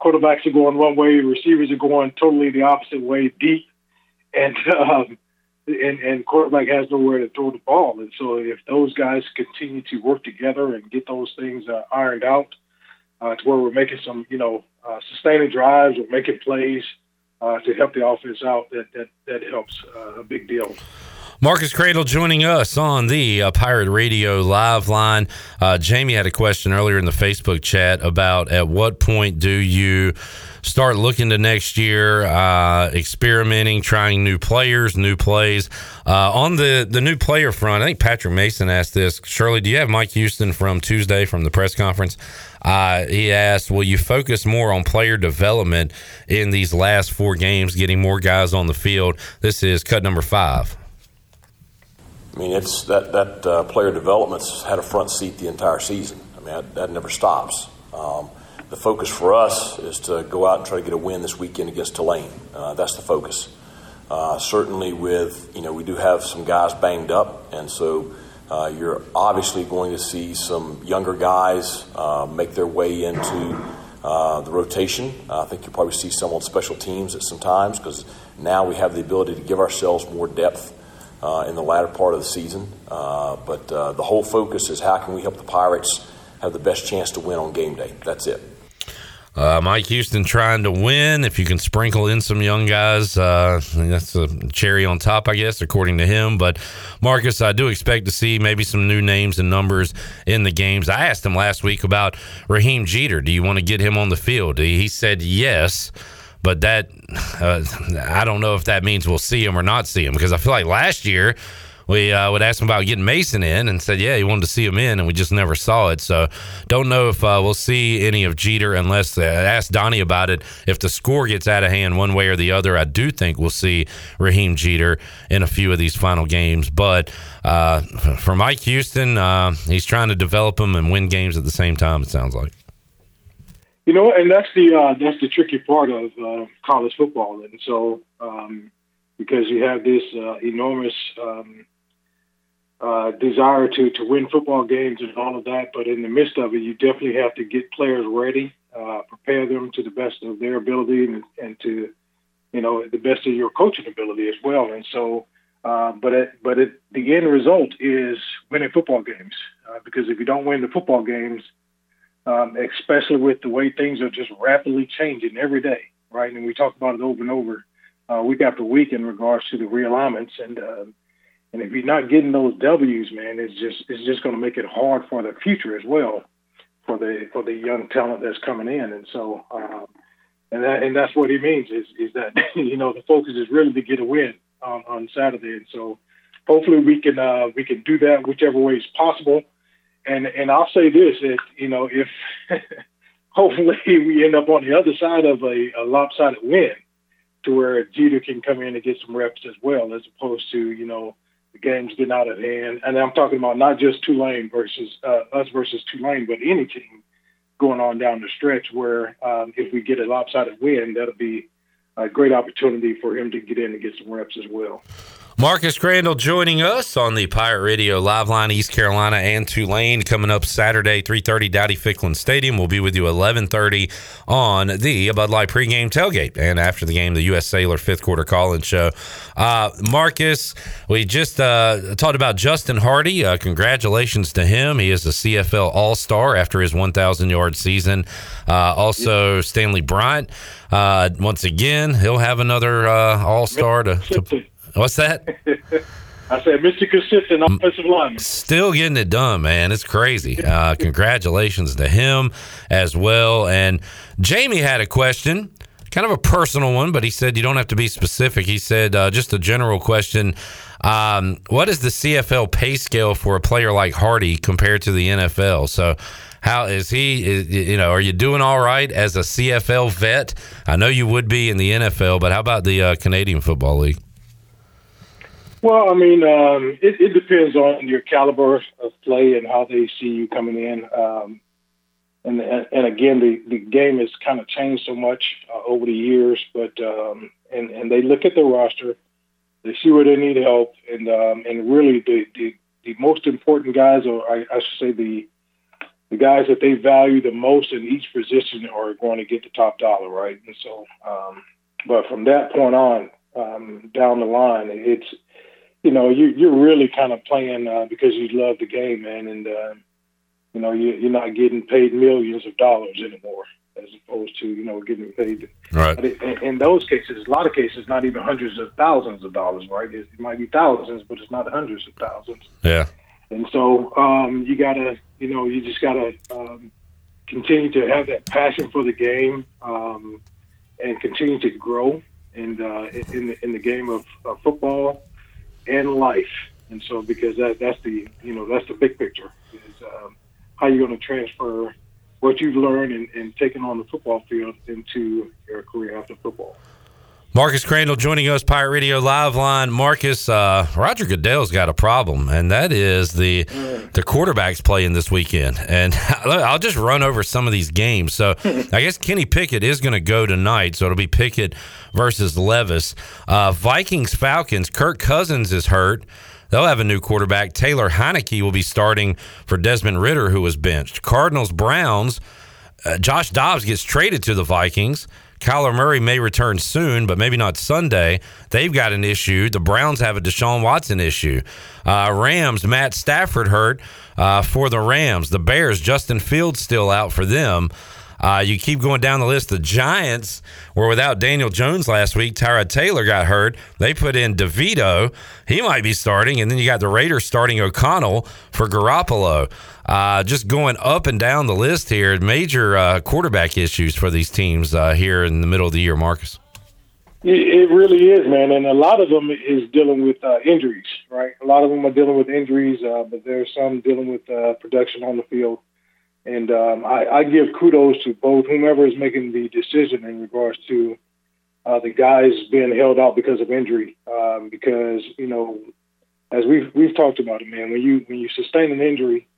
quarterbacks are going one way, receivers are going totally the opposite way, deep, and um, and, and quarterback has nowhere to throw the ball. And so if those guys continue to work together and get those things uh, ironed out uh, to where we're making some, you know, uh, sustaining drives or making plays uh, to help the offense out, that that that helps uh, a big deal. Marcus Crandell joining us on the uh, Pirate Radio live line. Uh, Jamie had a question earlier in the Facebook chat about at what point do you start looking to next year, uh, experimenting, trying new players, new plays. Uh, on the, the new player front, I think Patrick Mason asked this. Shirley, do you have Mike Houston from Tuesday from the press conference? Uh, he asked, Will you focus more on player development in these last four games, getting more guys on the field? This is cut number five. I mean, it's that that uh, player development's had a front seat the entire season. I mean, that, that never stops. Um, the focus for us is to go out and try to get a win this weekend against Tulane. Uh, that's the focus. Uh, certainly, with you know, we do have some guys banged up, and so uh, you're obviously going to see some younger guys uh, make their way into uh, the rotation. I think you'll probably see some on special teams at some times because now we have the ability to give ourselves more depth uh, in the latter part of the season. Uh, but uh, the whole focus is how can we help the Pirates have the best chance to win on game day. That's it. Uh, Mike Houston trying to win. If you can sprinkle in some young guys, uh, that's a cherry on top, I guess, according to him. But Marcus, I do expect to see maybe some new names and numbers in the games. I asked him last week about Raheem Jeter. Do you want to get him on the field? He said yes but that uh, I don't know if that means we'll see him or not see him because I feel like last year we uh, would ask him about getting Mason in and said, yeah, he wanted to see him in, and we just never saw it. So don't know if uh, we'll see any of Jeter unless uh, ask Donnie about it. If the score gets out of hand one way or the other, I do think we'll see Raheem Jeter in a few of these final games. But uh, for Mike Houston, uh, he's trying to develop him and win games at the same time. It sounds like. You know, and that's the uh, that's the tricky part of uh, college football, and so um, because you have this uh, enormous um, uh, desire to to win football games and all of that, but in the midst of it, you definitely have to get players ready, uh, prepare them to the best of their ability, and, and to you know the best of your coaching ability as well. And so, uh, but it, but it, the end result is winning football games, uh, because if you don't win the football games um, especially with the way things are just rapidly changing every day, right? And we talk about it over and over, uh, week after week, in regards to the realignments. And uh, and if you're not getting those W's, man, it's just it's just going to make it hard for the future as well, for the for the young talent that's coming in. And so, um, and that and that's what he means is is that you know the focus is really to get a win on on Saturday. And so, hopefully we can uh, we can do that whichever way is possible and and I'll say this: that you know, if hopefully we end up on the other side of a, a lopsided win, to where Jeter can come in and get some reps as well, as opposed to you know the games getting out of hand. And I'm talking about not just Tulane versus uh, us versus Tulane, but any team going on down the stretch. Where um, if we get a lopsided win, that'll be a great opportunity for him to get in and get some reps as well. Marcus Crandell joining us on the Pirate Radio Live Line, East Carolina and Tulane, coming up Saturday, 3.30, Dowdy Ficklen Stadium. We'll be with you 11.30 on the Bud Light pregame tailgate. And after the game, the U.S. Cellular fifth quarter call-in show. Uh, Marcus, we just uh, talked about Justin Hardy. Uh, congratulations to him. He is a CFL All-Star after his 1,000-yard season. Uh, also, Stanley Bryant, uh, once again, he'll have another uh, All-Star to, to What's that? I said, Mr. Consistent offensive lineman. Still getting it done, man. It's crazy. Uh, congratulations to him as well. And Jamie had a question, kind of a personal one, but he said you don't have to be specific. He said uh, just a general question. Um, what is the CFL pay scale for a player like Hardy compared to the NFL? So, how is he? Is, you know, are you doing all right as a CFL vet? I know you would be in the NFL, but how about the uh, Canadian Football League? Well, I mean, um, it, it depends on your caliber of play and how they see you coming in. Um, and, and again, the, the game has kind of changed so much uh, over the years, but um, and and they look at the roster, they see where they need help, and um, and really the, the the most important guys, or I, I should say the the guys that they value the most in each position are going to get the top dollar, right? And so, um, but from that point on um, down the line, it's you know, you, you're really kind of playing uh, because you love the game, man, and uh, you know, you, you're not getting paid millions of dollars anymore, as opposed to you know getting paid. Right. In, in those cases, a lot of cases, not even hundreds of thousands of dollars, right? It, it might be thousands, but it's not hundreds of thousands. Yeah. And so um, you gotta, you know, you just gotta um, continue to have that passion for the game um, and continue to grow and uh, in the, in the game of, of football and life. And so, because that that's the you know that's the big picture is um, how you're going to transfer what you've learned and, and on the football field into your career after football. Marcus Crandell joining us, Pirate Radio Live Line. Marcus, uh, Roger Goodell's got a problem, and that is the the quarterbacks playing this weekend. And I'll just run over some of these games. So I guess Kenny Pickett is going to go tonight. So it'll be Pickett versus Levis. Uh, Vikings Falcons. Kirk Cousins is hurt. They'll have a new quarterback. Taylor Heinicke will be starting for Desmond Ridder, who was benched. Cardinals Browns. Uh, Josh Dobbs gets traded to the Vikings. Kyler Murray may return soon, but maybe not Sunday. They've got an issue. The Browns have a Deshaun Watson issue. Uh, Rams, Matt Stafford hurt uh, for the Rams. The Bears, Justin Fields still out for them. Uh, you keep going down the list. The Giants were without Daniel Jones last week. Tyrod Taylor got hurt. They put in DeVito. He might be starting. And then you got the Raiders starting O'Connell for Garoppolo. Uh, just going up and down the list here, major uh, quarterback issues for these teams uh, here in the middle of the year, Marcus. It really is, man, and a lot of them is dealing with uh, injuries, right? A lot of them are dealing with injuries, uh, but there's some dealing with uh, production on the field. And um, I, I give kudos to both whomever is making the decision in regards to uh, the guys being held out because of injury. Um, because you know, as we've we've talked about it, man, when you when you sustain an injury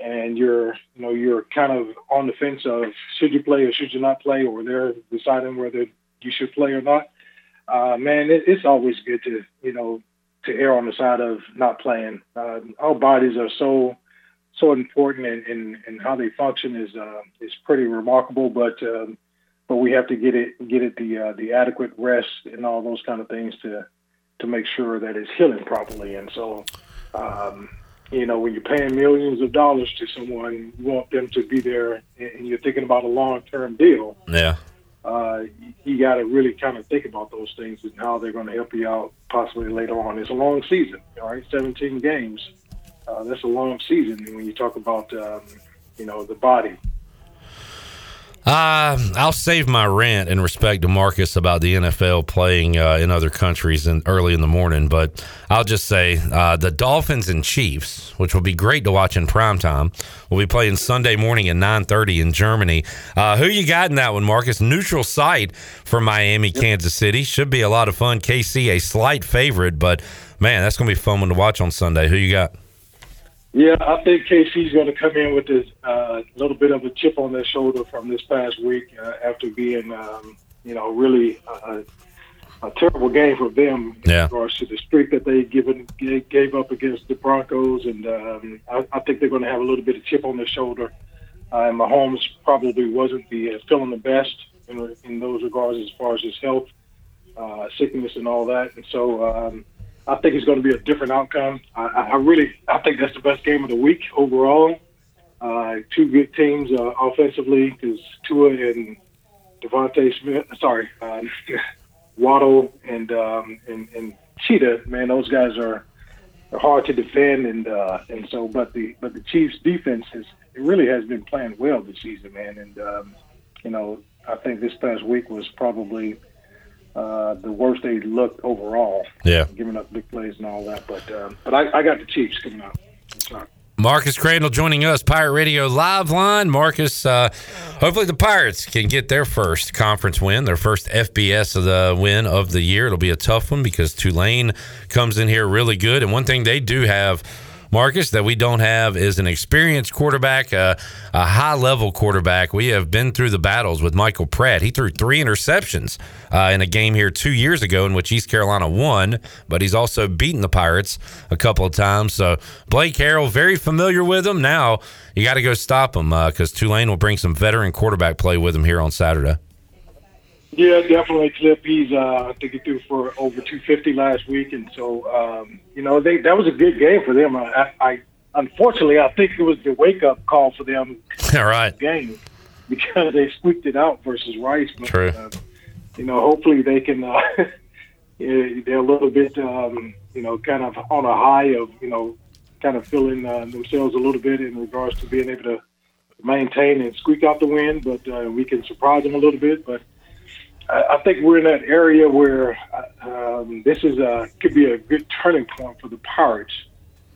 and you're you know you're kind of on the fence of should you play or should you not play, or they're deciding whether you should play or not. Uh, man, it, it's always good to you know to err on the side of not playing. Uh, our bodies are so so important and, and, and how they function is uh, is pretty remarkable. But um, but we have to get it get it the uh, the adequate rest and all those kind of things to to make sure that it's healing properly. And so, um, you know, when you're paying millions of dollars to someone, you want them to be there, and you're thinking about a long term deal. Yeah. Uh, you got to really kind of think about those things and how they're going to help you out possibly later on. It's a long season, all right, 17 games uh, that's a long season when you talk about um, you know the body. Uh, I'll save my rant in respect to Marcus about the NFL playing uh, in other countries and early in the morning, but I'll just say uh, the Dolphins and Chiefs, which will be great to watch in prime time, will be playing Sunday morning at nine thirty in Germany. Uh, who you got in that one, Marcus? Neutral site for Miami, Kansas City should be a lot of fun. KC a slight favorite, but man, that's going to be fun one to watch on Sunday. Who you got? Yeah, I think KC's going to come in with a uh, little bit of a chip on their shoulder from this past week uh, after being, um, you know, really uh, a terrible game for them yeah. in regards to the streak that they given gave up against the Broncos, and um, I, I think they're going to have a little bit of chip on their shoulder. Uh, and Mahomes probably wasn't the uh, feeling the best in, in those regards as far as his health, uh, sickness, and all that, and so. Um, I think it's going to be a different outcome. I, I really, I think that's the best game of the week overall. Uh, two good teams uh, offensively because Tua and Devontae Smith, sorry, um, Waddle and, um, and and Cheetah, man, those guys are they're hard to defend, and uh, and so but the but the Chiefs defense has it really has been playing well this season, man. And um, you know, I think this past week was probably uh, the worst they looked overall. Yeah. giving up big plays and all that. But um, but I, I got the Chiefs coming out. Marcus Crandell joining us, Pirate Radio Live Line. Marcus, uh, hopefully the Pirates can get their first conference win, their first FBS of the win of the year. It'll be a tough one because Tulane comes in here really good. And one thing they do have, Marcus, that we don't have is an experienced quarterback, uh, a high level quarterback. We have been through the battles with Michael Pratt. He threw three interceptions uh, in a game here two years ago in which East Carolina won, but he's also beaten the Pirates a couple of times. So Blake Harrell, very familiar with him. Now you got to go stop him because Tulane will bring some veteran quarterback play with him here on Saturday. Yeah, definitely, Clip. He's uh, I think he threw for over 250 last week, and so um, you know they that was a good game for them. I, I unfortunately I think it was the wake up call for them. All right. Game because they squeaked it out versus Rice. But, True. Uh, you know, hopefully they can. Uh, yeah, they're a little bit, um, you know, kind of on a high of, you know, kind of feeling uh, themselves a little bit in regards to being able to maintain and squeak out the win. But uh, we can surprise them a little bit. But I, think we're in that area where uh, um, this is a could be a good turning point for the Pirates.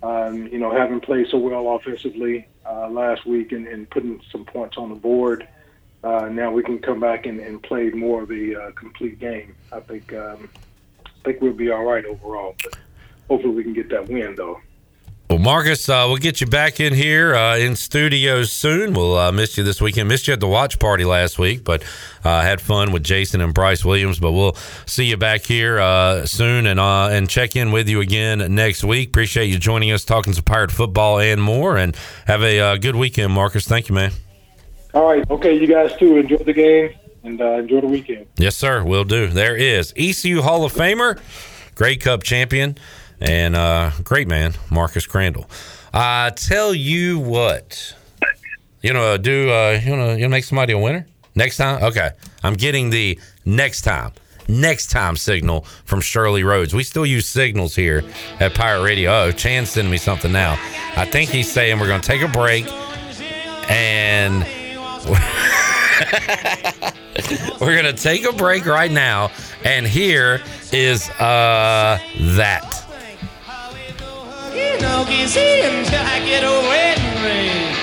Um, you know, having played so well offensively uh, last week and, and putting some points on the board. Uh, now we can come back and, and play more of a uh, complete game. I think um, I think we'll be all right overall. But hopefully we can get that win though. Well, Marcus, uh, we'll get you back in here uh, in studios soon. We'll uh, miss you this weekend. Missed you at the watch party last week, but uh, had fun with Jason and Bryce Williams. But we'll see you back here uh, soon and uh, and check in with you again next week. Appreciate you joining us, talking some pirate football and more. And have a uh, good weekend, Marcus. Thank you, man. All right, okay, you guys too. Enjoy the game and uh, enjoy the weekend. Yes, sir. We'll do. There is ECU Hall of Famer, Grey Cup champion, and uh, great man, Marcus Crandell. I tell you what, you know, do uh, you know you make somebody a winner next time? Okay, I'm getting the next time. Next time signal from Shirley Rhodes. We still use signals here at Pirate Radio. Oh, Chan's sending me something now. I think he's saying we're going to take a break and we're gonna take a break right now and here is uh that You know, get see until I get a wedding ring.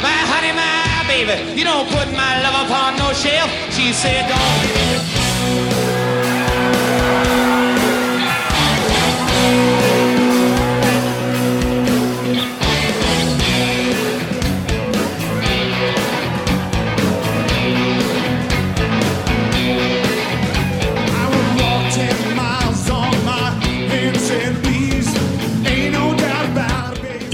My honey, my baby, you don't put my love upon no shelf. She said, don't.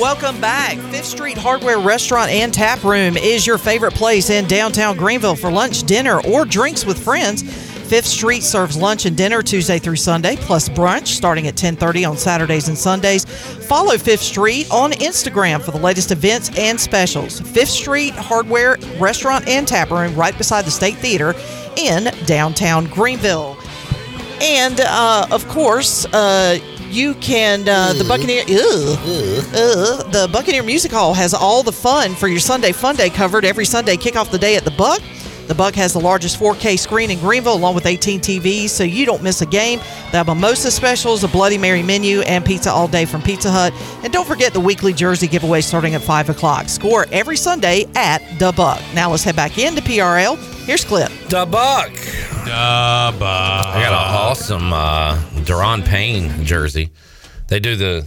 Welcome back. Fifth Street Hardware Restaurant and Tap Room is your favorite place in downtown Greenville for lunch, dinner, or drinks with friends. Fifth Street serves lunch and dinner Tuesday through Sunday, plus brunch starting at 10:30 on Saturdays and Sundays. Follow Fifth Street on Instagram for the latest events and specials. Fifth Street Hardware Restaurant and Tap Room, right beside the State Theater in downtown Greenville. And uh, of course, uh, you can uh, the Buccaneer. Ew, uh, the Buccaneer Music Hall has all the fun for your Sunday Fun Day covered every Sunday. Kick off the day at the Buck. The Buck has the largest 4K screen in Greenville, along with 18 TVs, so you don't miss a game. The mimosa specials, a Bloody Mary menu, and pizza all day from Pizza Hut. And don't forget the weekly jersey giveaway starting at 5 o'clock. Score every Sunday at the Buck. Now let's head back into PRL. Here's Clip. The Buck. The Buck. I got an awesome uh, Deron Payne jersey. They do the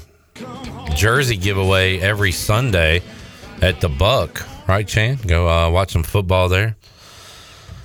jersey giveaway every Sunday at the Buck, right, Chan? Go uh, watch some football there,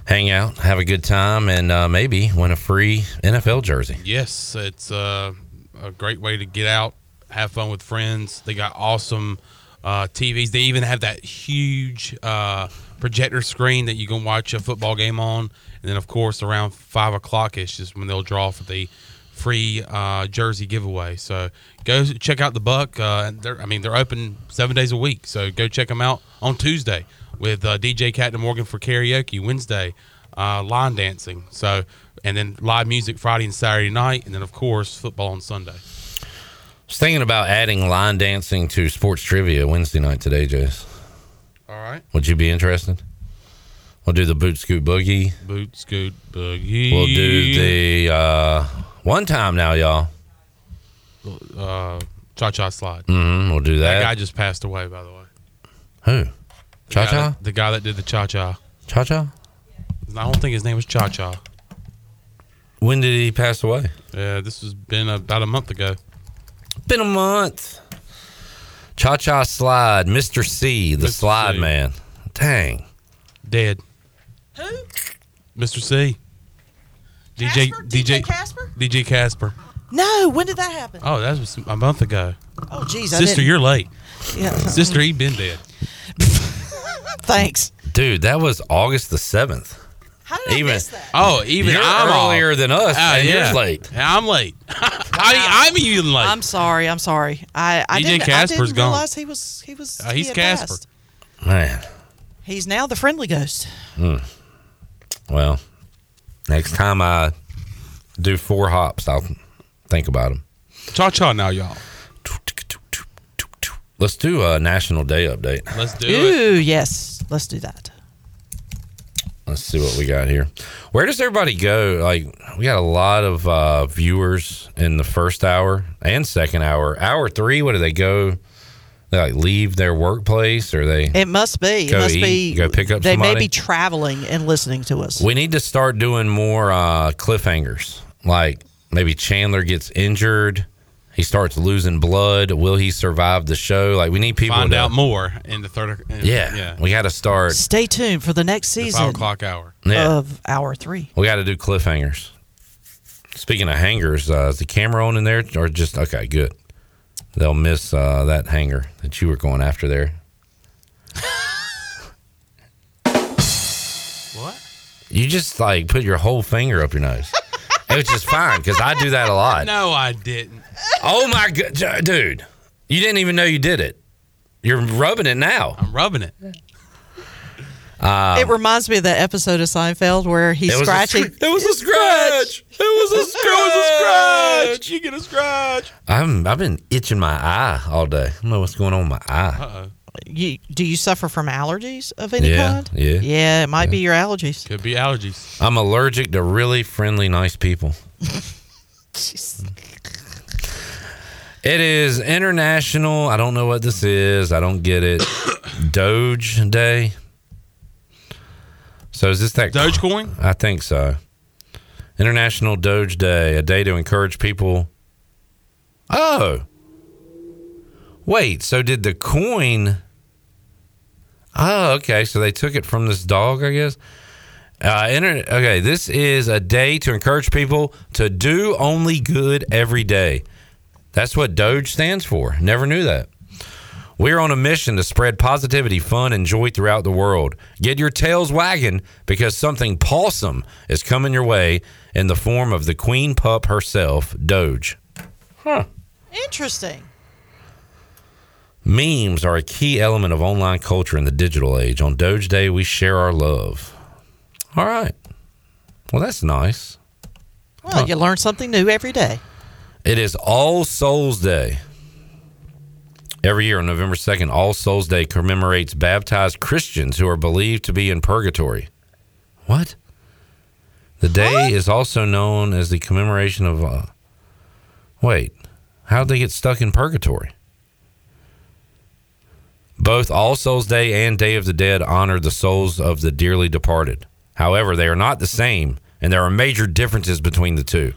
hang out, have a good time, and uh, maybe win a free NFL jersey. Yes, it's uh, a great way to get out, have fun with friends. They got awesome uh, TVs. They even have that huge uh, projector screen that you can watch a football game on, and then of course around five o'clock ish is when they'll draw for the free uh, jersey giveaway. So go check out the Buck. Uh, I mean, they're open seven days a week. So go check them out on Tuesday with uh, DJ Captain Morgan for karaoke. Wednesday, uh, line dancing. So and then live music Friday and Saturday night, and then of course football on Sunday. I was thinking about adding line dancing to sports trivia Wednesday night today, Jace. All right. Would you be interested? We'll do the boot scoot boogie. Boot scoot boogie. We'll do the uh, one time now, y'all. uh, cha cha slide. Mm-hmm, We'll do That that. guy just passed away, by the way. Who? The Cha guy cha? The guy that did the cha cha. Cha cha? I don't think his name was Cha Cha. When did he pass away? Yeah, this has been about a month ago. Been a month. Cha cha slide, Mr. C, the Mr. slide C. man. Dang. Dead. Who? Mr. C. DJ DJ Casper? DJ Casper. No, when did that happen? Oh, that was a month ago. Oh, geez, I Sister, didn't- you're late. Yeah. Sister, he been dead. Thanks. Dude, that was August the 7th. How did I even, miss that? Oh, even You're I'm off. earlier than us, Ah, and yeah. you're late. Yeah, I'm late. I, I'm even late. I'm sorry. I'm sorry. I, I DJ didn't, I Casper's didn't gone. realize he was he was. Uh, he's had Casper. passed. Man. He's now the friendly ghost. Hmm. Well, next time I do four hops, I'll think about them. Cha cha now, y'all. Let's do a National Day update. Let's do it. Ooh, yes. Let's do that. Let's see what we got here. Where does everybody go? Like, we got a lot of uh, viewers in the first hour and second hour. Hour three, what do they go? They like leave their workplace or they? It must be. It must eat, be. go pick up They may be traveling and listening to us. We need to start doing more uh, cliffhangers. Like maybe Chandler gets injured, he starts losing blood. Will he survive the show? Like we need people Find to find out more in the third. in- Yeah, yeah. we got to start. Stay tuned for the next The season five o'clock hour. Yeah. of hour three. We got to do cliffhangers. Speaking of hangers, uh, is the camera on in there or just okay? Good. They'll miss uh, that hanger that you were going after there. What? You just like put your whole finger up your nose, which is fine because I do that a lot. No, I didn't. Oh my god, dude! You didn't even know you did it. You're rubbing it now. I'm rubbing it. Um, it reminds me of that episode of Seinfeld where he's scratching. It was a scratch. scr- it was a scratch. It was a scratch. You get a scratch. I'm I've been itching my eye all day. I don't know what's going on with my eye. Uh-oh. You, do you suffer from allergies of any Yeah, kind? yeah. Yeah, it might be your allergies. Could be allergies. I'm allergic to really friendly, nice people. It is international. I don't know what this is. I don't get it. Doge Day. So is this that Dogecoin? I think so. International Doge Day, a day to encourage people. Oh. Wait, so did the coin Oh, okay. So they took it from this dog, I guess. Uh, inter- okay, this is a day to encourage people to do only good every day. That's what Doge stands for. Never knew that. We're on a mission to spread positivity, fun, and joy throughout the world. Get your tails wagging because something pawsome is coming your way in the form of the queen pup herself, Doge. Huh. Interesting. Memes are a key element of online culture in the digital age. On Doge Day, we share our love. All right. Well, that's nice. Well, you learn something new every day. It is All Souls Day. Every year on November 2nd, All Souls Day commemorates baptized Christians who are believed to be in purgatory. What? The day is also known as the commemoration of. Uh, wait, how'd they get stuck in purgatory? Both All Souls Day and Day of the Dead honor the souls of the dearly departed. However, they are not the same, and there are major differences between the two.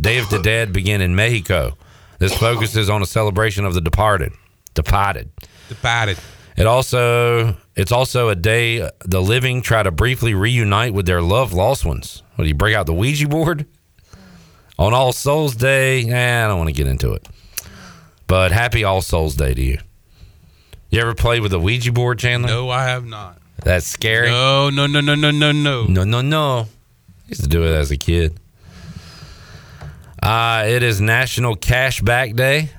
Day of the Dead begin in Mexico. This focuses on a celebration of the departed. Departed. Departed. It also it's also a day the living try to briefly reunite with their loved lost ones. What do you break out the Ouija board? On All Souls Day, eh, I don't want to get into it. But happy All Souls Day to you. You ever played with a Ouija board, Chandler? No, I have not. That's scary. No, no, no, no, no, no, no. No, no, no. I used to do it as a kid. Uh, it is National Cashback Day.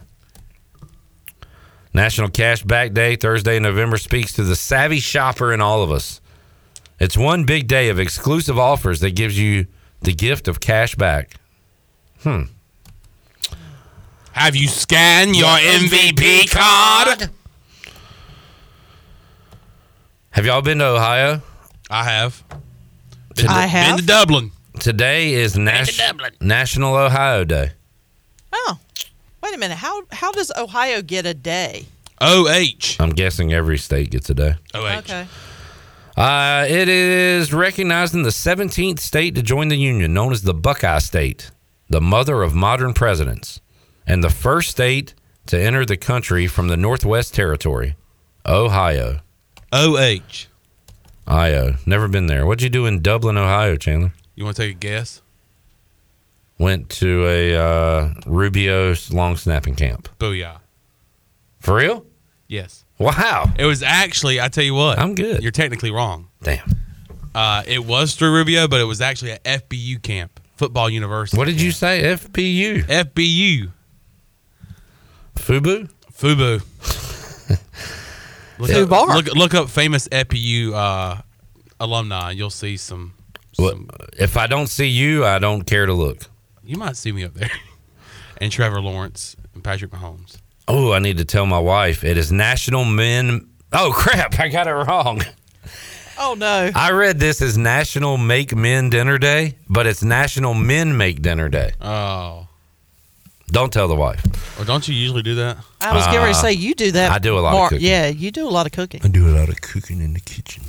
National Cashback Day, Thursday November, speaks to the savvy shopper in all of us. It's one big day of exclusive offers that gives you the gift of cash back. Hmm. Have you scanned your MVP card? Have y'all been to Ohio? I have. Been I have. Been to Dublin. Today is Nas- National Ohio Day. Oh, wait a minute. How how does Ohio get a day? OH. I'm guessing every state gets a day. OH. Okay. Uh, it is recognized in the 17th state to join the Union, known as the Buckeye State, the mother of modern presidents, and the first state to enter the country from the Northwest Territory, Ohio. OH. Io. Never been there. What'd you do in Dublin, Ohio, Chandler? You want to take a guess? Went to a uh, Rubio long snapping camp. Booyah. For real? Yes. Wow. It was actually, I tell you what. I'm good. You're technically wrong. Damn. Uh, it was through Rubio, but it was actually at FBU camp, Football University. What did you say? FBU? FBU. Fubu? Fubu. look, Fubar. up, look, look up famous FBU uh, alumni. You'll see some. Well, if I don't see you, I don't care to look. You might see me up there. and Trevor Lawrence and Patrick Mahomes. Oh, I need to tell my wife it is National Men. Oh crap! I got it wrong. Oh no. I read this as National Make Men Dinner Day, but it's National Men Make Dinner Day. Oh. Don't tell the wife. Or don't you usually do that? I was getting ready to Uh, say you do that. I do a lot of cooking. Yeah, you do a lot of cooking. I do a lot of cooking in the kitchen.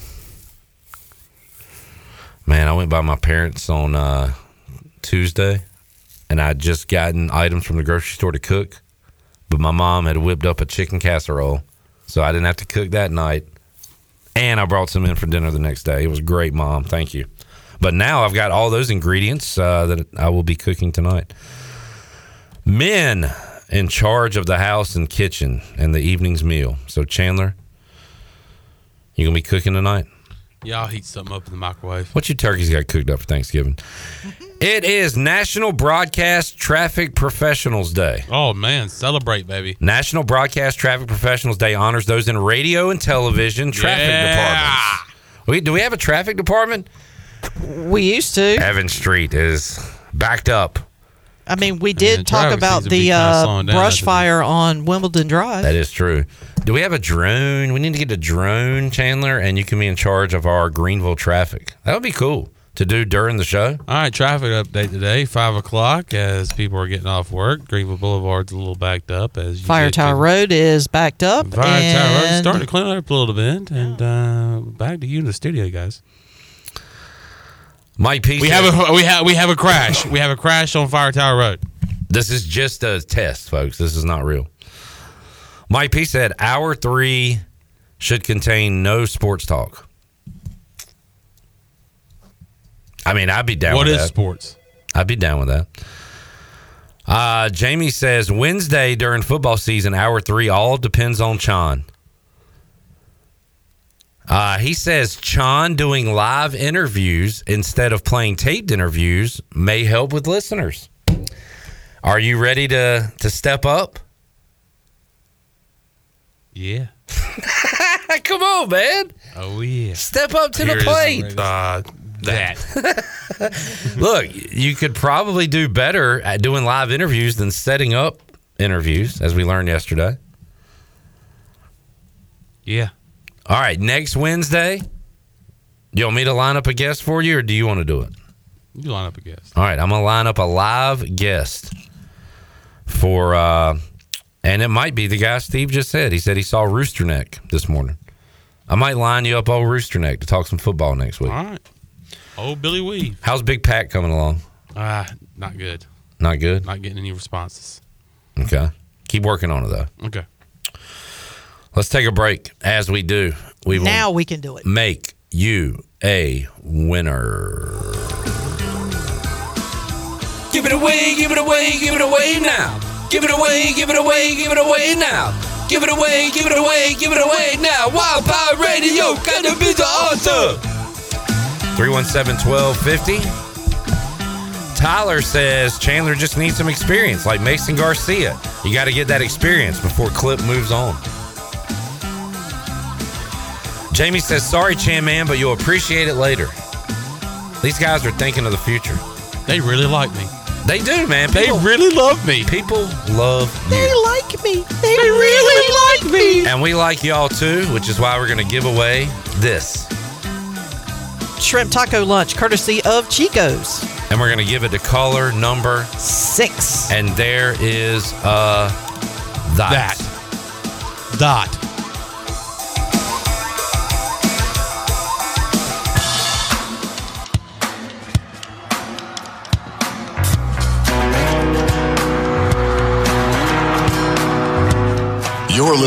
Man, I went by my parents on uh, Tuesday, and I'd just gotten items from the grocery store to cook, but my mom had whipped up a chicken casserole, so I didn't have to cook that night. And I brought some in for dinner the next day. It was great, mom. Thank you. But now I've got all those ingredients uh, that I will be cooking tonight. Men in charge of the house and kitchen and the evening's meal. So Chandler, you gonna be cooking tonight? Yeah, I'll heat something up in the microwave. What you turkeys got cooked up for Thanksgiving? it is National Broadcast Traffic Professionals Day. Oh man, celebrate, baby. National Broadcast Traffic Professionals Day honors those in radio and television traffic Yeah. departments. We, do we have a traffic department? We used to. Evans Street is backed up. I mean, we did talk traffic about seems to be the uh, brush doesn't fire on Wimbledon Drive. That is true. Do we have a drone? We need to get a drone, Chandler, and you can be in charge of our Greenville traffic. That would be cool to do during the show. All right, traffic update today, five o'clock. As people are getting off work, Greenville Boulevard's a little backed up. As you Fire Tower to- Road is backed up. Fire Tower Road's and- starting to clean up a little bit, and uh, back to you in the studio, guys. Mike P. We have a we have we have a crash. we have a crash on Fire Tower Road. This is just a test, folks. This is not real. Mike P said hour three should contain no sports talk. I mean, I'd be down What with is that. sports? I'd be down with that. Uh, Jamie says Wednesday during football season, hour three, all depends on Chan. Uh, he says Chan doing live interviews instead of playing taped interviews may help with listeners. Are you ready to to step up? Yeah. Come on, man. Oh yeah. Step up to the plate. uh, that. Look, you could probably do better at doing live interviews than setting up interviews, as we learned yesterday. Yeah. All right, next Wednesday, you want me to line up a guest for you, or do you want to do it? You line up a guest. All right, I'm gonna line up a live guest for, uh, and it might be the guy Steve just said. He said he saw Rooster Neck this morning. I might line you up, old Rooster Neck, to talk some football next week. All right. Oh, Billy Wee. How's Big Pack coming along? Ah, not good. Not good. Not getting any responses. Okay, keep working on it though. Okay. Let's take a break. As we do, we will Now we can do it. make you a winner. Give it away, give it away, give it away now. Give it away, give it away, give it away now. Give it away, give it away, give it away now. Wild Power Radio, gotta be the answer. 317 1250. Tyler says Chandler just needs some experience, like Mason Garcia. You got to get that experience before Clip moves on. Jamie says, Sorry, Chan Man, but you'll appreciate it later. These guys are thinking of the future. They really like me. They do, man. They really love me. People love you. They like me. They, really like me. And we like y'all too, which is why we're going to give away this. Shrimp taco lunch, courtesy of Chico's. And we're going to give it to caller number six. And there is uh that. Dot.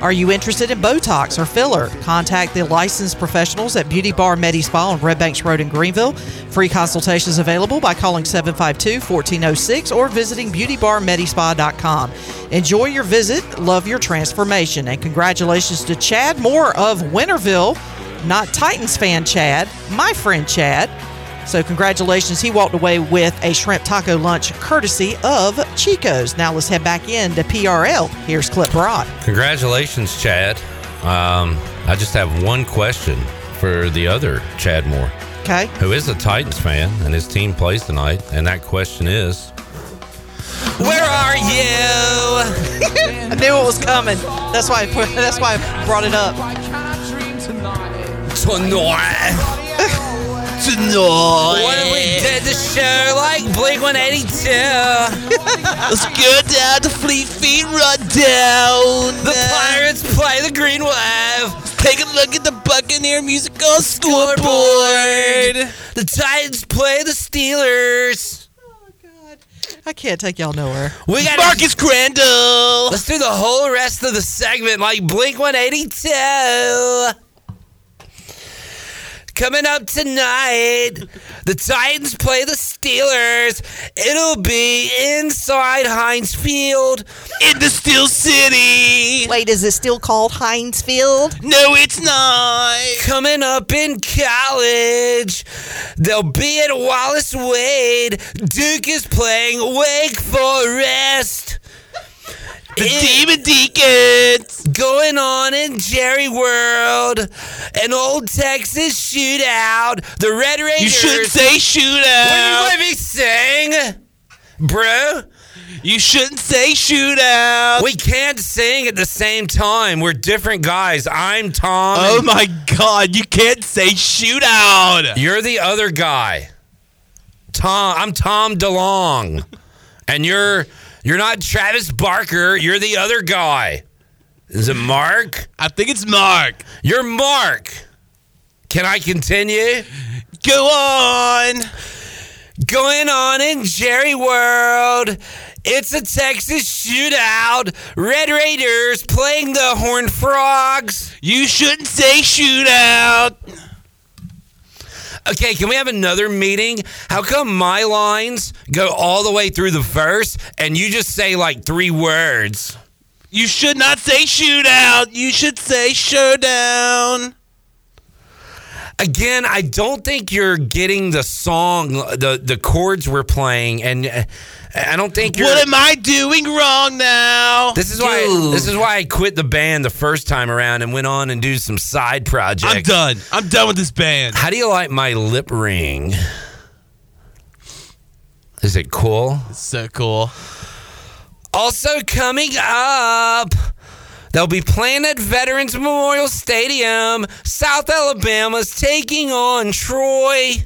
Are you interested in Botox or filler? Contact the licensed professionals at Beauty Bar Medi Spa on Red Banks Road in Greenville. Free consultations available by calling 752 1406 or visiting beautybarmedispa.com. Enjoy your visit, love your transformation, and congratulations to Chad Moore of Winterville, not Titans fan Chad, my friend Chad. So, congratulations. He walked away with a shrimp taco lunch courtesy of Chico's. Now, let's head back into PRL. Here's Clip Broad. Congratulations, Chad. Um, I just have one question for the other Chad Moore, Okay. who is a Titans fan, and his team plays tonight. And that question is Where are you? I knew it was coming. That's why I put, that's why I brought it up. Tonight. Tonight. What if we did the show like Blink 182? Let's go down to Fleet Feet Rundown. The Pirates play the Green Wave. Take a look at the Buccaneer musical scoreboard. The Titans play the Steelers. Oh god. I can't take y'all nowhere. We got Marcus Crandell. Let's do the whole rest of the segment like Blink 182. Coming up tonight, the Titans play the Steelers. It'll be inside Heinz Field in the Steel City. Wait, is it still called Heinz Field? No, it's not. Coming up in college, they'll be at Wallace Wade. Duke is playing Wake Forest. The Demon Deacons. Going on in Jerry World, an old Texas shootout. The Red Raiders. You shouldn't say shootout. What are you let me sing, bro? You shouldn't say shootout. We can't sing at the same time. We're different guys. I'm Tom. Oh my God! You can't say shootout. You're the other guy. Tom, I'm Tom DeLonge. and you're you're not Travis Barker, you're the other guy. Is it Mark? I think it's Mark. You're Mark. Can I continue? Go on. Going on in Jerry World. It's a Texas shootout. Red Raiders playing the Horned Frogs. You shouldn't say shootout. Okay, can we have another meeting? How come my lines go all the way through the verse and you just say like three words? You should not say shootout. You should say showdown. Again, I don't think you're getting the song, the the chords we're playing, and uh, I don't think you're. What am I doing wrong now? This is why. Dude. This is why I quit the band the first time around and went on and do some side projects. I'm done. I'm done with this band. How do you like my lip ring? Is it cool? It's so cool. Also coming up, they'll be playing at Veterans Memorial Stadium. South Alabama's taking on Troy.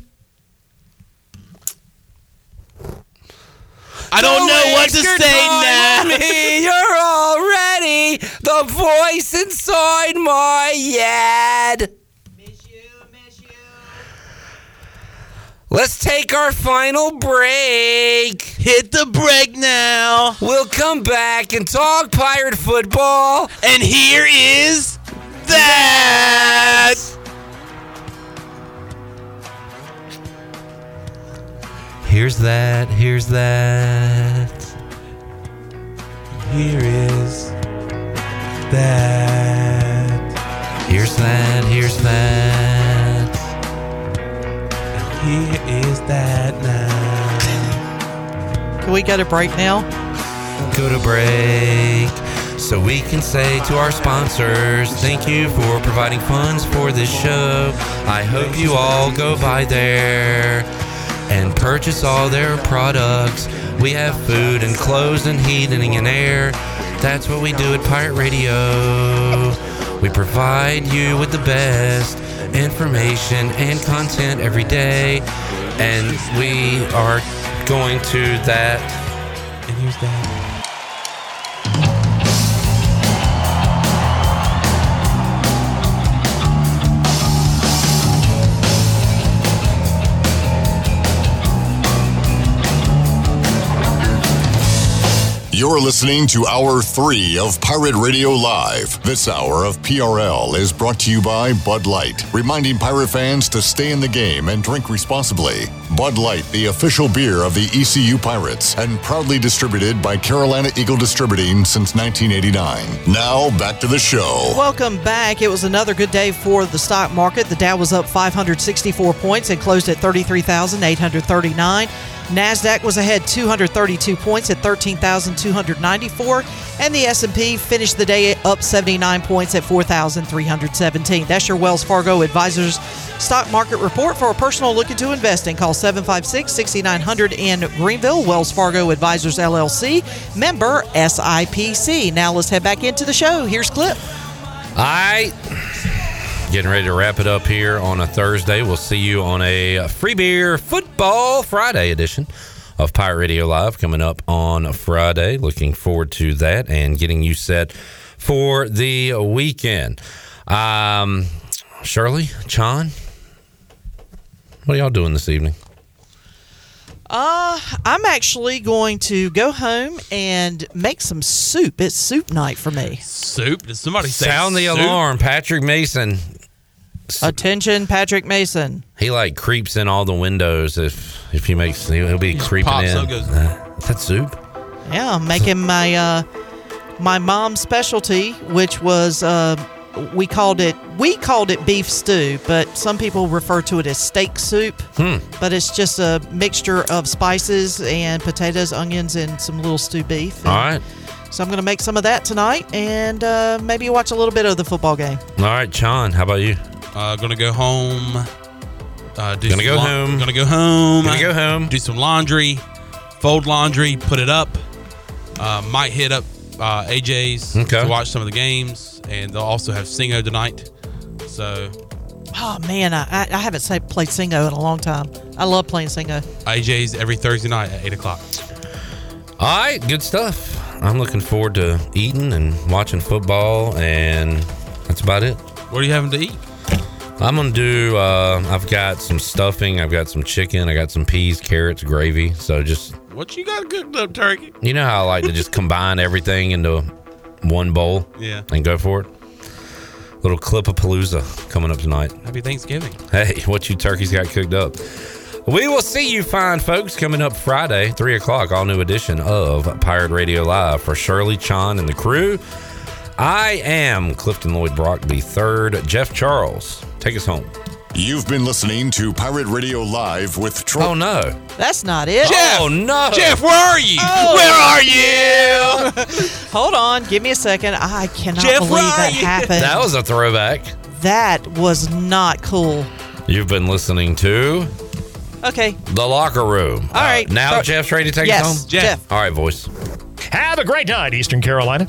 I don't know what to say now. Me. You're already the voice inside my head. Let's take our final break. Hit the break now. We'll come back and talk pirate football. And here is that. Here's that. Here's that. Here is that. Here's that. Here's that. Here is that now. Can we go to break now? Go to break. So we can say to our sponsors, thank you for providing funds for this show. I hope you all go by there and purchase all their products. We have food and clothes and heating and air. That's what we do at Pirate Radio. We provide you with the best information and content every day. And we are going to that. You're listening to Hour 3 of Pirate Radio Live. This hour of PRL is brought to you by Bud Light, reminding pirate fans to stay in the game and drink responsibly. Bud Light, the official beer of the ECU Pirates, and proudly distributed by Carolina Eagle Distributing since 1989. Now, back to the show. Welcome back. It was another good day for the stock market. The Dow was up 564 points and closed at 33,839. Nasdaq was ahead 232 points at 13,294, and the S&P finished the day up 79 points at 4,317. That's your Wells Fargo Advisors stock market report for a personal look into investing. Call 756-6900 in Greenville. Wells Fargo Advisors LLC, member SIPC. Now let's head back into the show. Here's Clip. All right. Getting ready to wrap it up here on a Thursday. We'll see you on a free beer football Friday edition of Pirate Radio Live coming up on a Friday. Looking forward to that and getting you set for the weekend. Um, Shirley, Chon, what are y'all doing this evening? Uh, I'm actually going to go home and make some soup. It's soup night for me. Soup? Did somebody say Sound the soup? alarm. Patrick Mason. Attention, Patrick Mason. He like creeps in all the windows if if he makes he'll be creeping pops in. up, goes- Uh, is that soup? Yeah, I'm making my uh my mom's specialty, which was uh we called it we called it beef stew, but some people refer to it as steak soup. Hmm. But it's just a mixture of spices and potatoes, onions, and some little stew beef. All right. So I'm going to make some of that tonight, and uh, maybe watch a little bit of the football game. All right, Chon, how about you? Uh, gonna go home. Uh, do Gonna some go lau- home. Gonna go home. Gonna go home. Do some laundry. Fold laundry. Put it up. Uh, might hit up uh, AJ's Okay. to watch some of the games, and they'll also have Singo tonight. So Oh man, I, I I haven't say, played Singo in a long time. I love playing Singo. AJ's every Thursday night at eight o'clock. All right, good stuff. I'm looking forward to eating and watching football, and that's about it. What are you having to eat? I'm gonna do. Uh, I've got some stuffing. I've got some chicken. I got some peas, carrots, gravy. So just What you got cooked up, turkey? you know how I like to just combine everything into one bowl. Yeah. And go for it. Little clip of palooza coming up tonight. Happy Thanksgiving. Hey, what you turkeys got cooked up? We will see you fine folks coming up Friday, 3 o'clock, all new edition of Pirate Radio Live for Shirley, Chon, and the crew. I am Clifton Lloyd Brockby, third. Jeff Charles, take us home. You've been listening to Pirate Radio Live with Troy. Oh, no. That's not it. Jeff! Oh, no. Jeff, where are you? Oh. Where are you? Hold on, give me a second. I cannot Jeff, believe that you? happened. That was a throwback. that was not cool. You've been listening to Okay, The Locker Room. All right. Uh, now Throw- Jeff's ready to take Yes, us home? Jeff. All right, voice. Have a great night, Eastern Carolina.